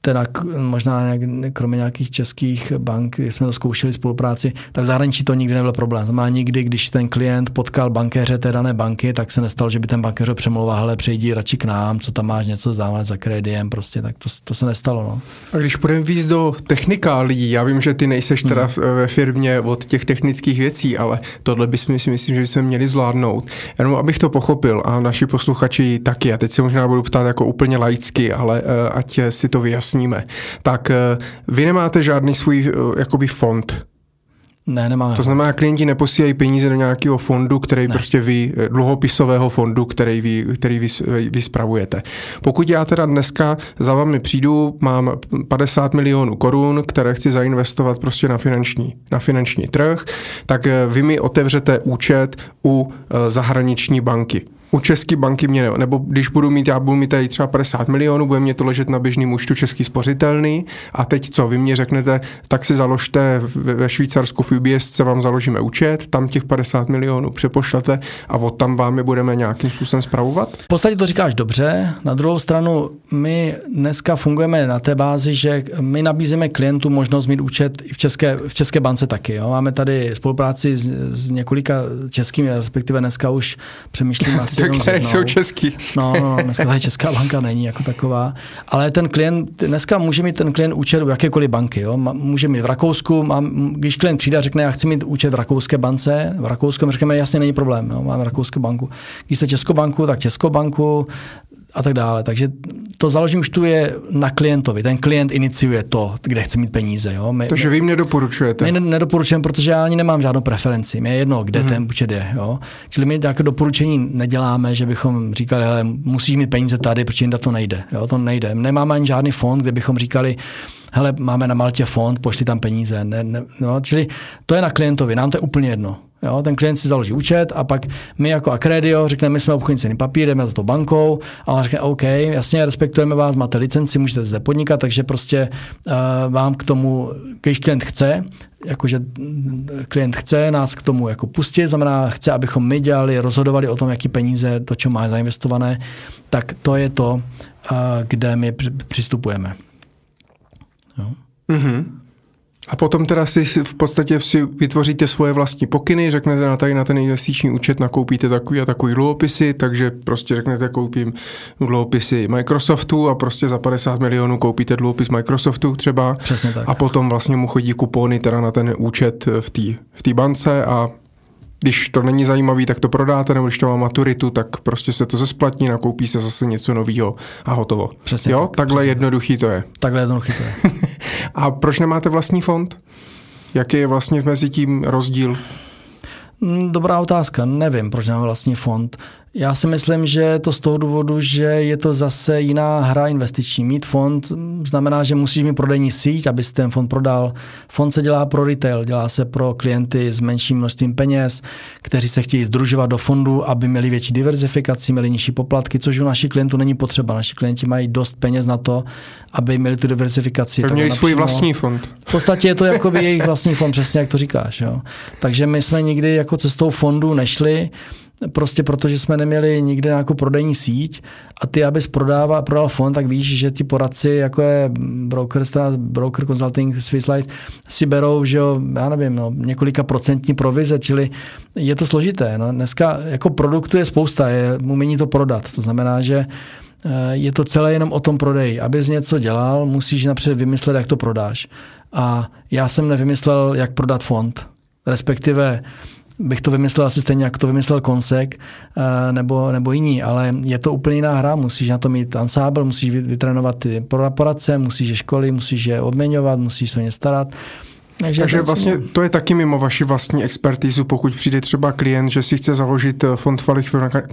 teda možná nějak, kromě nějakých českých bank, kdy jsme to zkoušeli spolupráci, tak v zahraničí to nikdy nebyl problém. Znamená nikdy, když ten klient potkal bankéře té dané banky, tak se nestalo, že by ten bankéř přemlouval, hele, přejdi radši k nám, co tam máš něco závat za krediem, prostě, tak to, to se nestalo. No. A když půjdeme víc do lidí, já vím, že ty nejseš teda hmm. ve firmě od těch technických věcí, ale tohle bychom si myslím, že bychom měli zvládnout. Jenom abych to pochopil a naši posluchači taky, a teď se možná budu ptát jako úplně laicky, ale uh, ať si to vyjasní sníme, tak eh, vy nemáte žádný svůj eh, jakoby fond, ne, nemáme. To znamená, klienti neposílají peníze do nějakého fondu, který ne. prostě vy, eh, dluhopisového fondu, který vy, který vy, vy spravujete. Pokud já teda dneska za vámi přijdu, mám 50 milionů korun, které chci zainvestovat prostě na finanční, na finanční trh, tak vy mi otevřete účet u zahraniční banky u České banky mě, nebo když budu mít, já budu mít tady třeba 50 milionů, bude mě to ležet na běžným účtu český spořitelný a teď co, vy mě řeknete, tak si založte ve Švýcarsku v UBS se vám založíme účet, tam těch 50 milionů přepošlete a od tam vám je budeme nějakým způsobem spravovat? V podstatě to říkáš dobře, na druhou stranu my dneska fungujeme na té bázi, že my nabízíme klientům možnost mít účet i v České, v České bance taky. Jo. Máme tady spolupráci s, s několika českými, respektive dneska už přemýšlím asi tak které jsou český. No, no, no, dneska tady Česká banka není jako taková. Ale ten klient, dneska může mít ten klient účet u jakékoliv banky. Jo? Může mít v Rakousku, mám, když klient přijde a řekne, já chci mít účet v rakouské bance, v Rakousku, řekneme, jasně, není problém, jo? mám rakouskou banku. Když jste Českou banku, tak Českou banku, a tak dále. Takže to založení účtu je na klientovi. Ten klient iniciuje to, kde chce mít peníze. Jo? My, Takže vy jim nedoporučujete? My nedoporučujeme, protože já ani nemám žádnou preferenci. Mě je jedno, kde hmm. ten účet je. Jo? Čili my nějaké doporučení neděláme, že bychom říkali, hele, musíš mít peníze tady, protože jinde to nejde. Jo? To nejde. Nemáme ani žádný fond, kde bychom říkali, hele, máme na Maltě fond, pošli tam peníze. Ne, ne, no, čili to je na klientovi, nám to je úplně jedno. Jo, ten klient si založí účet a pak my jako Accredio řekneme, my jsme obchodní cený papír, jdeme za to bankou a on řekne, OK, jasně, respektujeme vás, máte licenci, můžete zde podnikat, takže prostě uh, vám k tomu, když klient chce, jakože klient chce nás k tomu jako pustit, znamená chce, abychom my dělali, rozhodovali o tom, jaký peníze, do čeho má zainvestované, tak to je to, uh, kde my přistupujeme. Jo. Mm-hmm. A potom teda si v podstatě si vytvoříte svoje vlastní pokyny, řeknete na tady na ten investiční účet nakoupíte takový a takový dluhopisy, takže prostě řeknete koupím dluhopisy Microsoftu a prostě za 50 milionů koupíte dluhopis Microsoftu třeba. Přesně tak. A potom vlastně mu chodí kupony teda na ten účet v té v bance a když to není zajímavý, tak to prodáte, nebo když to má maturitu, tak prostě se to zesplatní, nakoupí se zase něco nového a hotovo. Přesně jo, tak, takhle přesně. jednoduchý to je. Takhle jednoduchý to je. a proč nemáte vlastní fond? Jaký je vlastně mezi tím rozdíl? Mm, dobrá otázka, nevím, proč máme vlastní fond. Já si myslím, že to z toho důvodu, že je to zase jiná hra investiční. Mít fond znamená, že musíš mít prodejní síť, abys ten fond prodal. Fond se dělá pro retail, dělá se pro klienty s menším množstvím peněz, kteří se chtějí združovat do fondu, aby měli větší diverzifikaci, měli nižší poplatky, což u našich klientů není potřeba. Naši klienti mají dost peněz na to, aby měli tu diverzifikaci. Měli svůj vlastní fond. V podstatě je to jako jejich vlastní fond, přesně jak to říkáš. Jo. Takže my jsme nikdy jako cestou fondu nešli prostě protože jsme neměli nikde nějakou prodejní síť a ty, abys prodával, prodal fond, tak víš, že ti poradci, jako je broker, broker consulting, Swiss Life, si berou, že jo, já nevím, no, několika procentní provize, čili je to složité. No. Dneska jako produktu je spousta, je umění to prodat. To znamená, že eh, je to celé jenom o tom prodeji. Abys něco dělal, musíš napřed vymyslet, jak to prodáš. A já jsem nevymyslel, jak prodat fond. Respektive bych to vymyslel asi stejně, jako to vymyslel Konsek eh, nebo, nebo jiní, ale je to úplně jiná hra, musíš na to mít ansábl, musíš vytrénovat ty poradce, musíš je školy, musíš je odměňovat, musíš se o ně starat. Takže, Takže vlastně to je taky mimo vaši vlastní expertizu, pokud přijde třeba klient, že si chce založit eh, fond,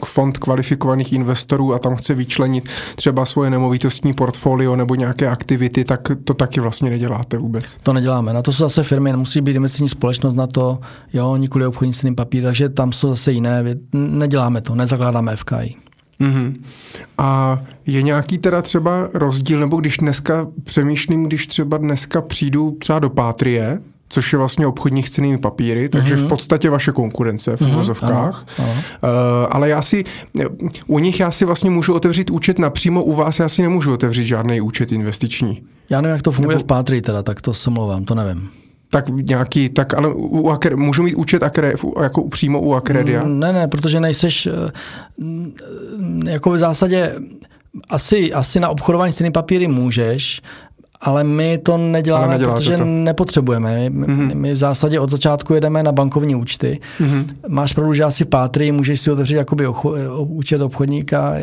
fond kvalifikovaných investorů a tam chce vyčlenit třeba svoje nemovitostní portfolio nebo nějaké aktivity, tak to taky vlastně neděláte vůbec. To neděláme. Na to jsou zase firmy, musí být investiční společnost na to, jo, nikoli obchodní papír, takže tam jsou zase jiné. Neděláme to, nezakládáme FKI. Mm-hmm. A je nějaký teda třeba rozdíl, nebo když dneska přemýšlím, když třeba dneska přijdu třeba do Pátrie, což je vlastně obchodních cenými papíry, takže mm-hmm. v mhm. podstatě vaše konkurence v mm-hmm, uvozovkách. Uh, ale já si, u nich já si vlastně můžu otevřít účet napřímo, u vás já si nemůžu otevřít žádný účet investiční. Já nevím, jak to funguje Nebo... v Pátrii teda, tak to se mluvám, to nevím tak nějaký, tak ale u Akre, můžu mít účet Akre, jako přímo u Akredia? Mm, ne, ne, protože nejseš, eh, jako v zásadě asi, asi na obchodování s papíry můžeš, ale my to neděláme, protože to. nepotřebujeme. My, mm-hmm. my v zásadě od začátku jedeme na bankovní účty. Mm-hmm. Máš pravdu, že asi Pátry můžeš si otevřít jakoby ocho, účet obchodníka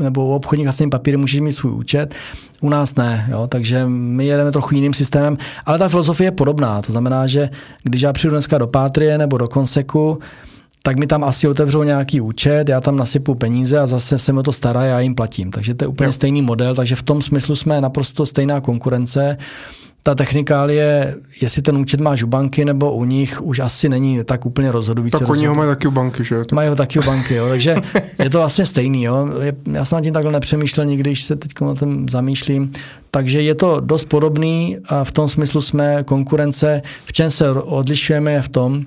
nebo u obchodníka s tím papíry můžeš mít svůj účet. U nás ne, jo, takže my jedeme trochu jiným systémem, ale ta filozofie je podobná. To znamená, že když já přijdu dneska do Pátrie nebo do Konseku, tak mi tam asi otevřou nějaký účet, já tam nasypu peníze a zase se mi to stará, já jim platím. Takže to je úplně jo. stejný model, takže v tom smyslu jsme naprosto stejná konkurence. Ta technikálie, jestli ten účet máš u banky nebo u nich, už asi není tak úplně rozhodující. Tak oni ho mají taky u banky, že? Mají ho taky u banky, jo. takže je to vlastně stejný. Jo. Já jsem na tím takhle nepřemýšlel nikdy, když se teď o tom zamýšlím. Takže je to dost podobný a v tom smyslu jsme konkurence. V čem se odlišujeme je v tom,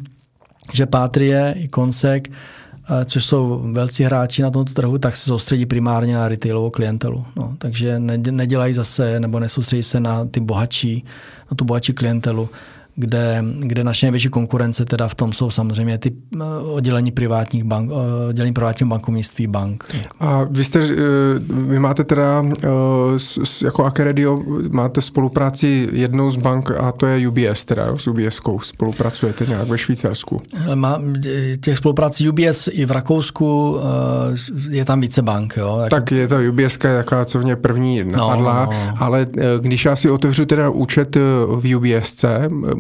že Patrie i Konsek, eh, což jsou velcí hráči na tomto trhu, tak se soustředí primárně na retailovou klientelu. No, takže nedělají zase nebo nesoustředí se na ty bohatší, na tu bohatší klientelu kde, kde naše největší konkurence teda v tom jsou samozřejmě ty eh, oddělení privátních bank, eh, oddělení privátního bankovnictví bank. A vy jste, eh, vy máte teda jako Akeredio, máte spolupráci jednou z bank a to je UBS teda, s UBSkou spolupracujete nějak ve Švýcarsku? Má, těch spoluprací UBS i v Rakousku je tam více bank, jo. Tak je to UBS jaká co mě první napadla, no, no, no. ale když já si otevřu teda účet v UBSC,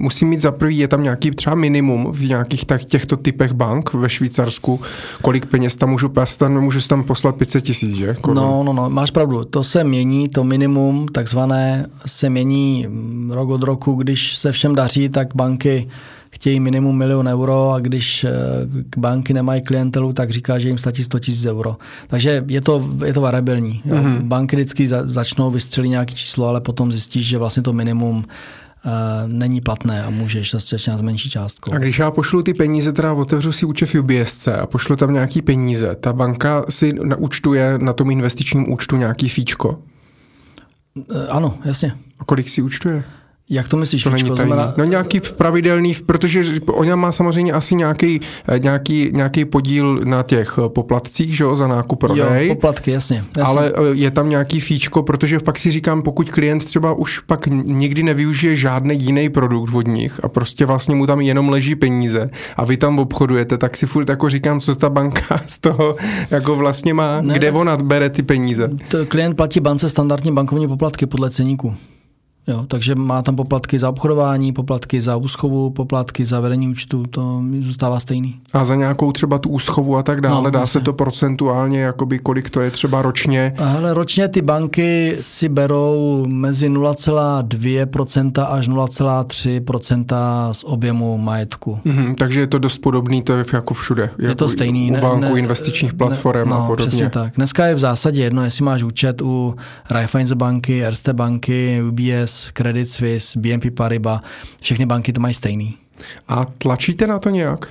musím mít za prvý, je tam nějaký třeba minimum v nějakých tak těchto typech bank ve Švýcarsku, kolik peněz tam můžu, já tam nemůžu tam poslat 500 tisíc, že? Korun. No, no, no, máš pravdu, to se mění, to minimum takzvané se mění rok od roku, když se všem daří, tak banky chtějí minimum milion euro a když eh, banky nemají klientelu, tak říká, že jim stačí 100 tisíc euro. Takže je to, je to variabilní. Mm-hmm. Banky vždycky začnou vystřelit nějaké číslo, ale potom zjistíš, že vlastně to minimum není platné a můžeš začínat s menší částkou. A když já pošlu ty peníze, teda otevřu si účet v UBSC a pošlu tam nějaký peníze, ta banka si naúčtuje na tom investičním účtu nějaký fíčko? Uh, ano, jasně. A kolik si účtuje? Jak to myslíš, to Fičko? Znamená... No nějaký pravidelný, protože ona má samozřejmě asi nějaký, eh, nějaký, nějaký podíl na těch eh, poplatcích, že jo, za nákup prodej. Jo, poplatky, jasně, jasně. Ale eh, je tam nějaký fíčko, protože pak si říkám, pokud klient třeba už pak nikdy nevyužije žádný jiný produkt od nich a prostě vlastně mu tam jenom leží peníze a vy tam obchodujete, tak si furt jako říkám, co ta banka z toho jako vlastně má, ne, kde ona bere ty peníze. To klient platí bance standardní bankovní poplatky podle ceníku. Jo, takže má tam poplatky za obchodování, poplatky za úschovu, poplatky za vedení účtu, to zůstává stejný. A za nějakou třeba tu úschovu a tak dále, no, dá vlastně. se to procentuálně, jakoby kolik to je třeba ročně? Ale ročně ty banky si berou mezi 0,2% až 0,3% z objemu majetku. Mhm, takže je to dost podobný, to je jako všude. Je jako to stejný. U banku, ne, investičních platform ne, no, a podobně. Přesně tak. Dneska je v zásadě jedno, jestli máš účet u Raiffeisen banky, Erste banky, UBS, UBS, Credit Suisse, BNP Paribas, všechny banky to mají stejný. A tlačíte na to nějak?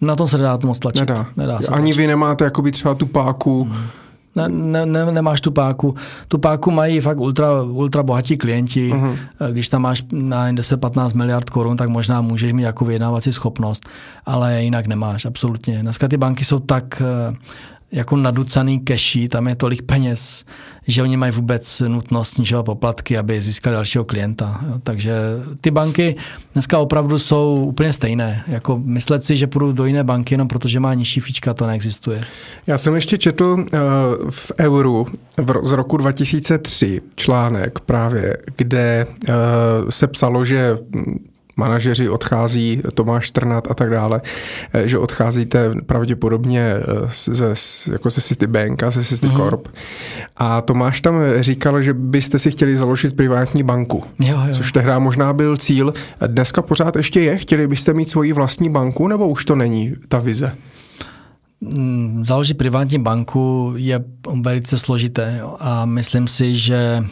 Na to se nedá moc tlačit. Nedá. nedá se Ani tlačit. vy nemáte jakoby třeba tu páku. Hmm. Ne, ne, ne, nemáš tu páku. Tu páku mají fakt ultra, ultra bohatí klienti. Uh-huh. Když tam máš na 10-15 miliard korun, tak možná můžeš mít jako vyjednávací schopnost, ale jinak nemáš, absolutně. Dneska ty banky jsou tak jako naducaný keší, tam je tolik peněz, že oni mají vůbec nutnost snižovat poplatky, aby získali dalšího klienta. Jo. Takže ty banky dneska opravdu jsou úplně stejné. Jako myslet si, že půjdu do jiné banky jenom protože má nižší fíčka, to neexistuje. Já jsem ještě četl uh, v Euru v, z roku 2003 článek právě, kde uh, se psalo, že manažeři odchází, Tomáš Trnat a tak dále, eh, že odcházíte pravděpodobně eh, ze, jako se Citibank a ze Citicorp. Mm-hmm. A Tomáš tam říkal, že byste si chtěli založit privátní banku, jo, jo. což tehdy možná byl cíl. Dneska pořád ještě je? Chtěli byste mít svoji vlastní banku, nebo už to není ta vize? Mm, založit privátní banku je velice složité jo. a myslím si, že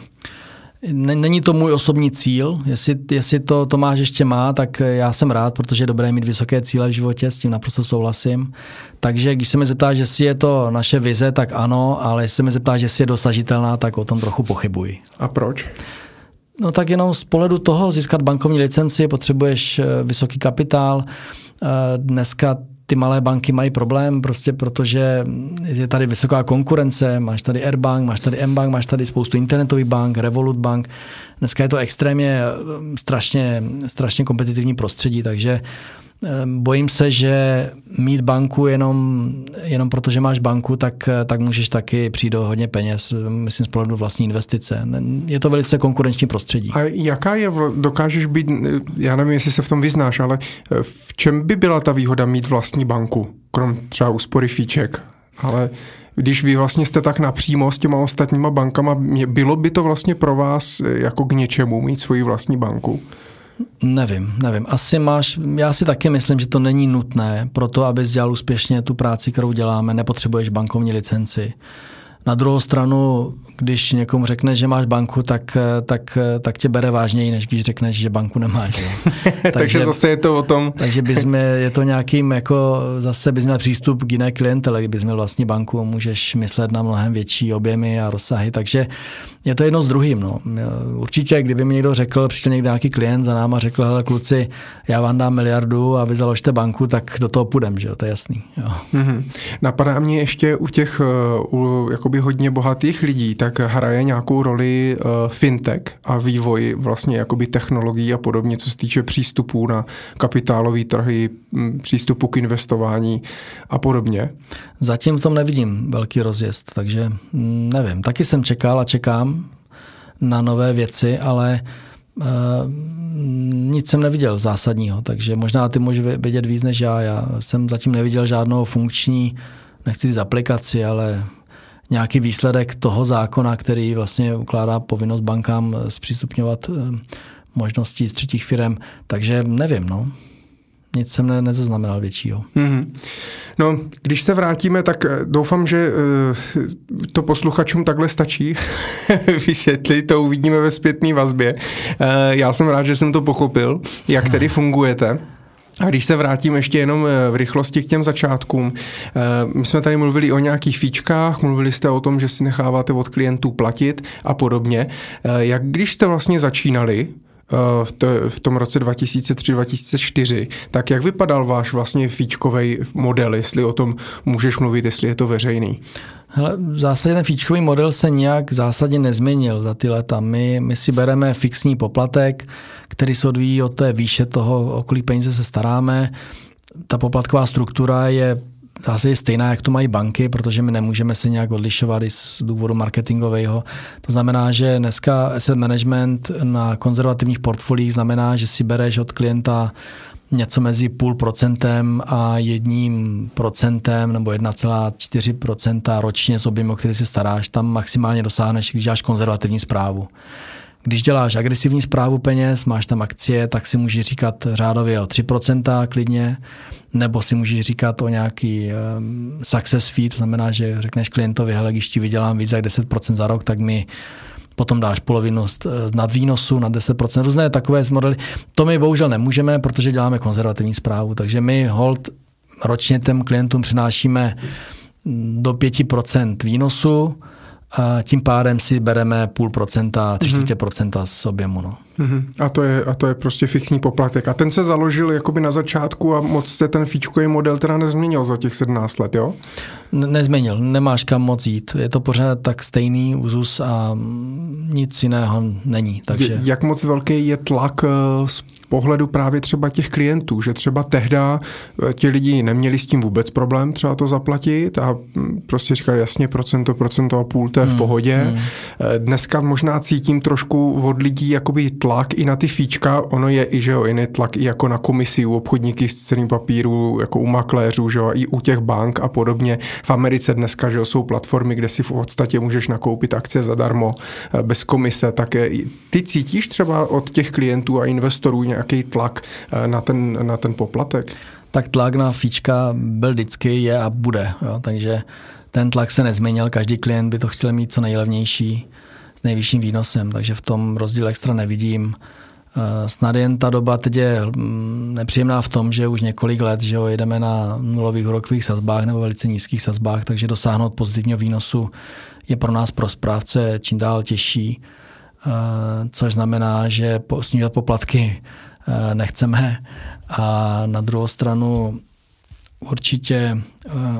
Není to můj osobní cíl, jestli, jestli to Tomáš ještě má, tak já jsem rád, protože je dobré mít vysoké cíle v životě, s tím naprosto souhlasím. Takže když se mi zeptá, že si je to naše vize, tak ano, ale jestli se mi zeptá, že si je dosažitelná, tak o tom trochu pochybuji. A proč? No tak jenom z pohledu toho získat bankovní licenci potřebuješ eh, vysoký kapitál. Eh, dneska ty malé banky mají problém, prostě protože je tady vysoká konkurence, máš tady Airbank, máš tady Mbank, máš tady spoustu internetových bank, Revolut Bank. Dneska je to extrémně strašně, strašně kompetitivní prostředí, takže Ehm, bojím se, že mít banku jenom, jenom proto, že máš banku, tak, tak můžeš taky přijít do hodně peněz, myslím z pohledu vlastní investice. Je to velice konkurenční prostředí. A jaká je, dokážeš být, já nevím, jestli se v tom vyznáš, ale eh, v čem by byla ta výhoda mít vlastní banku, krom třeba úspory fíček? Ale když vy vlastně jste tak napřímo s těma ostatníma bankama, bylo by to vlastně pro vás eh, jako k něčemu mít svoji vlastní banku? Nevím, nevím. Asi máš, já si taky myslím, že to není nutné pro to, abys dělal úspěšně tu práci, kterou děláme, nepotřebuješ bankovní licenci. Na druhou stranu když někomu řekneš, že máš banku, tak, tak, tak tě bere vážněji, než když řekneš, že banku nemáš. takže, takže zase je to o tom. takže bys mě, je to nějakým, jako zase bys měl přístup k jiné klientele, kdybys měl vlastní banku, můžeš myslet na mnohem větší objemy a rozsahy, takže je to jedno s druhým. No. Určitě, kdyby mi někdo řekl, přišel někdo nějaký klient za náma, řekl, hele kluci, já vám dám miliardu a vy založte banku, tak do toho půjdem, že jo, to je jasný. Jo. Mm-hmm. Napadá mě ještě u těch uh, u, jakoby hodně bohatých lidí, tak tak hraje nějakou roli uh, fintech a vývoj vlastně jakoby technologií a podobně, co se týče přístupů na kapitálové trhy, přístupu k investování a podobně? Zatím v tom nevidím velký rozjezd, takže nevím. Taky jsem čekal a čekám na nové věci, ale uh, nic jsem neviděl zásadního, takže možná ty můžeš vědět víc než já. Já jsem zatím neviděl žádnou funkční, nechci říct aplikaci, ale nějaký výsledek toho zákona, který vlastně ukládá povinnost bankám zpřístupňovat eh, možnosti z třetích firm. Takže nevím, no. Nic jsem ne, nezaznamenal většího. Mm-hmm. No, když se vrátíme, tak eh, doufám, že uh, to posluchačům takhle stačí vysvětlit, to uvidíme ve zpětné vazbě. Já jsem rád, že jsem to pochopil, jak tedy fungujete. A když se vrátím ještě jenom eh, v rychlosti k těm začátkům, eh, my jsme tady mluvili o nějakých fíčkách, mluvili jste o tom, že si necháváte od klientů platit a podobně. Eh, jak když jste vlastně začínali, v, to, v tom roce 2003-2004, tak jak vypadal váš vlastně fíčkový model, jestli o tom můžeš mluvit, jestli je to veřejný? Hele, v zásadě ten fíčkový model se nějak zásadně nezměnil za ty leta. My, my si bereme fixní poplatek, který se odvíjí od té výše toho, o kolik peníze se staráme. Ta poplatková struktura je zase je stejná, jak to mají banky, protože my nemůžeme se nějak odlišovat i z důvodu marketingového. To znamená, že dneska asset management na konzervativních portfoliích znamená, že si bereš od klienta něco mezi půl procentem a jedním procentem nebo 1,4% ročně z objemu, který se staráš, tam maximálně dosáhneš, když děláš konzervativní zprávu. Když děláš agresivní zprávu peněz, máš tam akcie, tak si můžeš říkat řádově o 3% klidně, nebo si můžeš říkat o nějaký um, success fee, to znamená, že řekneš klientovi, hele, když ti vydělám víc jak 10% za rok, tak mi potom dáš polovinu eh, nad výnosu na 10%, různé takové modely. To my bohužel nemůžeme, protože děláme konzervativní zprávu, takže my hold ročně těm klientům přinášíme do 5% výnosu, a tím pádem si bereme půl procenta, tři čtvrtě procenta z objemu. No. Mm-hmm. A, to je, a to je prostě fixní poplatek. A ten se založil jakoby na začátku a moc se ten fíčkový model teda nezměnil za těch 17 let, jo? nezměnil, nemáš kam moc jít. Je to pořád tak stejný úzus a nic jiného není. Takže... Jak moc velký je tlak eh, z pohledu právě třeba těch klientů, že třeba tehda eh, ti lidi neměli s tím vůbec problém třeba to zaplatit a hm, prostě říkali jasně procento, procento a půl, to je v hmm, pohodě. Hmm. Dneska možná cítím trošku od lidí jakoby tlak i na ty fíčka, ono je i, že jo, jiný tlak i jako na komisi u obchodníky s ceným papíru, jako u makléřů, že jo, i u těch bank a podobně. V Americe dneska, že jo, jsou platformy, kde si v podstatě můžeš nakoupit akcie zadarmo, eh, bez komise, tak ty cítíš třeba od těch klientů a investorů nějaký tlak eh, na ten, na ten poplatek? Tak tlak na fíčka byl vždycky, je a bude. Jo? Takže ten tlak se nezměnil, každý klient by to chtěl mít co nejlevnější s nejvyšším výnosem, takže v tom rozdíl extra nevidím. Eh, snad jen ta doba teď je hm, nepříjemná v tom, že už několik let že jo, jedeme na nulových úrokových sazbách nebo velice nízkých sazbách, takže dosáhnout pozitivního výnosu je pro nás pro správce čím dál těžší, eh, což znamená, že snižovat poplatky eh, nechceme a na druhou stranu určitě,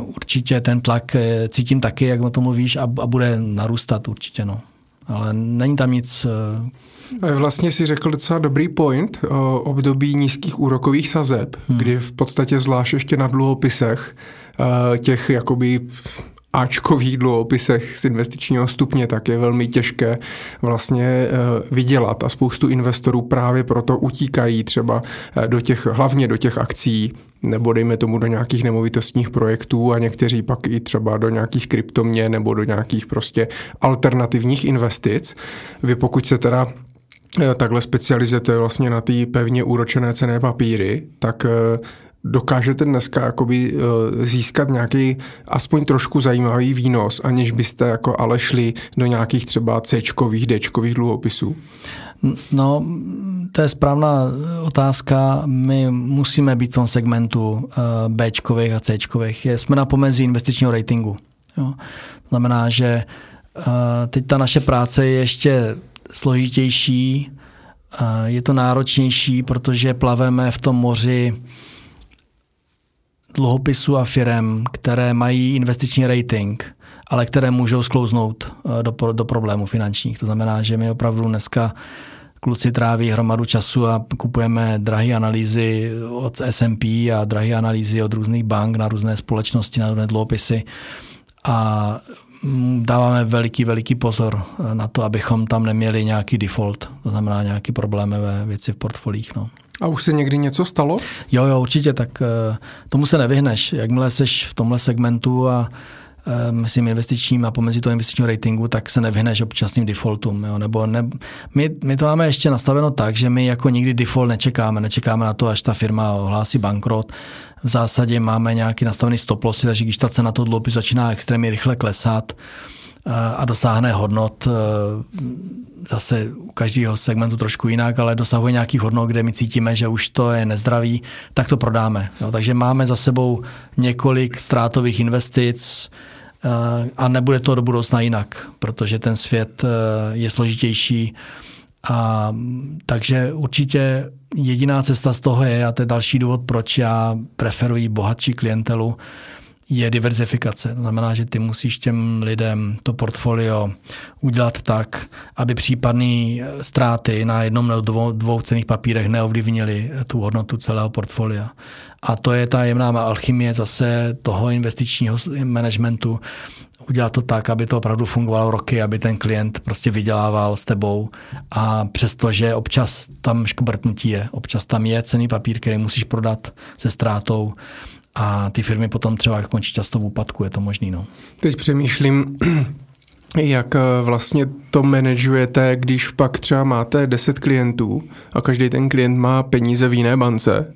určitě ten tlak cítím taky, jak o tom mluvíš, a, a bude narůstat určitě. No. Ale není tam nic Vlastně si řekl docela dobrý point o období nízkých úrokových sazeb, hmm. kdy v podstatě zvlášť ještě na dluhopisech těch jakoby Ačkových dluhopisech z investičního stupně, tak je velmi těžké vlastně vydělat a spoustu investorů právě proto utíkají třeba do těch, hlavně do těch akcí nebo dejme tomu do nějakých nemovitostních projektů a někteří pak i třeba do nějakých kryptomě nebo do nějakých prostě alternativních investic. Vy pokud se teda Eh, takhle specializujete vlastně na ty pevně úročené cené papíry, tak eh, dokážete dneska jakoby eh, získat nějaký aspoň trošku zajímavý výnos, aniž byste jako ale šli do nějakých třeba C-čkových, D-čkových dluhopisů? No, to je správná otázka. My musíme být v tom segmentu B-čkových a C-čkových. Jsme na pomezí investičního ratingu. Jo. Znamená, že teď ta naše práce je ještě složitější, je to náročnější, protože plaveme v tom moři dluhopisů a firem, které mají investiční rating, ale které můžou sklouznout eh, do, do problémů finančních. To znamená, že my opravdu dneska kluci tráví hromadu času a kupujeme drahé analýzy od S&P a drahé analýzy od různých bank na různé společnosti, na různé dluhopisy a Mm, dáváme veliký, veliký pozor eh, na to, abychom tam neměli nějaký default, to znamená nějaký problémové věci v portfolích. No. A už se někdy něco stalo? Jo, jo, určitě, tak eh, tomu se nevyhneš. Jakmile jsi v tomhle segmentu a eh, myslím investičním a pomezi toho investičního ratingu, tak se nevyhneš občasným defaultům. Jo? Nebo ne, my, my to máme ještě nastaveno tak, že my jako nikdy default nečekáme. Nečekáme na to, až ta firma ohlásí bankrot v zásadě máme nějaký nastavený stop lossy, takže když ta cena toho dluhopisu začíná extrémně rychle klesat a dosáhne hodnot eh, zase u každého segmentu trošku jinak, ale dosahuje nějakých hodnot, kde my cítíme, že už to je nezdravý, tak to prodáme. Jo, takže máme za sebou několik ztrátových investic, eh, a nebude to do budoucna jinak, protože ten svět je složitější. A, takže určitě jediná cesta z toho je, a to je další důvod, proč já preferuji bohatší klientelu, je diverzifikace. To znamená, že ty musíš těm lidem to portfolio udělat tak, aby případné ztráty na jednom nebo dvou, dvou cených papírech neovlivnily tu hodnotu celého portfolia. A to je ta jemná alchymie zase toho investičního managementu, udělat to tak, aby to opravdu fungovalo roky, aby ten klient prostě vydělával s tebou a přestože občas tam škobrtnutí je, občas tam je cený papír, který musíš prodat se ztrátou a ty firmy potom třeba končí často v úpadku, je to možný. No. Teď přemýšlím, jak eh, vlastně to manažujete, když pak třeba máte 10 klientů a každý ten klient má peníze v jiné bance,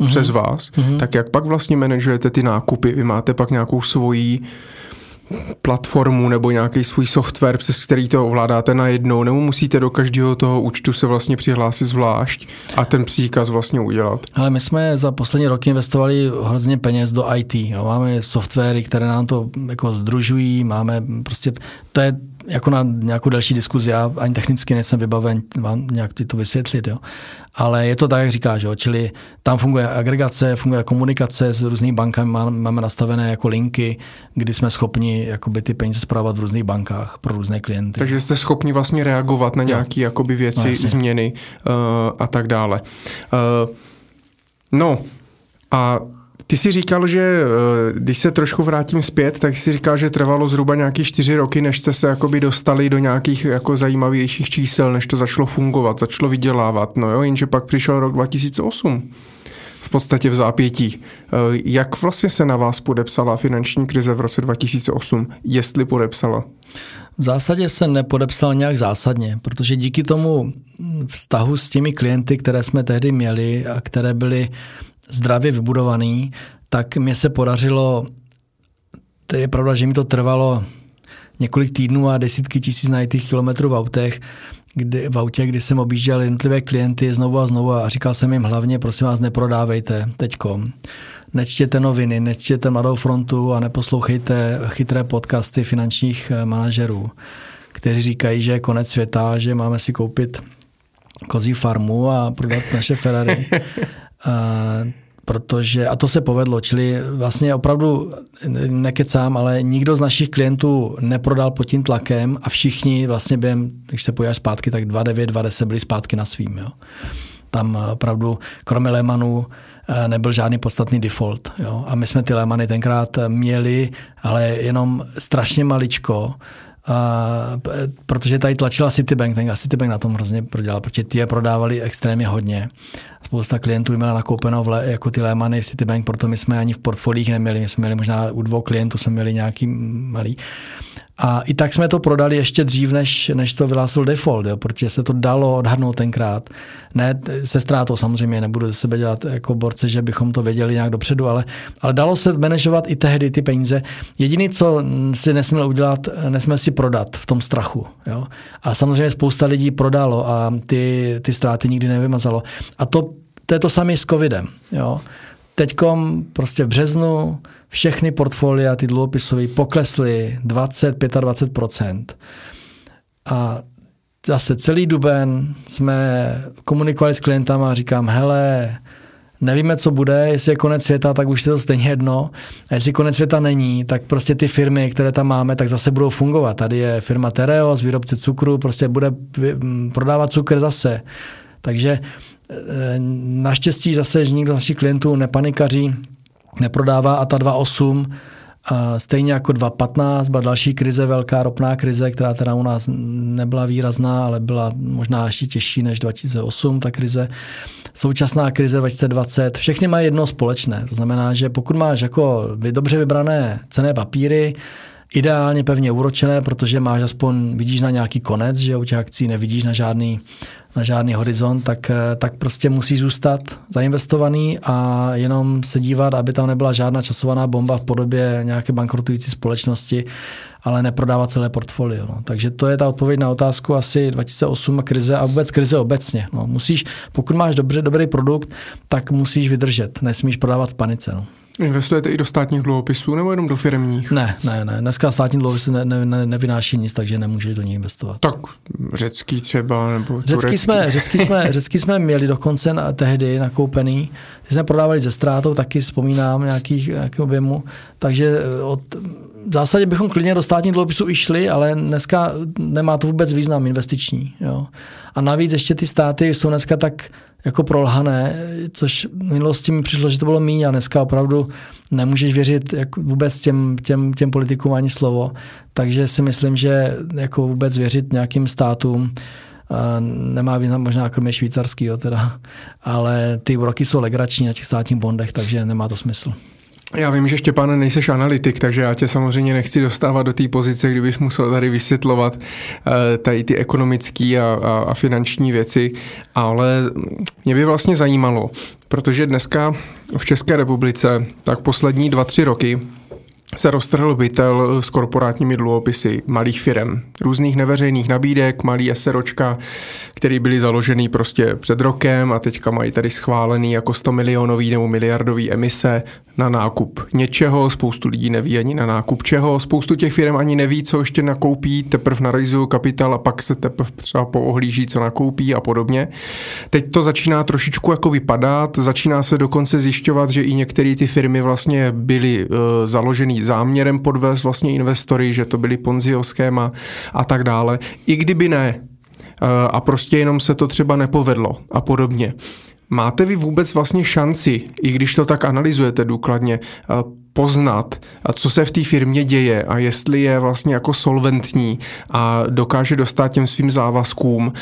mm-hmm. přes vás, mm-hmm. tak jak pak vlastně manažujete ty nákupy? Vy máte pak nějakou svoji platformu nebo nějaký svůj software, přes který to ovládáte najednou, nebo musíte do každého toho účtu se vlastně přihlásit zvlášť a ten příkaz vlastně udělat? Ale my jsme za poslední roky investovali hrozně peněz do IT. Jo. Máme softwary, které nám to jako združují, máme prostě, to je jako na nějakou další diskuzi, já ani technicky nejsem vybaven vám nějak to vysvětlit, jo. Ale je to tak, jak říkáš, jo. čili tam funguje agregace, funguje komunikace s různými bankami, máme nastavené jako linky, kdy jsme schopni jakoby ty peníze zpravovat v různých bankách pro různé klienty. Takže jste schopni vlastně reagovat na nějaké jakoby věci, no, změny uh, a tak dále. Uh, no a ty jsi říkal, že eh, když se trošku vrátím zpět, tak jsi říkal, že trvalo zhruba nějaký čtyři roky, než jste se jakoby dostali do nějakých jako zajímavějších čísel, než to začalo fungovat, začalo vydělávat. No jo, jenže pak přišel rok 2008 v podstatě v zápětí. Eh, jak vlastně se na vás podepsala finanční krize v roce 2008, jestli podepsala? V zásadě se nepodepsal nějak zásadně, protože díky tomu vztahu s těmi klienty, které jsme tehdy měli a které byly zdravě vybudovaný, tak mě se podařilo, to je pravda, že mi to trvalo několik týdnů a desítky tisíc najitých kilometrů v autech, kdy, v autě, kdy jsem objížděl jednotlivé klienty znovu a znovu a říkal jsem jim hlavně, prosím vás, neprodávejte teďkom. Nečtěte noviny, nečtěte Mladou frontu a neposlouchejte chytré podcasty finančních eh, manažerů, kteří říkají, že je konec světa, že máme si koupit kozí farmu a prodat naše Ferrari. protože, a to se povedlo, čili vlastně opravdu nekecám, ale nikdo z našich klientů neprodal pod tím tlakem a všichni vlastně během, když se podíváš zpátky, tak 2,9, 2,10 byli zpátky na svým. Jo. Tam opravdu, kromě Lehmanů, eh, nebyl žádný podstatný default. Jo. A my jsme ty Lehmany tenkrát měli, ale jenom strašně maličko, Uh, protože tady tlačila Citibank, ten Citibank na tom hrozně prodělal, protože ty je prodávali extrémně hodně. Spousta klientů měla nakoupeno v le, jako ty Lehmany v Citibank, proto my jsme ani v portfolích neměli, my jsme měli možná u dvou klientů jsme měli nějaký malý. A i tak jsme to prodali ještě dřív, než, než to vyhlásил default, jo, protože se to dalo odhadnout tenkrát. Ne se ztrátou samozřejmě, nebudu ze sebe dělat jako borce, že bychom to věděli nějak dopředu, ale, ale dalo se manažovat i tehdy ty peníze. Jediný, co si nesměl udělat, nesměl si prodat v tom strachu. Jo. A samozřejmě spousta lidí prodalo a ty, ty ztráty nikdy nevymazalo. A to, to je to samé s covidem. Jo. Teďkom prostě v březnu všechny portfolia, ty dluhopisové, poklesly 20-25%. A zase celý duben jsme komunikovali s klientama a říkám, hele, nevíme, co bude, jestli je konec světa, tak už je to stejně jedno. A jestli konec světa není, tak prostě ty firmy, které tam máme, tak zase budou fungovat. Tady je firma Tereos, výrobce cukru, prostě bude prodávat cukr zase. Takže naštěstí zase, že nikdo z našich klientů nepanikaří, neprodává a ta 2.8 Stejně jako 2.15 byla další krize, velká ropná krize, která teda u nás nebyla výrazná, ale byla možná ještě těžší než 2008, ta krize. Současná krize 2020, všechny mají jedno společné. To znamená, že pokud máš jako dobře vybrané cené papíry, ideálně pevně úročené, protože máš aspoň, vidíš na nějaký konec, že u těch akcí nevidíš na žádný na žádný horizont, tak, eh, tak prostě musí zůstat zainvestovaný a jenom se dívat, aby tam nebyla žádná časovaná bomba v podobě nějaké bankrotující společnosti, ale neprodávat celé portfolio. No. Takže to je ta odpověď na otázku asi 2008 a krize a vůbec krize obecně. No. Musíš, pokud máš dobře, dobrý produkt, tak musíš vydržet, nesmíš prodávat v panice. No. Investujete i do státních dluhopisů nebo jenom do firmních? Ne, ne, ne. Dneska státní dluhopisy ne, ne, ne, nevynáší nic, takže nemůže do ní investovat. Tak řecký třeba nebo řecký jsme, řecký, jsme, řecký jsme měli dokonce na, tehdy nakoupený. Ty jsme prodávali ze ztrátou, taky vzpomínám nějakých, nějaký objemu. Takže eh, od, v zásadě bychom klidně do státních dluhopisů i šli, ale dneska nemá to vůbec význam investiční. Jo. A navíc ještě ty státy jsou dneska tak jako prolhané, což v minulosti mi přišlo, že to bylo míň a dneska opravdu nemůžeš věřit jako vůbec těm, těm, těm politikům ani slovo. Takže si myslím, že jako vůbec věřit nějakým státům nemá význam možná kromě švýcarského teda, ale ty úroky jsou legrační na těch státních bondech, takže nemá to smysl. Já vím, že Štěpáne nejseš analytik, takže já tě samozřejmě nechci dostávat do té pozice, kdybych musel tady vysvětlovat uh, tady ty ekonomické a, a, a finanční věci, ale mě by vlastně zajímalo, protože dneska v České republice tak poslední dva, tři roky se roztrhl bytel s korporátními dluhopisy malých firm, různých neveřejných nabídek, malý SROčka, který byly založený prostě před rokem a teďka mají tady schválený jako 100 milionový nebo miliardový emise na nákup něčeho, spoustu lidí neví ani na nákup čeho, spoustu těch firm ani neví, co ještě nakoupí, teprve narealizují kapitál a pak se teprve třeba poohlíží, co nakoupí a podobně. Teď to začíná trošičku jako vypadat, začíná se dokonce zjišťovat, že i některé ty firmy vlastně byly uh, založený záměrem podvést vlastně investory, že to byly Ponziho schéma a tak dále. I kdyby ne, a prostě jenom se to třeba nepovedlo a podobně. Máte vy vůbec vlastně šanci, i když to tak analyzujete důkladně, uh, poznat, co se v té firmě děje a jestli je vlastně jako solventní a dokáže dostat těm svým závazkům,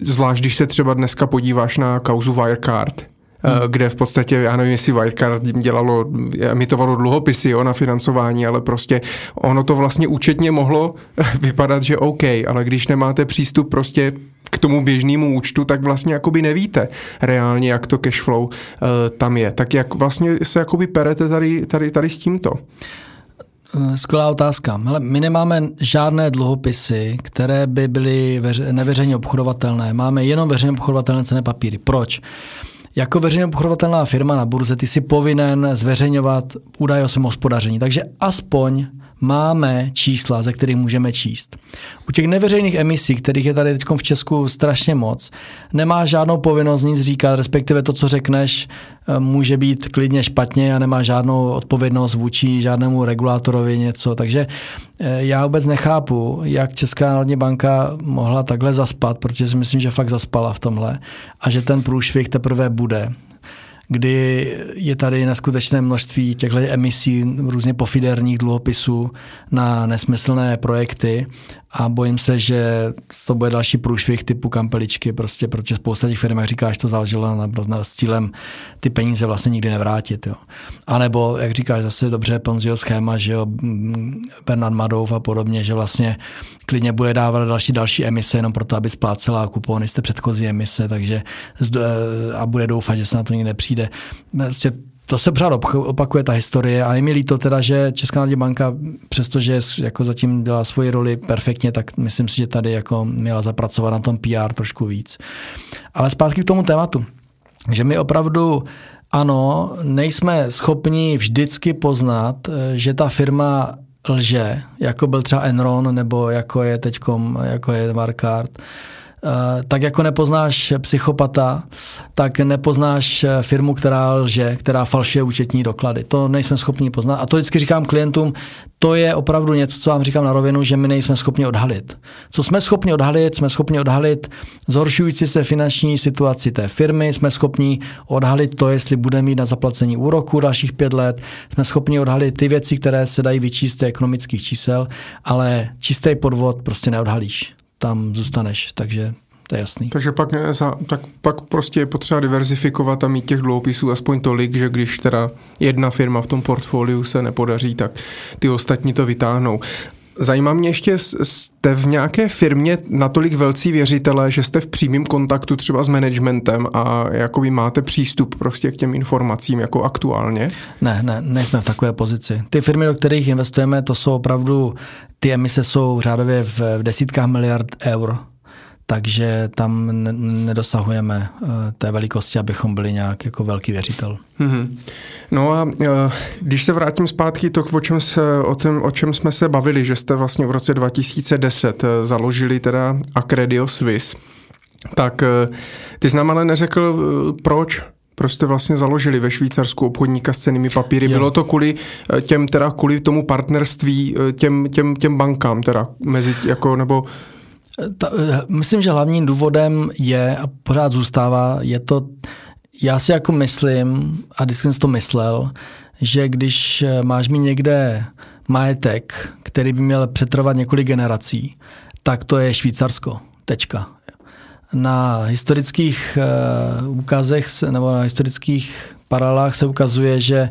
zvlášť když se třeba dneska podíváš na kauzu Wirecard, hmm. kde v podstatě, já nevím, jestli Wirecard dělalo, emitovalo dluhopisy jo, na financování, ale prostě ono to vlastně účetně mohlo vypadat, že OK, ale když nemáte přístup prostě k tomu běžnému účtu, tak vlastně jakoby nevíte reálně, jak to cashflow uh, tam je. Tak jak vlastně se jakoby perete tady, tady, tady s tímto? Eh, skvělá otázka. Hele, my nemáme žádné dluhopisy, které by byly veře- neveřejně obchodovatelné. Máme jenom veřejně obchodovatelné cené papíry. Proč? Jako veřejně obchodovatelná firma na burze ty si povinen zveřejňovat údaje o svém hospodaření. Takže aspoň máme čísla, ze kterých můžeme číst. U těch neveřejných emisí, kterých je tady teď v Česku strašně moc, nemá žádnou povinnost nic říkat, respektive to, co řekneš, eh, může být klidně špatně a nemá žádnou odpovědnost vůči žádnému regulátorovi něco. Takže eh, já vůbec nechápu, jak Česká národní banka mohla takhle zaspat, protože si myslím, že fakt zaspala v tomhle a že ten průšvih teprve bude kdy je tady neskutečné množství těchto emisí různě pofiderních dluhopisů na nesmyslné projekty a bojím se, že to bude další průšvih typu kampeličky, prostě, protože spousta těch firm, jak říkáš, to záleželo na, na, s cílem ty peníze vlastně nikdy nevrátit. Jo. A nebo, jak říkáš, zase dobře Ponziho schéma, že jo, Bernard Madouf a podobně, že vlastně klidně bude dávat další další emise jenom proto, aby splácela kupony z té předchozí emise, takže a bude doufat, že se na to nikdy nepřijde. Vlastně to se pořád opakuje ta historie a je mi líto teda, že Česká národní banka, přestože jako zatím dělá svoji roli perfektně, tak myslím si, že tady jako měla zapracovat na tom PR trošku víc. Ale zpátky k tomu tématu, že my opravdu ano, nejsme schopni vždycky poznat, že ta firma lže, jako byl třeba Enron nebo jako je teďkom, jako je Eh, tak jako nepoznáš psychopata, tak nepoznáš eh, firmu, která lže, která falšuje účetní doklady. To nejsme schopni poznat. A to vždycky říkám klientům, to je opravdu něco, co vám říkám na rovinu, že my nejsme schopni odhalit. Co jsme schopni odhalit? Jsme schopni odhalit zhoršující se finanční situaci té firmy, jsme schopni odhalit to, jestli bude mít na zaplacení úroku dalších pět let, jsme schopni odhalit ty věci, které se dají vyčíst z ekonomických čísel, ale čistý podvod prostě neodhalíš tam zůstaneš, takže to je jasný. Takže pak, za, tak pak prostě je potřeba diverzifikovat a mít těch dluhopisů aspoň tolik, že když teda jedna firma v tom portfoliu se nepodaří, tak ty ostatní to vytáhnou. Zajímá mě ještě, jste v nějaké firmě natolik velcí věřitelé, že jste v přímém kontaktu třeba s managementem a jakoby máte přístup prostě k těm informacím jako aktuálně? Ne, ne, nejsme v takové pozici. Ty firmy, do kterých investujeme, to jsou opravdu, ty emise jsou řádově v, desítkách miliard eur takže tam nedosahujeme eh, té velikosti, abychom byli nějak jako velký věřitel. Mm-hmm. No a eh, když se vrátím zpátky to, o čem, se, o, tom, o čem jsme se bavili, že jste vlastně v roce 2010 eh, založili teda Accredio Swiss, tak ty jsi nám ale neřekl, proč prostě vlastně založili ve Švýcarsku obchodníka s cenými papíry. Jo. Bylo to kvůli těm, teda kvůli tomu partnerství těm, těm, těm bankám, teda mezi, jako, nebo ta, myslím, že hlavním důvodem je a pořád zůstává, je to, já si jako myslím, a vždycky jsem to myslel, že když máš mi někde majetek, který by měl přetrvat několik generací, tak to je Švýcarsko. Tečka. Na historických uh, úkazech nebo na historických paralelách se ukazuje, že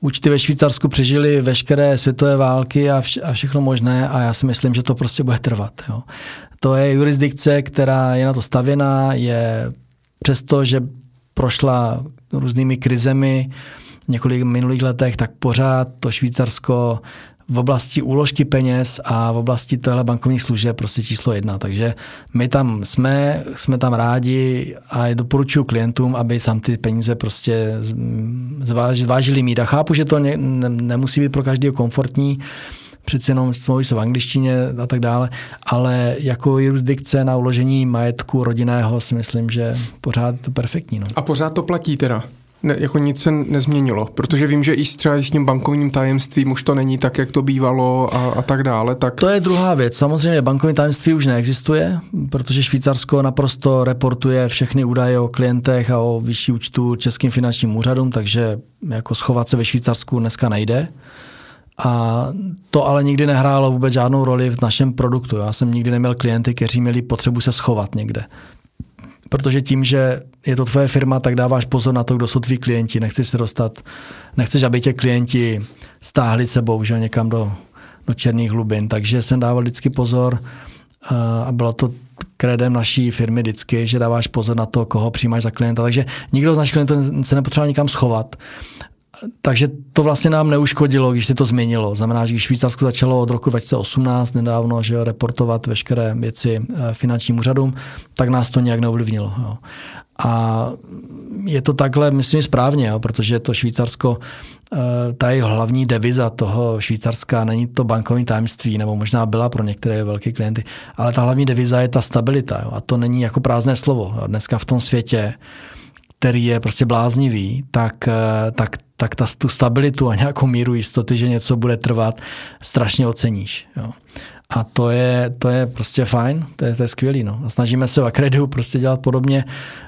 účty ve Švýcarsku přežili veškeré světové války a, vš- a všechno možné a já si myslím, že to prostě bude trvat. Jo. To je jurisdikce, která je na to stavěná, je přesto, že prošla různými krizemi v několik minulých letech, tak pořád to Švýcarsko v oblasti úložky peněz a v oblasti tohle bankovních služeb prostě číslo jedna. Takže my tam jsme, jsme tam rádi a doporučuji klientům, aby sám ty peníze prostě zvážili mít. A chápu, že to ne, ne, nemusí být pro každého komfortní, přeci jenom smlouvy jsou v angličtině a tak dále, ale jako jurisdikce na uložení majetku rodinného si myslím, že pořád je to perfektní. No. A pořád to platí teda? ne, jako nic se nezměnilo, protože vím, že i třeba s tím bankovním tajemstvím už to není tak, jak to bývalo a, a tak dále. Tak... To je druhá věc. Samozřejmě bankovní tajemství už neexistuje, protože Švýcarsko naprosto reportuje všechny údaje o klientech a o vyšší účtu českým finančním úřadům, takže jako schovat se ve Švýcarsku dneska nejde. A to ale nikdy nehrálo vůbec žádnou roli v našem produktu. Já jsem nikdy neměl klienty, kteří měli potřebu se schovat někde. Protože tím, že je to tvoje firma, tak dáváš pozor na to, kdo jsou tví klienti. Nechceš se dostat, nechceš, aby tě klienti stáhli sebou že někam do, do černých hlubin. Takže jsem dával vždycky pozor a bylo to kredem naší firmy vždycky, že dáváš pozor na to, koho přijímáš za klienta. Takže nikdo z našich klientů se nepotřeboval nikam schovat. Takže to vlastně nám neuškodilo, když se to změnilo. Znamená, že Švýcarsko začalo od roku 2018 nedávno že reportovat veškeré věci eh, finančním úřadům, tak nás to nějak neovlivnilo. Jo. A je to takhle, myslím, správně, jo, protože to Švýcarsko, eh, ta je hlavní deviza toho Švýcarska není to bankovní tajemství, nebo možná byla pro některé velké klienty, ale ta hlavní deviza je ta stabilita. Jo, a to není jako prázdné slovo. Jo. Dneska v tom světě který je prostě bláznivý, tak, eh, tak, tak ta, tu stabilitu a nějakou míru jistoty, že něco bude trvat, strašně oceníš. Jo. A to je, to je prostě fajn, to je, to je skvělý. No. A snažíme se v Akrediu prostě dělat podobně,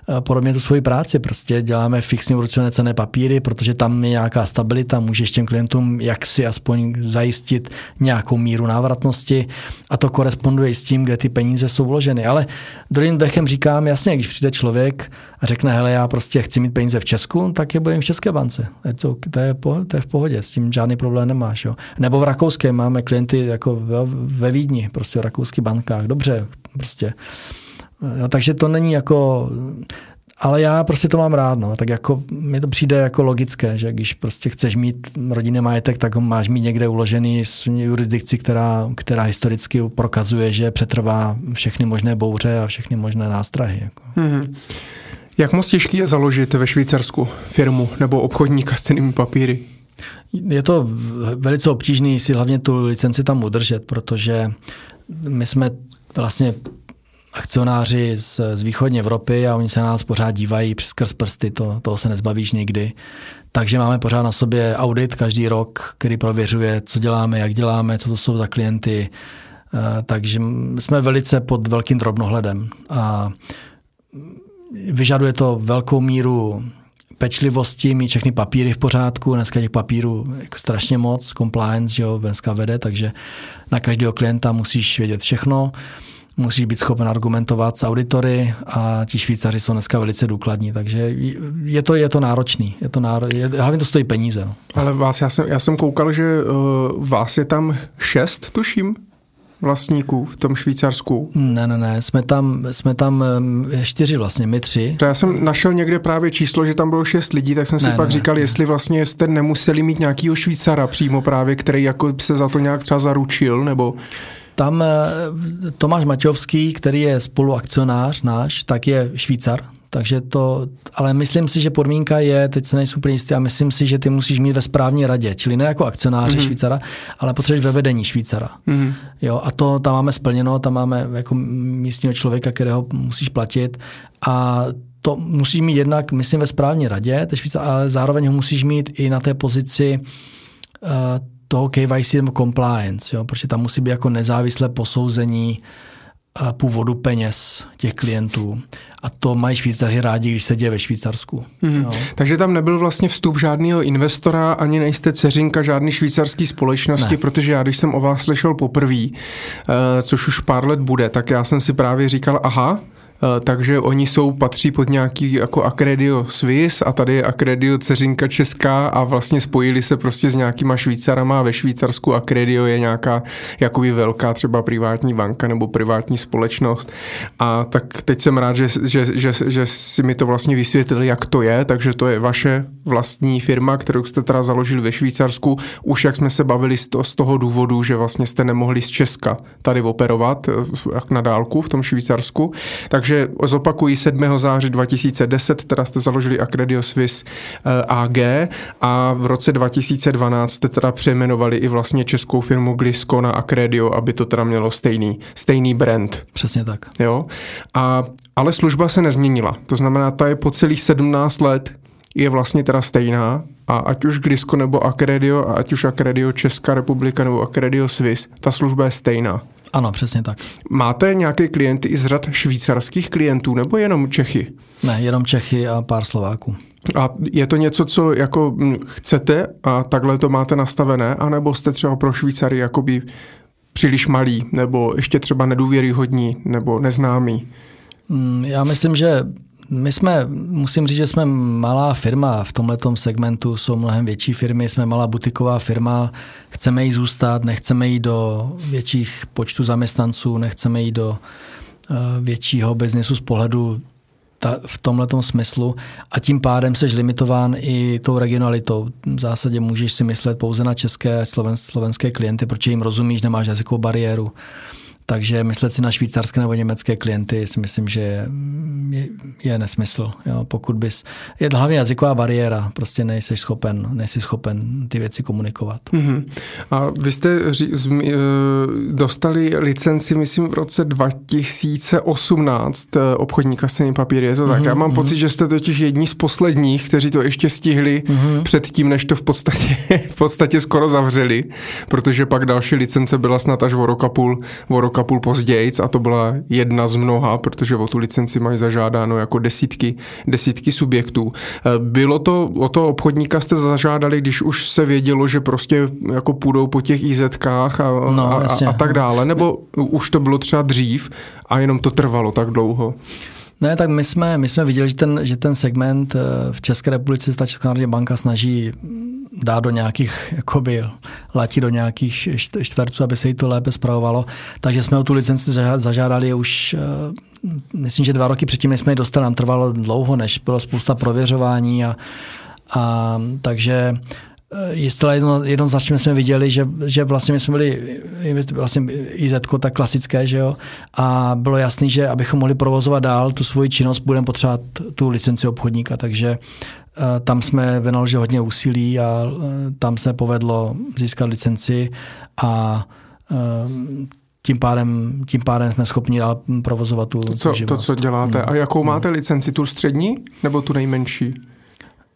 eh, podobně tu svoji práci. Prostě děláme fixně určené cené papíry, protože tam je nějaká stabilita, můžeš těm klientům jak si aspoň zajistit nějakou míru návratnosti a to koresponduje i s tím, kde ty peníze jsou vloženy. Ale druhým dechem říkám, jasně, když přijde člověk a řekne, hele, já prostě chci mít peníze v Česku, tak je budeme v České bance. To, to, je, to je v pohodě, s tím žádný problém nemáš. Jo. Nebo v Rakouské máme klienty jako ve Vídni, prostě v rakouských bankách, dobře, prostě. No, takže to není jako, ale já prostě to mám rád, no. tak jako mi to přijde jako logické, že když prostě chceš mít rodinný majetek, tak ho máš mít někde uložený s jurisdikci, která, která historicky prokazuje, že přetrvá všechny možné bouře a všechny možné nástrahy. Jako. Mm-hmm. Jak moc těžký je založit ve Švýcarsku firmu nebo obchodníka s cenými papíry? Je to velice obtížné si hlavně tu licenci tam udržet, protože my jsme vlastně akcionáři z, z východní Evropy a oni se na nás pořád dívají přes krz prsty, to, toho se nezbavíš nikdy. Takže máme pořád na sobě audit každý rok, který prověřuje, co děláme, jak děláme, co to jsou za klienty. Eh, takže jsme velice pod velkým drobnohledem. A vyžaduje to velkou míru pečlivosti, mít všechny papíry v pořádku. Dneska těch papírů jako strašně moc, compliance, že jo, dneska vede, takže na každého klienta musíš vědět všechno, musíš být schopen argumentovat s auditory a ti Švýcaři jsou dneska velice důkladní, takže je to, je to náročný, je to náro, je, hlavně to stojí peníze. No. Ale vás, já jsem, já jsem koukal, že uh, vás je tam šest, tuším, vlastníků v tom Švýcarsku? Ne, ne, ne, jsme tam, jsme tam čtyři vlastně, my tři. To já jsem našel někde právě číslo, že tam bylo šest lidí, tak jsem si ne, pak ne, říkal, ne. jestli vlastně jste nemuseli mít nějakýho Švýcara přímo právě, který jako se za to nějak třeba zaručil, nebo... Tam eh, Tomáš Maťovský, který je spoluakcionář náš, tak je Švýcar, takže to, ale myslím si, že podmínka je, teď se nejsem úplně jistý, a myslím si, že ty musíš mít ve správní radě, čili ne jako akcionáři mm-hmm. Švýcara, ale potřebuješ ve vedení Švýcara. Mm-hmm. Jo, a to tam máme splněno, tam máme jako místního člověka, kterého musíš platit a to musíš mít jednak, myslím, ve správní radě, Švýcara, ale zároveň ho musíš mít i na té pozici uh, toho KYC nebo compliance, jo, protože tam musí být jako nezávislé posouzení původu peněz těch klientů. A to mají Švýcaři rádi, když se děje ve Švýcarsku. Hmm. Takže tam nebyl vlastně vstup žádného investora, ani nejste ceřinka žádný švýcarský společnosti, ne. protože já, když jsem o vás slyšel poprvé, uh, což už pár let bude, tak já jsem si právě říkal, aha, Eh, takže oni jsou, patří pod nějaký jako Accredio Swiss a tady je Accredio Ceřinka Česká a vlastně spojili se prostě s nějakýma Švýcarama a ve Švýcarsku Accredio je nějaká jakoby velká třeba privátní banka nebo privátní společnost. A tak teď jsem rád, že, že, že, že si mi to vlastně vysvětlili, jak to je, takže to je vaše vlastní firma, kterou jste teda založili ve Švýcarsku, už jak jsme se bavili z, to, z toho důvodu, že vlastně jste nemohli z Česka tady operovat eh, na dálku v tom Švýcarsku, takže takže zopakují 7. září 2010, teda jste založili Accredio Swiss eh, AG a v roce 2012 jste teda přejmenovali i vlastně českou firmu Glisco na Accredio, aby to teda mělo stejný, stejný brand. Přesně tak. Jo? A, ale služba se nezměnila. To znamená, ta je po celých 17 let je vlastně teda stejná a ať už Glisco nebo Accredio a ať už Accredio Česká republika nebo Accredio Swiss, ta služba je stejná. Ano, přesně tak. Máte nějaké klienty i z řad švýcarských klientů nebo jenom Čechy? Ne, jenom Čechy a pár Slováků. A je to něco, co jako chcete a takhle to máte nastavené, anebo jste třeba pro Švýcary jakoby příliš malý, nebo ještě třeba nedůvěryhodní, nebo neznámý? Mm, já myslím, že my jsme, musím říct, že jsme malá firma v tomto segmentu, jsou mnohem větší firmy, jsme malá butiková firma, chceme jí zůstat, nechceme jít do větších počtu zaměstnanců, nechceme jít do uh, většího biznesu z pohledu ta, v tomto smyslu a tím pádem seš limitován i tou regionalitou. V zásadě můžeš si myslet pouze na české sloven, slovenské klienty, protože jim rozumíš, nemáš jazykovou bariéru. Uh, takže myslet si na švýcarské nebo německé klienty si myslím, že je, je, je nesmysl. Jo. Pokud bys, je hlavně jazyková bariéra, prostě nejsi schopen, nejsi schopen ty věci komunikovat. Mm-hmm. A vy jste ři, z, e, dostali licenci, myslím, v roce 2018 e, obchodníka stejný papír, je to mm-hmm, tak? Já mám mm-hmm. pocit, že jste totiž jedni z posledních, kteří to ještě stihli mm-hmm. předtím, než to v podstatě, v podstatě skoro zavřeli, protože pak další licence byla snad až o rok a půl, o rok a půl později a to byla jedna z mnoha, protože o tu licenci mají zažádáno jako desítky, desítky subjektů. Eh, bylo to, o to obchodníka jste zažádali, když už se vědělo, že prostě jako půjdou po těch IZkách a, no, a, a, a tak dále, nebo už to bylo třeba dřív a jenom to trvalo tak dlouho? Ne, tak my jsme, my jsme viděli, že ten, že ten segment eh, v České republice ta Česká národní banka snaží dát do nějakých, jakoby, latí do nějakých čtverců, aby se jí to lépe zpravovalo. Takže jsme o tu licenci zažádali už, eh, myslím, že dva roky předtím, než jsme ji dostali, nám trvalo dlouho, než bylo spousta prověřování a, a takže eh, je zcela jedno, jednoznačně jsme viděli, že, že vlastně my jsme byli vlastně IZ tak klasické, že jo, a bylo jasný, že abychom mohli provozovat dál tu svoji činnost, budeme potřebovat tu licenci obchodníka, takže Eh, tam jsme vynaložili hodně úsilí a eh, tam se povedlo získat licenci a tím pádem, tím pádem jsme schopni dál provozovat tu, to, co, to, co děláte. A jakou máte licenci? Tu střední nebo tu nejmenší?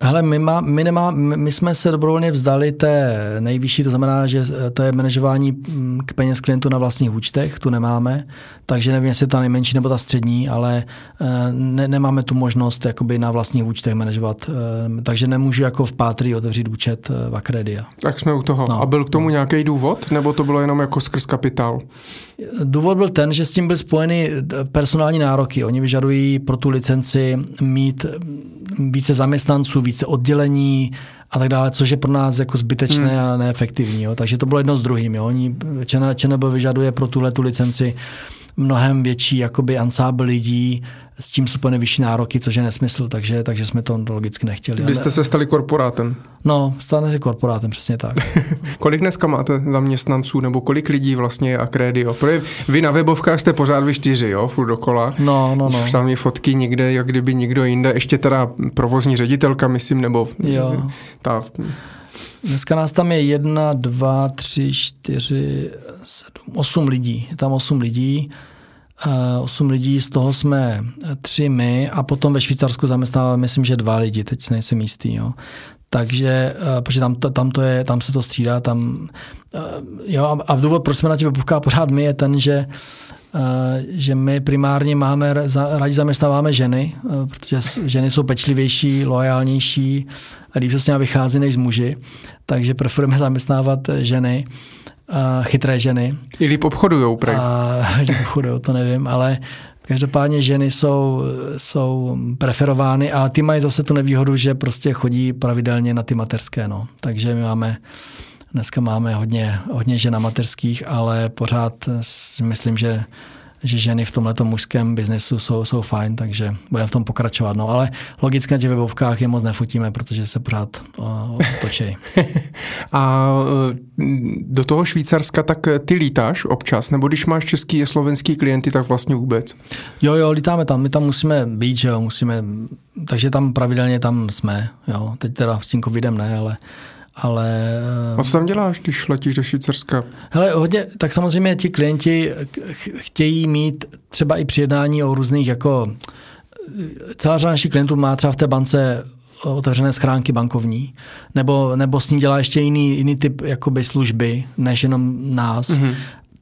Hele, my, má, my, nemá, my jsme se dobrovolně vzdali té nejvyšší, to znamená, že to je manažování mm, k peněz klientů na vlastních účtech, tu nemáme, takže nevím, jestli ta nejmenší nebo ta střední, ale eh, ne, nemáme tu možnost jakoby na vlastních účtech manažovat, eh, takže nemůžu jako v Pátry otevřít účet eh, v Akredia. Tak jsme u toho. No, A byl k tomu no. nějaký důvod, nebo to bylo jenom jako skrz kapitál? Důvod byl ten, že s tím byly spojeny personální nároky. Oni vyžadují pro tu licenci mít více zaměstnanců, více oddělení a tak dále, což je pro nás jako zbytečné hmm. a neefektivní. Jo. Takže to bylo jedno s druhým. Jo. Oni, ČNB vyžaduje pro tuhle tu licenci mnohem větší jakoby ansábl lidí, s tím jsou plně vyšší nároky, což je nesmysl, takže, takže jsme to logicky nechtěli. Vy jste se stali korporátem. No, stane se korporátem, přesně tak. kolik dneska máte zaměstnanců, nebo kolik lidí vlastně je Akredio? Protože vy na webovkách jste pořád vy čtyři, jo, furt dokola. No, no, no. Tam fotky nikde, jak kdyby nikdo jinde, ještě teda provozní ředitelka, myslím, nebo jo. ta... Dneska nás tam je jedna, dva, tři, čtyři, sedm, osm lidí. Je tam osm lidí. 8 lidí, z toho jsme tři my a potom ve Švýcarsku zaměstnáváme, myslím, že dva lidi, teď nejsem jistý. Jo. Takže, eh, protože tam, to, tam, to je, tam se to střídá, tam, eh, jo, a důvod, proč jsme na webovkách pořád my, je ten, že eh, že my primárně máme, rádi zaměstnáváme ženy, protože ženy jsou pečlivější, loajálnější, líp se s nimi vychází než z muži, takže preferujeme zaměstnávat ženy uh, chytré ženy. I líp obchodujou, prej. A líp obchodujou, to nevím, ale Každopádně ženy jsou, jsou preferovány a ty mají zase tu nevýhodu, že prostě chodí pravidelně na ty materské. No. Takže my máme, dneska máme hodně, hodně žen materských, ale pořád myslím, že že ženy v tomhle mužském biznesu jsou, jsou fajn, takže budeme v tom pokračovat. No, ale logicky na těch webovkách je moc nefotíme, protože se pořád uh, a e, do toho Švýcarska tak ty lítáš občas, nebo když máš český a slovenský klienty, tak vlastně vůbec? Jo, jo, lítáme tam, my tam musíme být, že jo, musíme, takže tam pravidelně tam jsme, jo, teď teda s tím covidem ne, ale ale... A co tam děláš, když letíš do Švýcarska? Hele, hodně, tak samozřejmě ti klienti chtějí mít třeba i při jednání o různých jako... Celá řada našich klientů má třeba v té bance otevřené schránky bankovní, nebo, nebo s ní dělá ještě jiný, jiný typ jakoby služby, než jenom nás. Mm-hmm.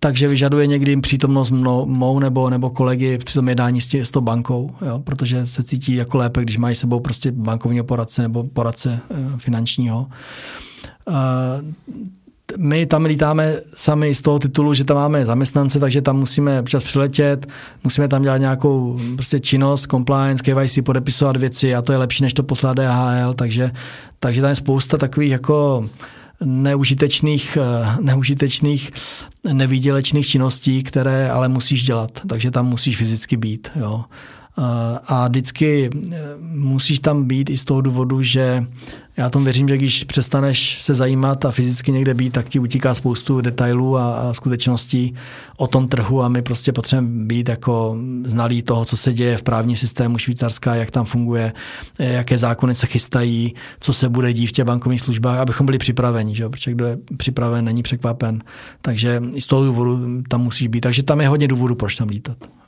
Takže vyžaduje někdy přítomnost mnou, mou nebo, nebo kolegy při tom jednání s, tě, s tou bankou, jo, protože se cítí jako lépe, když mají sebou prostě bankovního poradce nebo poradce e, finančního. My tam lítáme sami z toho titulu, že tam máme zaměstnance, takže tam musíme občas přiletět, musíme tam dělat nějakou prostě činnost, compliance, KYC, podepisovat věci a to je lepší, než to poslat DHL, takže, takže tam je spousta takových jako neužitečných, eh, neužitečných nevýdělečných činností, které ale musíš dělat, takže tam musíš fyzicky být. Jo. A vždycky eh, musíš tam být i z toho důvodu, že já tomu věřím, že když přestaneš se zajímat a fyzicky někde být, tak ti utíká spoustu detailů a, a skutečností o tom trhu a my prostě potřebujeme být jako znalí toho, co se děje v právní systému Švýcarska, jak tam funguje, jaké zákony se chystají, co se bude dít v těch bankovních službách, abychom byli připraveni, že? protože kdo je připraven, není překvapen. Takže i z toho důvodu tam musíš být. Takže tam je hodně důvodů, proč tam lítat.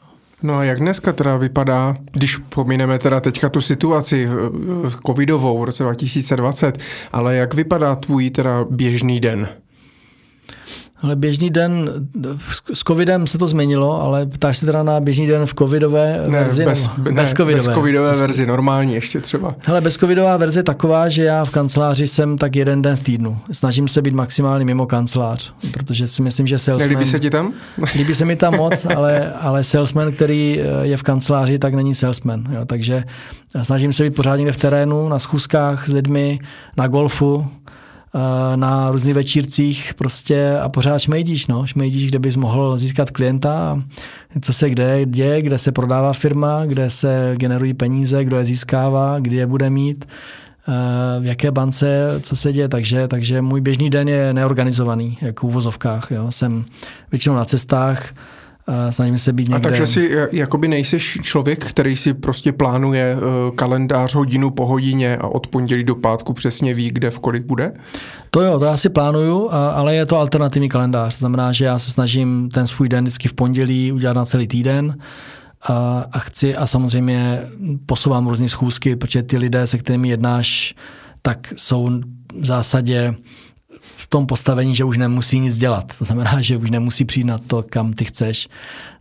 No a jak dneska teda vypadá, když pomineme teda teďka tu situaci eh, covidovou v roce 2020, ale jak vypadá tvůj teda běžný den? Ale běžný den, s covidem se to změnilo, ale ptáš se teda na běžný den v covidové ne, verzi? Bez, ne, bez covidové. Bez covidové bez verzi, normální ještě třeba. Hele, bez covidová verze je taková, že já v kanceláři jsem tak jeden den v týdnu. Snažím se být maximálně mimo kancelář, protože si myslím, že salesman... Nelíbí se ti tam? líbí se mi tam moc, ale, ale salesman, který eh, je v kanceláři, tak není salesman. Jo, takže snažím se být pořád někde v terénu, na schůzkách s lidmi, na golfu, Eh, na různých večírcích prostě a pořád šmejdíš, no, šmejdíš, kde bys mohl získat klienta, co se kde děje, kde se prodává firma, kde se generují peníze, kdo je získává, kdy je bude mít, eh, v jaké bance, co se děje, takže, takže můj běžný den je neorganizovaný, jako v uvozovkách, jo. jsem většinou na cestách, snažím se být někde. A takže si jakoby nejseš člověk, který si prostě plánuje eh, kalendář hodinu po hodině a od pondělí do pátku přesně ví, kde v kolik bude? To jo, to já si plánuju, ale je to alternativní kalendář. To znamená, že já se snažím ten svůj den vždycky v pondělí udělat na celý týden a, a chci a samozřejmě posouvám různé schůzky, protože ty lidé, se kterými jednáš, tak jsou v zásadě v tom postavení, že už nemusí nic dělat. To znamená, že už nemusí přijít na to, kam ty chceš.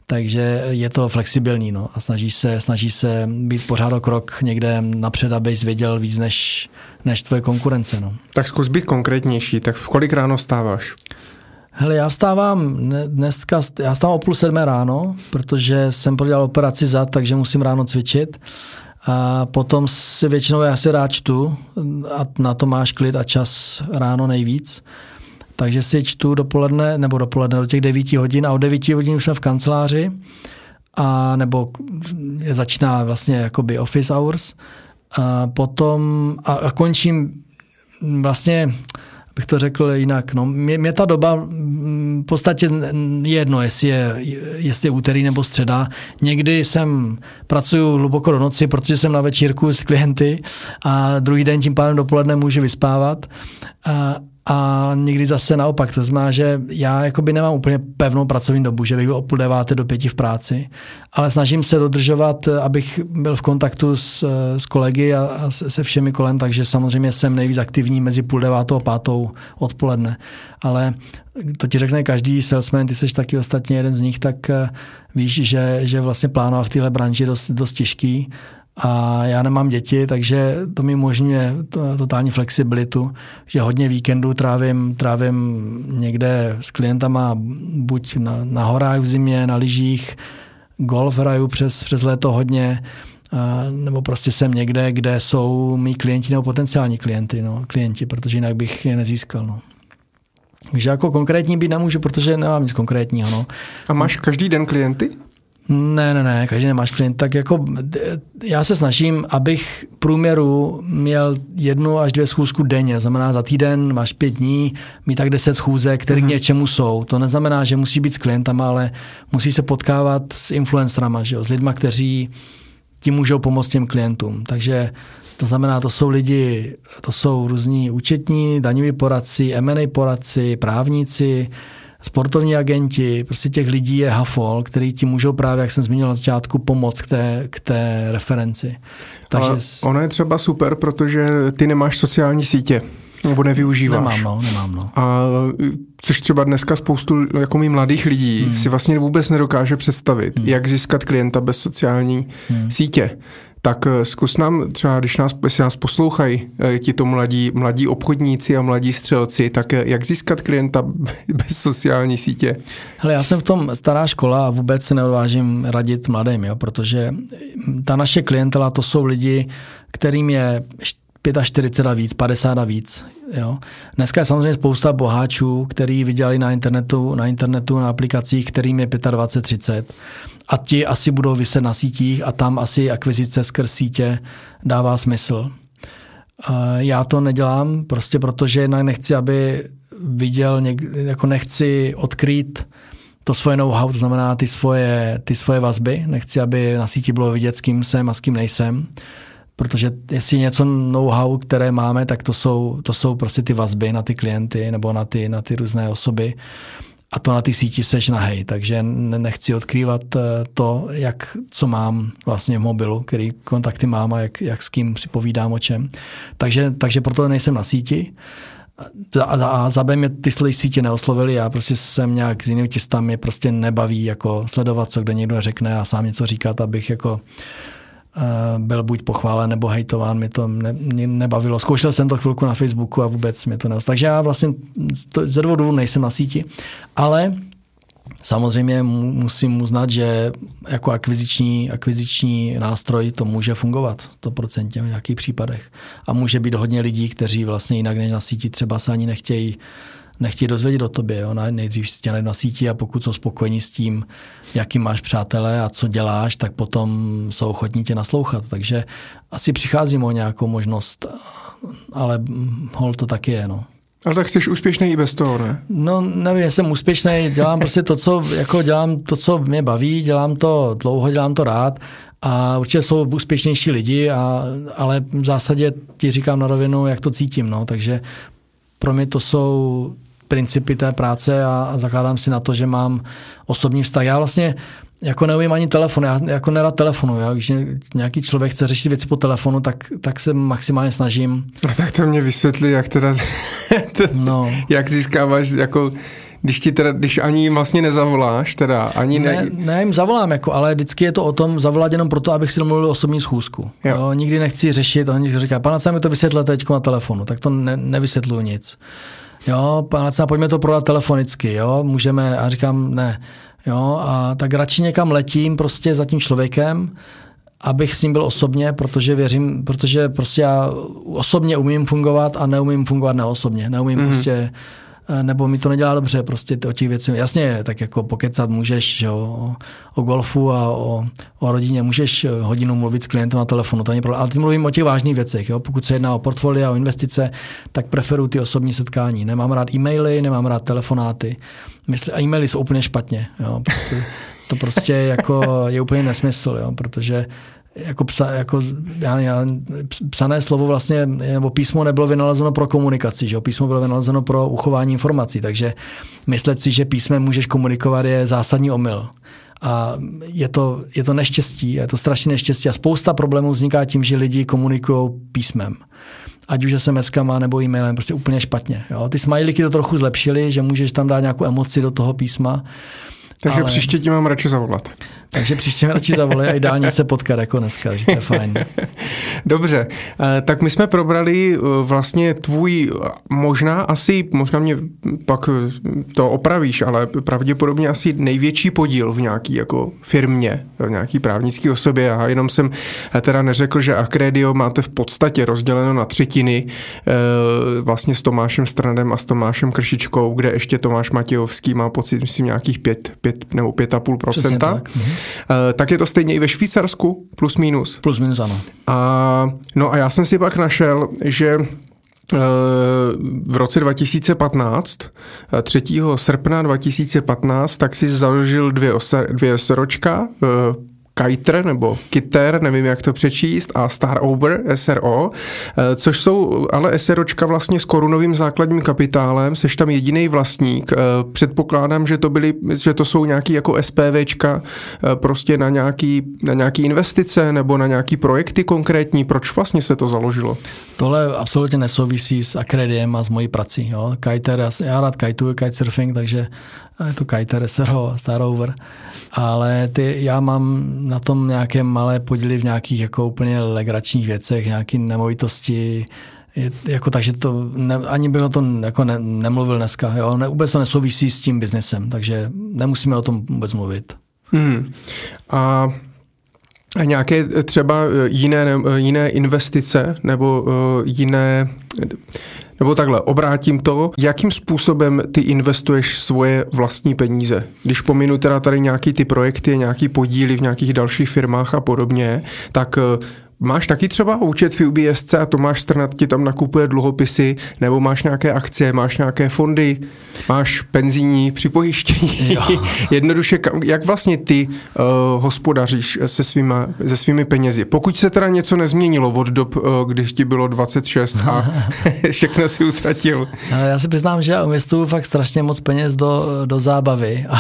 Takže je to flexibilní no, a snaží se, snaží se být pořád o krok někde napřed, abys věděl víc než, než tvoje konkurence. No. Tak zkus být konkrétnější. Tak v kolik ráno stáváš? Hele, já vstávám dneska, já vstávám o půl sedmé ráno, protože jsem prodělal operaci zad, takže musím ráno cvičit. A potom si většinou já si rád čtu a na to máš klid a čas ráno nejvíc. Takže si čtu dopoledne, nebo dopoledne do těch 9 hodin a od 9 hodin už jsem v kanceláři a nebo je začíná vlastně jakoby office hours. A potom a, a končím vlastně bych to řekl jinak. No, mě, mě ta doba v podstatě jedno, jestli je, jestli je úterý nebo středa. Někdy jsem pracuju hluboko do noci, protože jsem na večírku s klienty a druhý den tím pádem dopoledne můžu vyspávat. A, a někdy zase naopak, to znamená, že já jakoby nemám úplně pevnou pracovní dobu, že bych byl od půl deváté do pěti v práci, ale snažím se dodržovat, abych byl v kontaktu s, s kolegy a, a se všemi kolem, takže samozřejmě jsem nejvíc aktivní mezi půl devátou a pátou odpoledne. Ale to ti řekne každý salesman, ty jsi taky ostatně jeden z nich, tak víš, že, že vlastně plánovat v téhle branži je dost, dost těžký a já nemám děti, takže to mi umožňuje to, totální flexibilitu, že hodně víkendů trávím, trávím někde s klientama, buď na, na horách v zimě, na lyžích, golf hraju přes, přes léto hodně, a, nebo prostě jsem někde, kde jsou mý klienti nebo potenciální klienty, no, klienti, protože jinak bych je nezískal. No. Takže jako konkrétní být nemůžu, protože nemám nic konkrétního. No. A máš každý den klienty? Ne, ne, ne, každý nemáš klient. Tak jako já se snažím, abych průměru měl jednu až dvě schůzku denně. Znamená, za týden máš pět dní, mít tak deset schůzek, které mm-hmm. k něčemu jsou. To neznamená, že musí být s klientama, ale musí se potkávat s influencerama, že jo? s lidma, kteří ti můžou pomoct těm klientům. Takže to znamená, to jsou lidi, to jsou různí účetní, daňoví poradci, M&A poradci, právníci, sportovní agenti, prostě těch lidí je hafol, který ti můžou právě, jak jsem zmínil na začátku, pomoct k té, k té referenci. Takže... Ale ono je třeba super, protože ty nemáš sociální sítě. Nebo nevyužíváš. Nemám, no, nemám, no. A což třeba dneska spoustu jako mý mladých lidí hmm. si vlastně vůbec nedokáže představit, hmm. jak získat klienta bez sociální hmm. sítě. Tak eh, zkus nám třeba, když nás, jestli nás poslouchají eh, ti to mladí, mladí obchodníci a mladí střelci, tak eh, jak získat klienta bez sociální sítě? Hele, já jsem v tom stará škola a vůbec se neodvážím radit mladým, jo, protože ta naše klientela to jsou lidi, kterým je 45 a víc, 50 a víc. Jo. Dneska je samozřejmě spousta boháčů, který vydělali na internetu, na internetu, na aplikacích, kterým je 25, 30 a ti asi budou vyset na sítích a tam asi akvizice skrz sítě dává smysl. Já to nedělám prostě protože jednak nechci, aby viděl, jako nechci odkrýt to svoje know-how, to znamená ty svoje, ty svoje vazby. Nechci, aby na síti bylo vidět, s kým jsem a s kým nejsem. Protože jestli něco know-how, které máme, tak to jsou, to jsou prostě ty vazby na ty klienty nebo na ty, na ty různé osoby a to na ty síti seš hej, takže nechci odkrývat eh, to, jak, co mám vlastně v mobilu, který kontakty mám a jak, jak s kým si povídám o čem. Takže, takže proto nejsem na síti. A, a za B mě ty sítě neoslovili, já prostě jsem nějak s jinými těstami prostě nebaví jako sledovat, co kde někdo řekne a sám něco říkat, abych jako byl buď pochválen nebo hejtován, mě to ne, mě nebavilo. Zkoušel jsem to chvilku na Facebooku a vůbec mě to neostalo. Takže já vlastně to, ze dvou důvodů nejsem na síti, ale samozřejmě musím uznat, že jako akviziční, akviziční nástroj to může fungovat 100% v nějakých případech. A může být hodně lidí, kteří vlastně jinak než na síti třeba se ani nechtějí nechtějí dozvědět o tobě. Jo? Nejdřív si tě na síti a pokud jsou spokojení s tím, jaký máš přátelé a co děláš, tak potom jsou ochotní tě naslouchat. Takže asi přicházím o nějakou možnost, ale hol to taky je. No. Ale tak jsi úspěšný i bez toho, ne? No nevím, jsem úspěšný, dělám prostě to, co, jako dělám to, co mě baví, dělám to dlouho, dělám to rád a určitě jsou úspěšnější lidi, a, ale v zásadě ti říkám na rovinu, jak to cítím, no, takže pro mě to jsou principy té práce a, a zakládám si na to, že mám osobní vztah. Já vlastně jako neumím ani telefon, já jako nerad telefonu. Já, když nějaký člověk chce řešit věci po telefonu, tak, tak se maximálně snažím. No tak to mě vysvětlí, jak teda, no. jak získáváš jako když ti teda, když ani vlastně nezavoláš, teda ani ne... Ne, ne jim zavolám, jako, ale vždycky je to o tom zavolat jenom proto, abych si domluvil osobní schůzku. Jo. Jo, nikdy nechci řešit, oni říká, pana se mi to vysvětle teď na telefonu, tak to ne, nevysvětluju nic jo, pane pojďme to prodat telefonicky, jo, můžeme, a říkám, ne, jo, a tak radši někam letím prostě za tím člověkem, abych s ním byl osobně, protože věřím, protože prostě já osobně umím fungovat a neumím fungovat neosobně. Neumím mm-hmm. prostě nebo mi to nedělá dobře, prostě o těch věcí. Jasně, tak jako pokecat můžeš že o, o golfu a o, o rodině, můžeš hodinu mluvit s klientem na telefonu, to není problém. Ale teď mluvím o těch vážných věcech. Jo? Pokud se jedná o portfolia, o investice, tak preferuji ty osobní setkání. Nemám rád e-maily, nemám rád telefonáty. Mysli, a e-maily jsou úplně špatně. Jo? To prostě jako je úplně nesmysl, jo? protože jako, psa, jako já, já, psané slovo vlastně, nebo písmo nebylo vynalezeno pro komunikaci, že jo? písmo bylo vynalezeno pro uchování informací, takže myslet si, že písmem můžeš komunikovat je zásadní omyl. A je to, je to neštěstí, je to strašně neštěstí a spousta problémů vzniká tím, že lidi komunikují písmem. Ať už SMS-kama nebo e-mailem, prostě úplně špatně. Jo? Ty smajlíky to trochu zlepšily, že můžeš tam dát nějakou emoci do toho písma, Takže ale... příště ti mám radši zavolat. Takže příště mi radši zavolej a ideálně se potkat jako dneska, že to je fajn. Dobře, eh, tak my jsme probrali eh, vlastně tvůj možná asi, možná mě pak to opravíš, ale pravděpodobně asi největší podíl v nějaký jako firmě, v nějaký právnické osobě a jenom jsem teda neřekl, že Acredio máte v podstatě rozděleno na třetiny vlastně s Tomášem Stranem a s Tomášem Kršičkou, kde ještě Tomáš Matějovský má pocit, myslím, nějakých 5, 5 nebo 5,5 procenta. Tak. Mhm. Uh, tak je to stejně i ve Švýcarsku, plus minus. Plus minus, ano. A, no a já jsem si pak našel, že eh, v roce 2015, 3. Eh, srpna 2015, tak si založil dvě, osa, dvě soročka, Kiter nebo Kiter, nevím jak to přečíst, a Star Over SRO, eh, což jsou ale SROčka vlastně s korunovým základním kapitálem, seš tam jediný vlastník. Eh, předpokládám, že to byly, že to jsou nějaký jako SPVčka eh, prostě na nějaký, na nějaký investice nebo na nějaký projekty konkrétní. Proč vlastně se to založilo? Tohle absolutně nesouvisí s Akrediem a s mojí prací. Jo. Kiter, já, já rád kajtuju, kitesurfing, takže to Kiter SRO, Star Over, ale ty, já mám na tom nějaké malé podíly v nějakých jako úplně legračních věcech, nějaké nemovitosti, je, jako takže to, ne, ani bych o tom jako ne, nemluvil dneska, jo, ne, vůbec to nesouvisí s tím biznesem, takže nemusíme o tom vůbec mluvit. Hmm. A a nějaké třeba jiné, jiné investice nebo jiné nebo takhle, obrátím to, jakým způsobem ty investuješ svoje vlastní peníze. Když pominu teda tady nějaký ty projekty, nějaký podíly v nějakých dalších firmách a podobně, tak Máš taky třeba účet v UBSC a Tomáš Strnat ti tam nakupuje dluhopisy, nebo máš nějaké akcie, máš nějaké fondy, máš penzijní připojištění. Jednoduše, jak vlastně ty uh, hospodaříš se, svýma, se svými penězi? Pokud se teda něco nezměnilo od dob, uh, když ti bylo 26 a všechno si utratil. Já si přiznám, že já investuju fakt strašně moc peněz do, do zábavy a,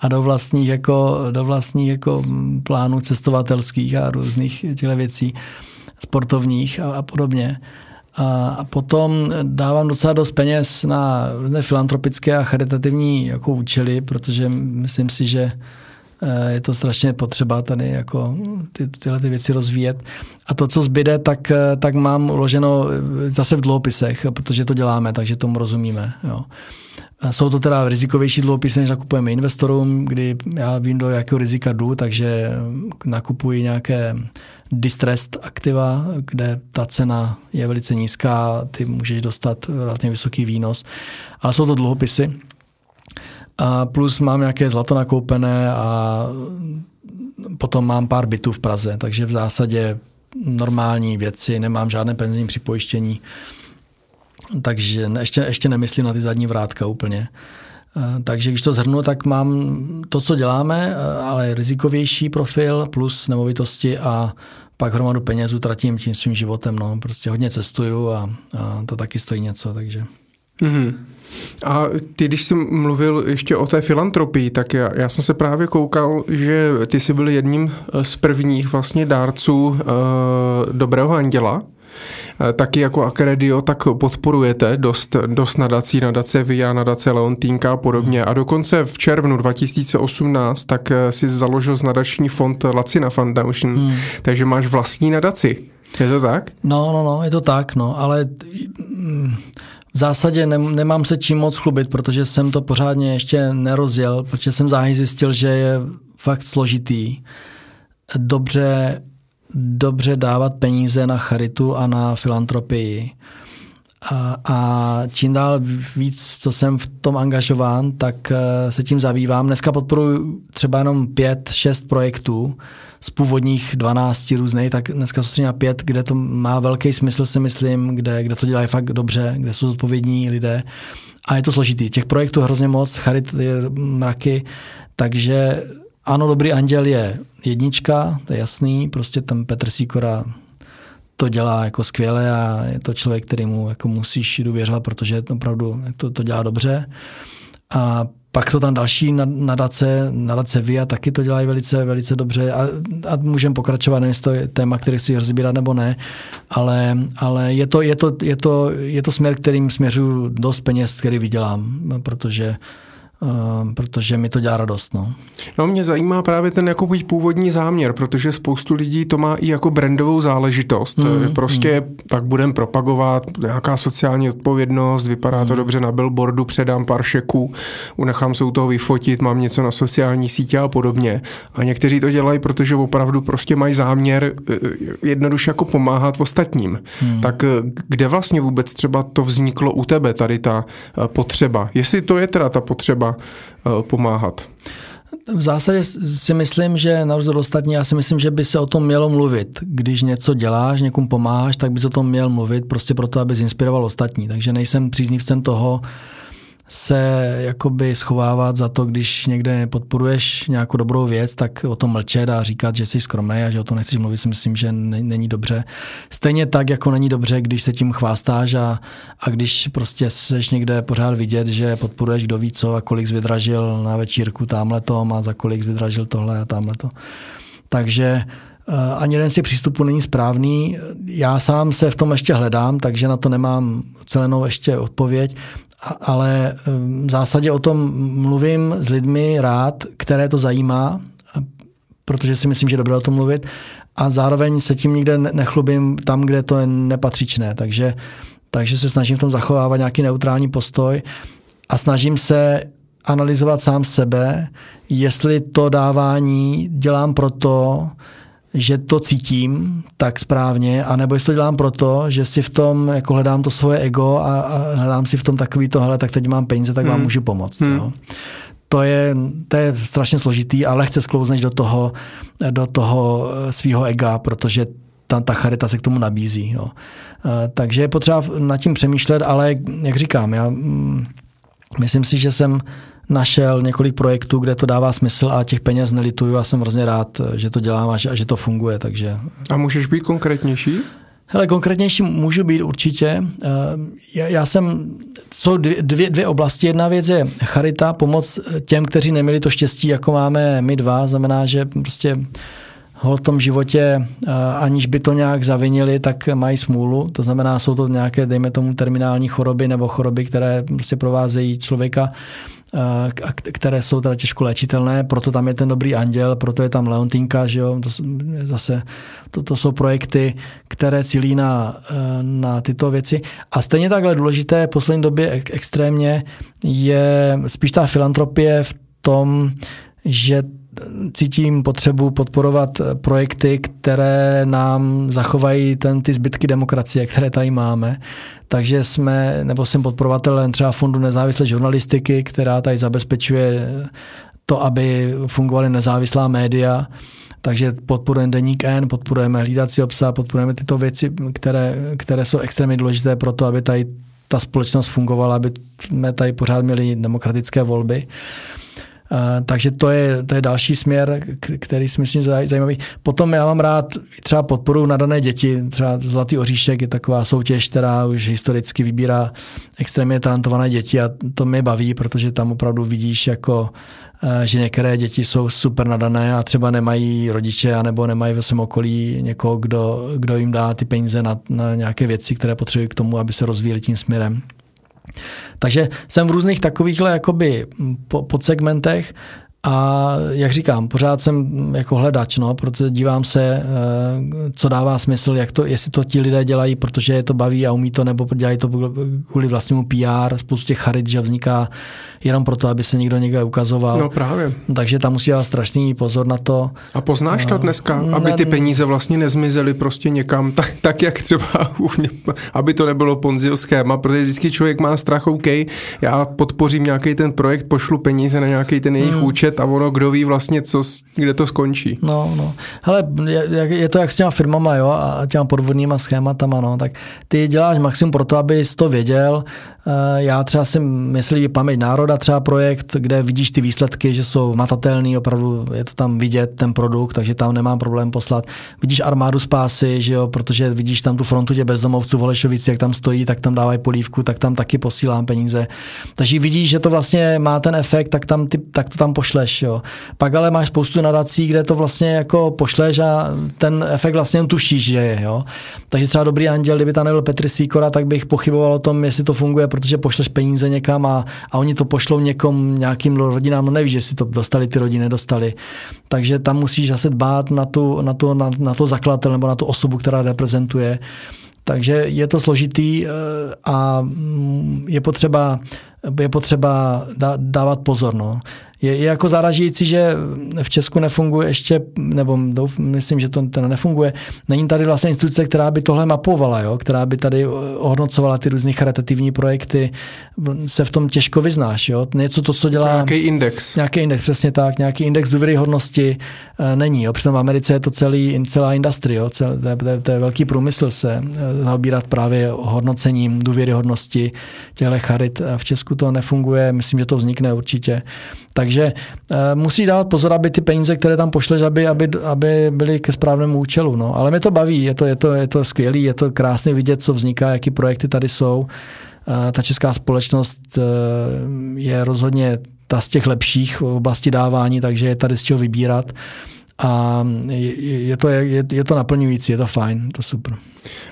a do vlastních jako, do vlastních jako plánů cestovatelských a různých těchto věcí věcí sportovních a, a podobně. A, a potom dávám docela dost peněz na různé filantropické a charitativní jako účely, protože myslím si, že eh, je to strašně potřeba tady jako ty, tyhle ty věci rozvíjet. A to, co zbyde, tak, eh, tak mám uloženo eh, zase v dluhopisech, protože to děláme, takže tomu rozumíme. Jo. Jsou to teda rizikovější dluhopisy, než nakupujeme investorům, kdy já vím, do jakého rizika jdu, takže nakupuji nějaké distressed aktiva, kde ta cena je velice nízká, ty můžeš dostat relativně vysoký výnos, ale jsou to dluhopisy. A plus mám nějaké zlato nakoupené a potom mám pár bytů v Praze, takže v zásadě normální věci, nemám žádné penzijní připojištění, takže ještě, ještě nemyslím na ty zadní vrátka úplně. Takže když to zhrnu, tak mám to, co děláme, ale rizikovější profil plus nemovitosti a pak hromadu peněz utratím tím svým životem. No. Prostě hodně cestuju a, a to taky stojí něco, takže... Mm-hmm. A ty, když jsi mluvil ještě o té filantropii, tak já, já jsem se právě koukal, že ty jsi byl jedním z prvních vlastně dárců uh, Dobrého anděla. Eh, taky jako Akredio, tak podporujete dost, dost nadací, nadace VIA, nadace Leontínka a podobně. A dokonce v červnu 2018 tak eh, si založil z nadační fond Lacina Foundation, hmm. takže máš vlastní nadaci. Je to tak? No, no, no, je to tak, no, ale mm, v zásadě ne, nemám se čím moc chlubit, protože jsem to pořádně ještě nerozjel, protože jsem záhy zjistil, že je fakt složitý dobře dobře dávat peníze na charitu a na filantropii. A, a čím dál víc, co jsem v tom angažován, tak eh, se tím zabývám. Dneska podporuji třeba jenom pět, šest projektů z původních 12 různých, tak dneska jsou třeba pět, kde to má velký smysl, si myslím, kde, kde to dělají fakt dobře, kde jsou odpovědní lidé. A je to složitý. Těch projektů hrozně moc, charit je mraky, takže ano, Dobrý anděl je jednička, to je jasný, prostě ten Petr Sikora to dělá jako skvěle a je to člověk, který mu jako musíš důvěřovat, protože opravdu to, to dělá dobře. A pak to tam další nadace, nadace VIA taky to dělají velice, velice dobře a, a můžeme pokračovat, nevím, to je téma, který si rozbírat nebo ne, ale, ale je, to, je, to, je, to, je to směr, kterým směřuju dost peněz, který vydělám, protože Uh, protože mi to dělá radost. No. no mě zajímá právě ten jako původní záměr, protože spoustu lidí to má i jako brandovou záležitost. Mm, prostě mm. tak budem propagovat nějaká sociální odpovědnost, vypadá to mm. dobře na billboardu, předám pár šeků, unechám se u toho vyfotit, mám něco na sociální sítě a podobně. A někteří to dělají, protože opravdu prostě mají záměr eh, jednoduše jako pomáhat ostatním. Mm. Tak eh, kde vlastně vůbec třeba to vzniklo u tebe, tady ta potřeba? Jestli to je teda ta potřeba Eh, pomáhat. V zásadě si myslím, že na rozdíl ostatní, já si myslím, že by se o tom mělo mluvit. Když něco děláš, někomu pomáháš, tak bys o tom měl mluvit, prostě proto, aby zinspiroval ostatní. Takže nejsem příznivcem toho, se jakoby schovávat za to, když někde podporuješ nějakou dobrou věc, tak o tom mlčet a říkat, že jsi skromný a že o tom nechceš mluvit, si myslím, že není dobře. Stejně tak, jako není dobře, když se tím chvástáš a, a když prostě seš někde pořád vidět, že podporuješ kdo ví co a kolik jsi vydražil na večírku tamhle a za kolik jsi vydražil tohle a tamhle to. Takže uh, ani jeden z těch přístupů není správný. Já sám se v tom ještě hledám, takže na to nemám celenou ještě odpověď, ale v zásadě o tom mluvím s lidmi rád, které to zajímá, protože si myslím, že je dobré o tom mluvit. A zároveň se tím nikde nechlubím tam, kde to je nepatřičné, takže, takže se snažím v tom zachovávat nějaký neutrální postoj a snažím se analyzovat sám sebe, jestli to dávání dělám proto, že to cítím tak správně, anebo jestli to dělám proto, že si v tom jako hledám to svoje ego a, a hledám si v tom takový tohle, tak teď mám peníze, tak vám hmm. můžu pomoct. Hmm. Jo. To je, to je strašně složitý a lehce sklouzneš do toho, do toho eh, svého ega, protože ta, ta charita se k tomu nabízí. Jo. Eh, takže je potřeba nad tím přemýšlet, ale jak říkám, já mm, myslím si, že jsem našel několik projektů, kde to dává smysl a těch peněz nelituju a jsem hrozně rád, že to dělám a že, a že to funguje. Takže... A můžeš být konkrétnější? Hele, konkrétnější můžu být určitě. Eh, já, já jsem, jsou dvě, dvě, dvě oblasti. Jedna věc je charita, pomoc těm, kteří neměli to štěstí, jako máme my dva. Znamená, že prostě v tom životě, eh, aniž by to nějak zavinili, tak mají smůlu. To znamená, jsou to nějaké, dejme tomu, terminální choroby nebo choroby, které prostě provázejí člověka které jsou teda těžko léčitelné, proto tam je ten dobrý anděl, proto je tam Leontinka, že jo, to, zase to, to jsou projekty, které cílí na, e, na tyto věci. A stejně takhle důležité v poslední době extrémně je spíš ta filantropie v tom, že cítím potřebu podporovat projekty, které nám zachovají ten, ty zbytky demokracie, které tady máme. Takže jsme, nebo jsem podporovatelem třeba Fondu nezávislé žurnalistiky, která tady zabezpečuje to, aby fungovaly nezávislá média. Takže podporujeme Deník N, podporujeme hlídací obsah, podporujeme tyto věci, které, které jsou extrémně důležité pro to, aby tady ta společnost fungovala, aby jsme tady pořád měli demokratické volby. Uh, takže to je, to je další směr, který si myslím zajímavý. Potom já mám rád třeba podporu nadané děti, třeba Zlatý oříšek je taková soutěž, která už historicky vybírá extrémně talentované děti a to mě baví, protože tam opravdu vidíš jako uh, že některé děti jsou super nadané a třeba nemají rodiče anebo nemají ve svém okolí někoho, kdo, kdo jim dá ty peníze na, na nějaké věci, které potřebují k tomu, aby se rozvíjeli tím směrem. Takže jsem v různých takovýchhle jakoby podsegmentech a jak říkám, pořád jsem jako hledač, no, protože dívám se, eh, co dává smysl, jak to, jestli to ti lidé dělají, protože je to baví a umí to, nebo dělají to kvůli vlastnímu PR. Spoustu těch charit, že vzniká jenom proto, aby se někdo někde ukazoval. No právě. Takže tam musí dát strašný pozor na to. A poznáš to dneska, aby ty peníze vlastně nezmizely prostě někam, tak, tak jak třeba, aby to nebylo ponzil schéma, protože vždycky člověk má strach, OK, já podpořím nějaký ten projekt, pošlu peníze na nějaký ten jejich hmm. účet, slyšet a ono, kdo ví vlastně, co, kde to skončí. No, no. Hele, je, je to jak s těma firmama, jo, a těma podvodnýma schématama, no, tak ty děláš maximum pro to, abys to věděl, já třeba si myslím, paměť národa třeba projekt, kde vidíš ty výsledky, že jsou matatelný, opravdu je to tam vidět, ten produkt, takže tam nemám problém poslat. Vidíš armádu spásy, že jo, protože vidíš tam tu frontu tě bezdomovců v Holešovici, jak tam stojí, tak tam dávají polívku, tak tam taky posílám peníze. Takže vidíš, že to vlastně má ten efekt, tak, tam ty, tak to tam pošleš. Jo. Pak ale máš spoustu nadací, kde to vlastně jako pošleš a ten efekt vlastně tušíš, že je. Jo. Takže třeba dobrý anděl, kdyby tam nebyl Petr Sýkora, tak bych pochyboval o tom, jestli to funguje protože pošleš peníze někam a, a oni to pošlou někom, nějakým rodinám, no nevíš, jestli to dostali ty rodiny, nedostali. Takže tam musíš zase dbát na, tu, na, to, na, na to zakladatel nebo na tu osobu, která reprezentuje. Takže je to složitý eh, a mm, je potřeba, je potřeba dávat pozor. No je, je jako zaražující, že v Česku nefunguje ještě, nebo douf, myslím, že to ten nefunguje, není tady vlastně instituce, která by tohle mapovala, jo? která by tady ohodnocovala ty různé charitativní projekty, se v tom těžko vyznáš. Jo? Něco to, co dělá... Nějaký index. Nějaký index, přesně tak. Nějaký index důvěryhodnosti e, není. Jo? Přitom v Americe je to celý, celá industrie, jo? Cel, to, je, to je velký průmysl se e, zaobírat právě hodnocením důvěryhodnosti těchto charit. V Česku to nefunguje, myslím, že to vznikne určitě. Takže uh, musíš dávat pozor, aby ty peníze, které tam pošleš, aby, aby, aby byly ke správnému účelu. No. Ale mě to baví, je to, je to, je to skvělé, je to krásně vidět, co vzniká, jaký projekty tady jsou. Uh, ta česká společnost uh, je rozhodně ta z těch lepších v oblasti dávání, takže je tady z čeho vybírat. A je, je, to, je, je to naplňující, je to fajn, to super.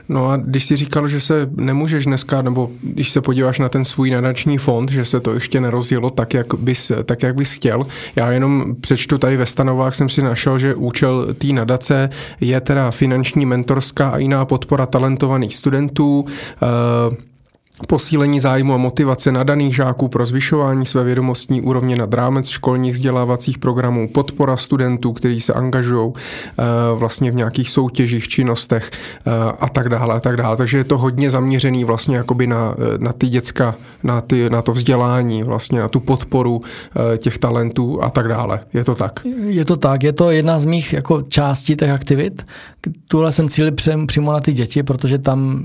No a když jsi říkal, že se nemůžeš dneska, nebo když se podíváš na ten svůj nadační fond, že se to ještě nerozjelo tak, jak bys, tak, jak bys chtěl. Já jenom přečtu tady ve stanovách, jsem si našel, že účel té nadace je teda finanční, mentorská a jiná podpora talentovaných studentů, uh, posílení zájmu a motivace nadaných žáků pro zvyšování své vědomostní úrovně nad rámec školních vzdělávacích programů, podpora studentů, kteří se angažují eh, vlastně v nějakých soutěžích, činnostech eh, a tak dále a tak dále. Takže je to hodně zaměřený vlastně jakoby na, eh, na ty děcka, na, ty, na to vzdělání, vlastně na tu podporu těch talentů a tak dále. Je to tak? Je to tak, je to jedna z mých jako částí těch aktivit. Tuhle jsem cíli přímo na ty děti, protože tam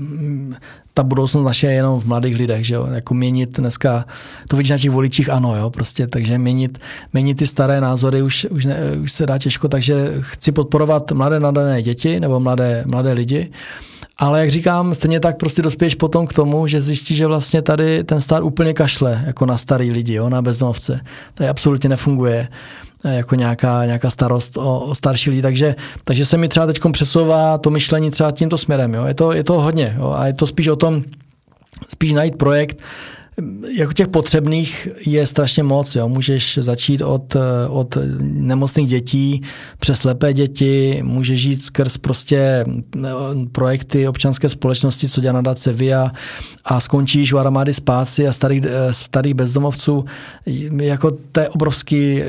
ta budoucnost naše je jenom v mladých lidech, že jo? Jako měnit dneska, to vidíš na těch voličích, ano, jo, prostě, takže měnit, měnit ty staré názory už, už, ne, už se dá těžko, takže chci podporovat mladé nadané děti nebo mladé, mladé lidi, ale jak říkám, stejně tak prostě dospěješ potom k tomu, že zjistíš, že vlastně tady ten star úplně kašle jako na starý lidi, jo, na bezdomovce. To absolutně nefunguje jako nějaká, nějaká starost o, o starší lidi, takže, takže se mi třeba teď přesouvá to myšlení třeba tímto směrem. Jo. Je, to, je to hodně jo. a je to spíš o tom, spíš najít projekt, jako těch potřebných je strašně moc. Jo. Můžeš začít od, od nemocných dětí přes slepé děti, můžeš žít skrz prostě projekty občanské společnosti, co dělá nadace VIA a skončíš u armády spásy a starých, starých bezdomovců. Jako to je obrovský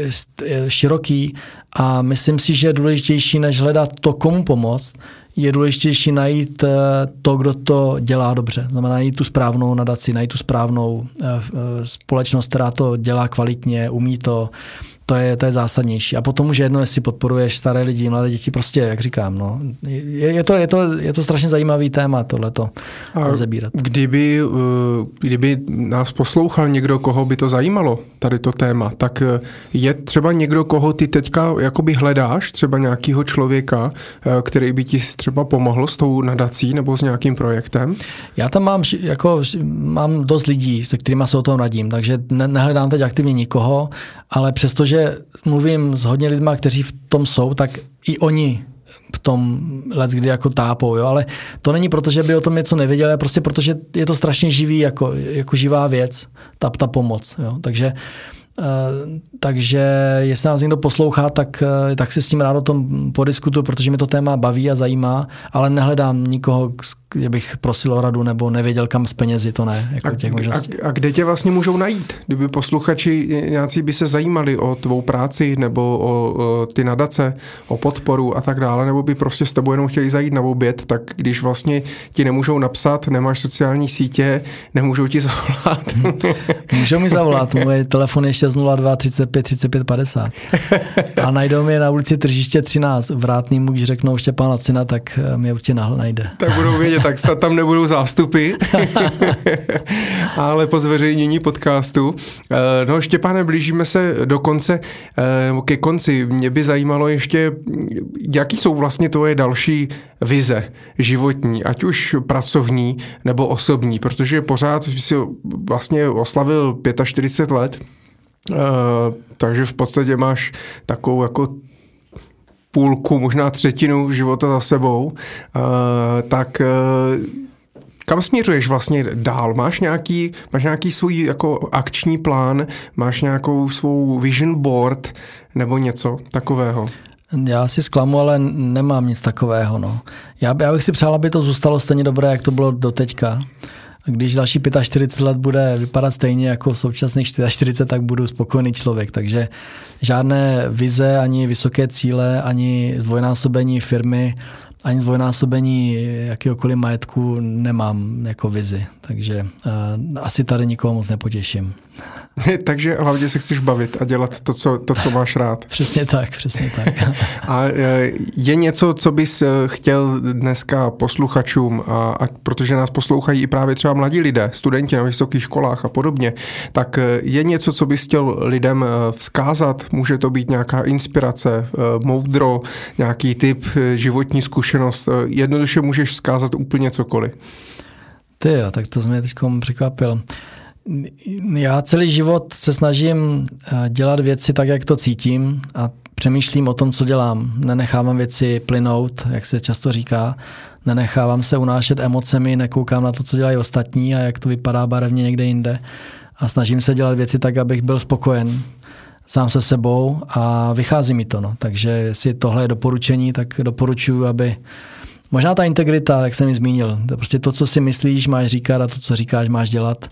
široký a myslím si, že je důležitější, než hledat to, komu pomoct, je důležitější najít eh, to, kdo to dělá dobře. Znamená najít tu správnou nadaci, najít tu správnou eh, eh, společnost, která to dělá kvalitně, umí to, to je, to je zásadnější. A potom už jedno, jestli podporuješ staré lidi, mladé děti, prostě, jak říkám, no, je, je, to, je, to, je to strašně zajímavý téma, tohleto rozebírat. Kdyby, eh, kdyby nás poslouchal někdo, koho by to zajímalo, tady to téma, tak eh, je třeba někdo, koho ty teďka jakoby hledáš, třeba nějakého člověka, eh, který by ti třeba pomohl s tou nadací nebo s nějakým projektem? Já tam mám, jako, mám dost lidí, se kterými se o tom radím, takže ne, nehledám teď aktivně nikoho, ale přestože že mluvím s hodně lidma, kteří v tom jsou, tak i oni v tom let, kdy jako tápou, jo? ale to není proto, že by o tom něco nevěděli, ale prostě protože je to strašně živý, jako, jako živá věc, ta, ta pomoc. Jo? Takže takže jestli nás někdo poslouchá, tak, uh, tak si s tím rád o tom podiskutuju, protože mi to téma baví a zajímá, ale nehledám nikoho, kde bych prosil o radu nebo nevěděl kam s penězi, to ne. Jako a, těch a, a kde tě vlastně můžou najít? Kdyby posluchači nějací by se zajímali o tvou práci nebo o, o ty nadace, o podporu a tak dále, nebo by prostě s tebou jenom chtěli zajít na oběd, tak když vlastně ti nemůžou napsat, nemáš sociální sítě, nemůžou ti zavolat. Můžou mi zavolat, můj telefon je 602 35 35 50. A najdou mě na ulici Tržiště 13 vrátný mu, když řeknou Štěpána Cina, tak mě určitě najde. Tak budou vědět, tak snad tam nebudou zástupy, ale po zveřejnění podcastu. Eh, no Štěpáne, blížíme se do konce, eh, ke konci. Mě by zajímalo ještě, jaký jsou vlastně tvoje další vize životní, ať už pracovní nebo osobní, protože pořád si vlastně oslavil 45 let, eh, takže v podstatě máš takovou jako půlku, možná třetinu života za sebou, uh, tak uh, Kam směřuješ vlastně dál? Máš nějaký, máš nějaký svůj jako akční plán? Máš nějakou svou vision board nebo něco takového? Já si zklamu, ale nemám nic takového. No. Já, já bych si přál, aby to zůstalo stejně dobré, jak to bylo do teďka. Když další 45 let bude vypadat stejně jako současných 44, tak budu spokojený člověk. Takže žádné vize, ani vysoké cíle, ani zdvojnásobení firmy ani zdvojnásobení jakéhokoliv majetku nemám jako vizi, takže uh, asi tady nikoho moc nepotěším. takže hlavně se chceš bavit a dělat to, co, to, co máš rád. přesně tak, přesně tak. a eh, je něco, co bys eh, chtěl dneska posluchačům, a, a protože nás poslouchají i právě třeba mladí lidé, studenti na vysokých školách a podobně, tak je něco, co bys chtěl lidem vzkázat? Může to být nějaká inspirace, moudro, nějaký typ životní zkušenost. Jednoduše můžeš vzkázat úplně cokoliv. Ty jo, tak to mě teď překvapil. Já celý život se snažím eh, dělat věci tak, jak to cítím a přemýšlím o tom, co dělám. Nenechávám věci plynout, jak se často říká. Nenechávám se unášet emocemi, nekoukám na to, co dělají ostatní a jak to vypadá barevně někde jinde. A snažím se dělat věci tak, abych byl spokojen sám se sebou a vychází mi to. No. Takže jestli tohle je doporučení, tak doporučuji, aby možná ta integrita, jak jsem ji zmínil, to prostě to, co si myslíš, máš říkat a to, co říkáš, máš dělat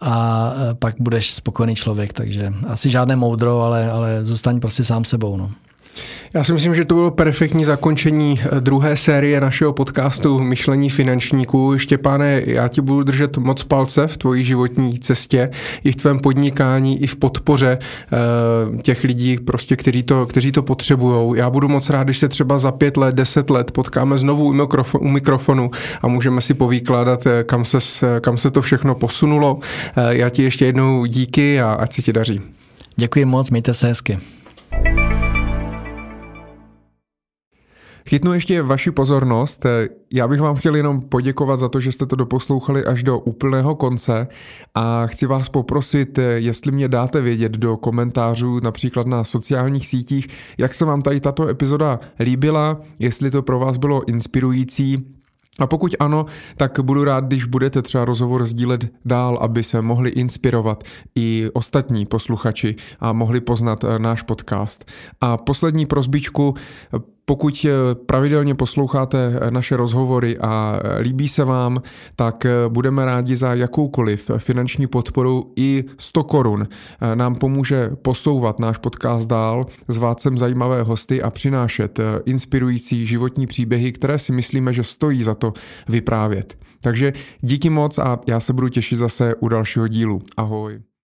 a e, pak budeš spokojený člověk. Takže asi žádné moudro, ale, ale zůstaň prostě sám sebou. No. Já si myslím, že to bylo perfektní zakončení eh, druhé série našeho podcastu Myšlení finančníků. Štěpáne, já ti budu držet moc palce v tvojí životní cestě, i v tvém podnikání, i v podpoře uh, těch lidí, prostě, kteří to, kteří to potřebují. Já budu moc rád, když se třeba za pět let, deset let potkáme znovu u, mikrofonu, a můžeme si povýkládat, eh, kam se, kam se to všechno posunulo. Uh, já ti ještě jednou díky a ať se ti daří. Děkuji moc, mějte se hezky. Chytnu ještě vaši pozornost. Já bych vám chtěl jenom poděkovat za to, že jste to doposlouchali až do úplného konce a chci vás poprosit, jestli mě dáte vědět do komentářů, například na sociálních sítích, jak se vám tady tato epizoda líbila, jestli to pro vás bylo inspirující, a pokud ano, tak budu rád, když budete třeba rozhovor sdílet dál, aby se mohli inspirovat i ostatní posluchači a mohli poznat náš podcast. A poslední prozbičku, pokud eh, pravidelně posloucháte eh, naše rozhovory a eh, líbí se vám, tak budeme rádi za jakoukoliv finanční podporu i 100 korun. Nám pomůže posouvat náš podcast dál, zvát sem zajímavé hosty a přinášet inspirující životní příběhy, které si myslíme, že stojí za to vyprávět. Takže díky moc a já se budu těšit zase u dalšího dílu. Ahoj.